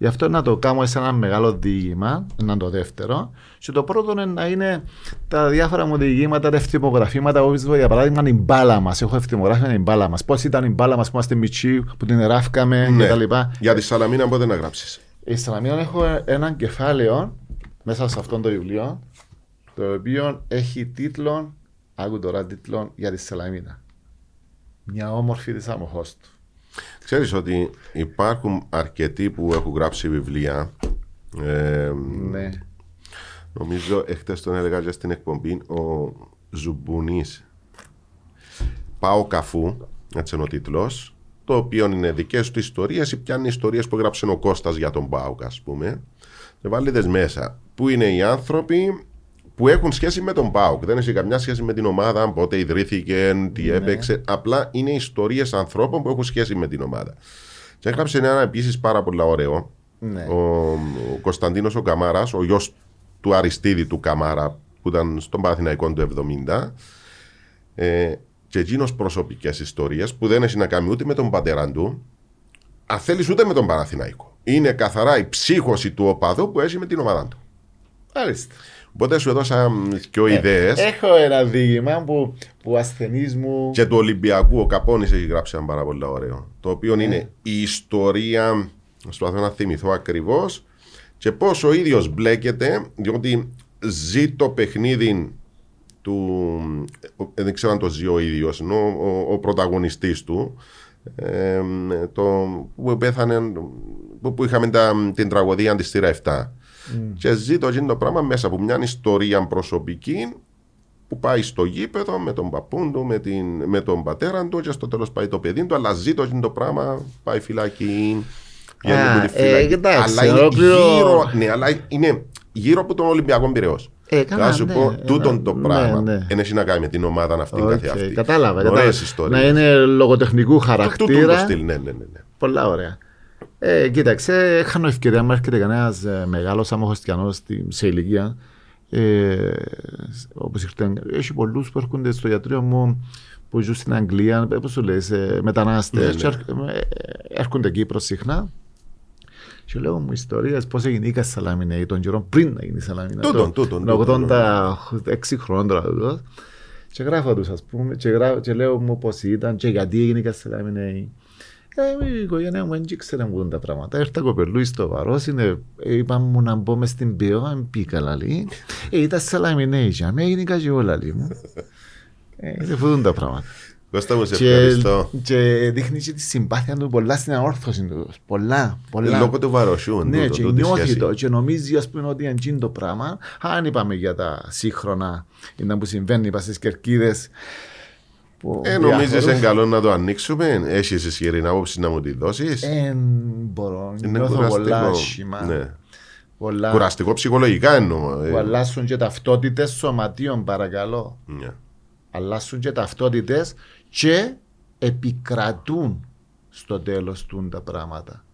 Γι' αυτό να το κάνω σε ένα μεγάλο διήγημα, να το δεύτερο. Και το πρώτο είναι να είναι τα διάφορα μου διηγήματα, τα ευθυμογραφήματα. Όπως για παράδειγμα η μπάλα μας. Έχω ευθυμογράφημα η μπάλα μας. Πώς ήταν η μπάλα μας που είμαστε μητσί, που την ράφκαμε Ναι. κτλ. Για τη Σαλαμίνα πότε να γράψεις; Η Σαλαμίνα έχω ένα κεφάλαιο μέσα σε αυτό το βιβλίο, το οποίο έχει τίτλο, άκου τώρα τίτλο για τη Σαλαμίνα. Μια όμορφη τη άμοχο του. Ξέρεις ότι υπάρχουν αρκετοί που έχουν γράψει βιβλία. Ε, Ναι. Νομίζω εχθές τον έλεγα και στην εκπομπή ο Ζουμπουνής Πάω καφού, έτσι είναι ο τίτλος το οποίο είναι δικές του ιστορίες ή πιάνει ιστορίες που έγραψε ο Κώστας για τον Πάουκ ας πούμε και βάλει μέσα που είναι οι άνθρωποι που έχουν σχέση με τον ΠΑΟΚ. Δεν έχει καμιά σχέση με την ομάδα, πότε ιδρύθηκε, Ναι. τι έπαιξε. Απλά είναι ιστορίες ανθρώπων που έχουν σχέση με την ομάδα. Και έγραψε ένα επίσης πάρα πολύ ωραίο. Ναι. Ο, ο Κωνσταντίνος ο Καμάρας, ο γιος του Αριστίδη του Καμάρα, που ήταν στον Παναθηναϊκό του 70. Ε, και εκείνος προσωπικές ιστορίες που δεν έχει να κάνει ούτε με τον πατέρα του, αν θέλεις ούτε με τον Παναθηναϊκό. Είναι καθαρά η ψύχωση του οπαδού που έχει με την ομάδα του. Μάλιστα. Οπότε σου έδωσα και ιδέες. Έχω ένα διήγημα που, που ασθενείς μου. Και του Ολυμπιακού ο Καπώνης έχει γράψει ένα πάρα πολύ ωραίο. Το οποίο Ναι. είναι η ιστορία. Προσπαθώ να θυμηθώ ακριβώς. Και πώς ο ίδιος μπλέκεται, διότι ζει το παιχνίδι του. ε, Δεν ξέρω αν το ζει ο ίδιος, ενώ ο, ο πρωταγωνιστής του. ε, το, που πέθανε. Που, που είχαμε τα, την τραγωδία της Στήρα 7. Και ζει το, το πράγμα μέσα από μια ιστορία προσωπική που πάει στο γήπεδο με τον παππούν του, με, την, με τον πατέρα του και στο τέλος πάει το παιδί του, αλλά ζει το, το πράγμα, πάει φυλακή. βγαίνει Α, από τη ε, φυλακή. εντάξει, αλλά είναι ολόκληρο- γύρω, ναι, αλλά είναι γύρω από τον Ολυμπιακό Πυραιός. Ε, καλά, Θα σου ναι, πω, ε, τούτον το ναι, πράγμα ναι. δεν έχει να κάνει με την ομάδα αυτή Οκ, καθε αυτή. Κατάλαβα. Ωραίες κατάλαβα. ιστορίες. Να είναι λογοτεχνικού Το τούτον το χαρακτήρα. στυλ, ναι, ναι, ναι. ναι. Πολλά ωραία. Ε, κοίταξε, είχα ευκαιρία να έρχεται κανένας μεγάλος αμοχωστιανός σε ηλικία. Ε, Όπως ήρθε, έχει πολλούς που έρχονται στο ιατρείο μου που ζουν στην Αγγλία, πώ σου λες, ε, μετανάστες. Ναι, ναι. και έρχ- ε, έρχονται Κύπρο συχνά. Και λέω μου ιστορίε πώς έγινε η Κασαλαμινέη τον καιρό πριν να γίνει η Σαλαμινέη. Τούτον, Το- τούτον, το τούτον, 86 χρόνων τώρα. τούτος. Και γράφω τους, ας πούμε, και, γράφω, και λέω μου πώς ήταν και γιατί έγινε η Κασαλαμινέη. Ε, η οικογένεια μου δεν ήξερε μου τα πράγματα. Έρθα κοπελούι στο βαρός, είναι, ε, είπα μου να μπω μες στην ποιό, αν πήγα λαλή. Ε, ήταν σαλαμινέη, για με έγινε κάτι όλα λαλή μου. Ε, είναι φούτουν τα πράγματα. Κώστα μου, σε Και, ευχαριστώ. και δείχνει και τη συμπάθεια του πολλά στην αόρθωση του. Πολλά, πολλά. Λόγω του βαροσιού. Ναι, τούτο, και τούτη νιώθει σχέση. το και νομίζει ας πούμε ότι είναι το πράγμα. Αν είπαμε για τα σύγχρονα, είναι που συμβαίνει είπα στις κερκίδες. Που Ε, νομίζεις διάφορους. είναι καλό να το ανοίξουμε, έχεις ισχυρή άποψη να μου τη δώσεις; Ε, μπορώ, Είναι νιώθω πολλά κουραστικό. άσχημα. Ναι. Πολλά, Κουραστικό ψυχολογικά εννοώ. ε. που αλλάσουν και ταυτότητες σωματείων παρακαλώ. Ναι. Αλλάσουν και ταυτότητες και επικρατούν στο τέλος του τα πράγματα.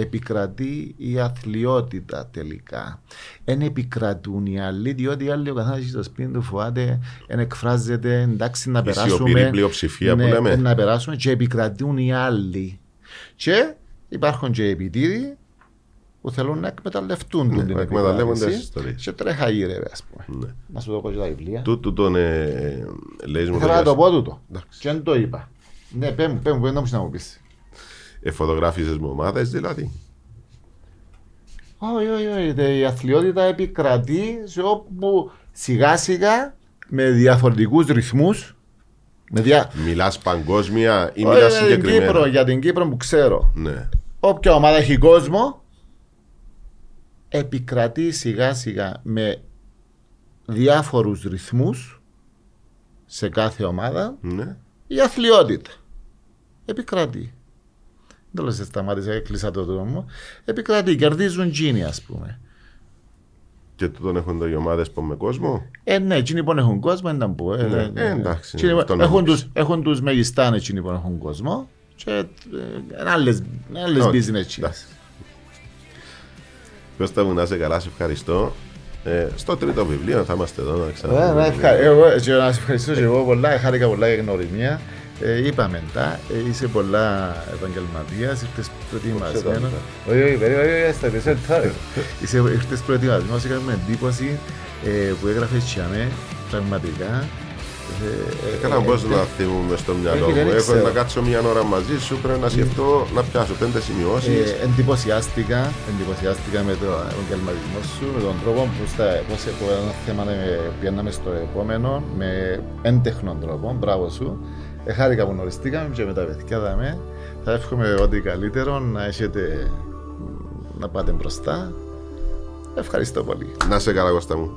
Επικρατεί η αθλειότητα τελικά. Εν επικρατούν οι άλλοι, διότι οι άλλοι ο καθένας έχει στο σπίτι του φοβάται, εν εκφράζεται, εντάξει να Η περάσουμε. σιωπηρή πλειοψηφία που ναι, λέμε. Να περάσουμε και επικρατούν οι άλλοι. Και υπάρχουν και επιτίδοι που θέλουν να εκμεταλλευτούν Ναι, τον την να εκμεταλλεύονται επικράτηση τις ιστορίες. Και τρέχα γύρευε, ας πούμε. Ναι. Να σου το πω και τα βιβλία. Τούτου τον ε, λέει μου Θέλω να το πω τούτο. Εντάξει. Και δεν το είπα. Ναι, πέ μου, πέ μου, δεν να μου πεις. Ε, φωτογράφησες με ομάδες δηλαδή. Όχι, όχι, όχι. τε- Η αθλειότητα επικρατεί σε όπου σιγά σιγά με διαφορετικούς ρυθμούς με δια... Μιλάς παγκόσμια ή Όχι, μιλάς για την συγκεκριμένα; Κύπρο, για την Κύπρο που ξέρω. Ναι. Όποια ομάδα έχει κόσμο επικρατεί σιγά σιγά με διάφορους ρυθμούς σε κάθε ομάδα ναι. η αθλειότητα. Επικρατεί. Δεν λέω σε σταμάτησα, έκλεισα το δρόμο. Επικρατεί, κερδίζουν τζίνι, ας πούμε. Και τούτον έχουν το οι ομάδες που με κόσμο; Ε, ναι, εκείνοι που έχουν κόσμο, δεν πω. Ε, Ναι, ε, ε, εντάξει, Εκείνοι που αυτό να έχουν, δείξει. τους, έχουν τους μεγιστάνες εκείνοι που έχουν κόσμο και ε, είναι άλλες, είναι άλλες Όχι, business εκείνες. εντάξει. Κώστα μου να είσαι καλά, σε ευχαριστώ. Ε, στο τρίτο βιβλίο θα είμαστε εδώ να Ε, να ξαναπούμε. ευχα- εγώ, και να σε ευχαριστώ και εγώ πολλά, χάρηκα πολλά για γνωριμία. Ε, είπαμε τα, ε, είσαι πολλά επαγγελματίας, ήρθες προετοιμασμένος. Όχι, όχι, περίμενε, όχι, στα τέσσερα λεπτά. Είσαι, ήρθες προετοιμασμένος, έκανε με εντύπωση ε, που έγραφες τσιαμέ, πραγματικά. Ε, ε, Καλά, ε, πώ ε, να θυμούμε στο μυαλό Όχι, μου. δεν Έχω ξέρω. να κάτσω μια ώρα μαζί σου, πρέπει να σκεφτώ να πιάσω πέντε σημειώσεις. Ε, εντυπωσιάστηκα, εντυπωσιάστηκα με τον επαγγελματισμό σου, με τον τρόπο που στα, πώς από ένα θέμα να πιάνναμε στο επόμενο, με έντεχνον τρόπο, μπράβο σου. Ε, χάρηκα που γνωριστήκαμε και με τα παιδιά δαμε. Θα εύχομαι ό,τι καλύτερο να έχετε να πάτε μπροστά. Ευχαριστώ πολύ. Να σε καλά, Κώστα μου.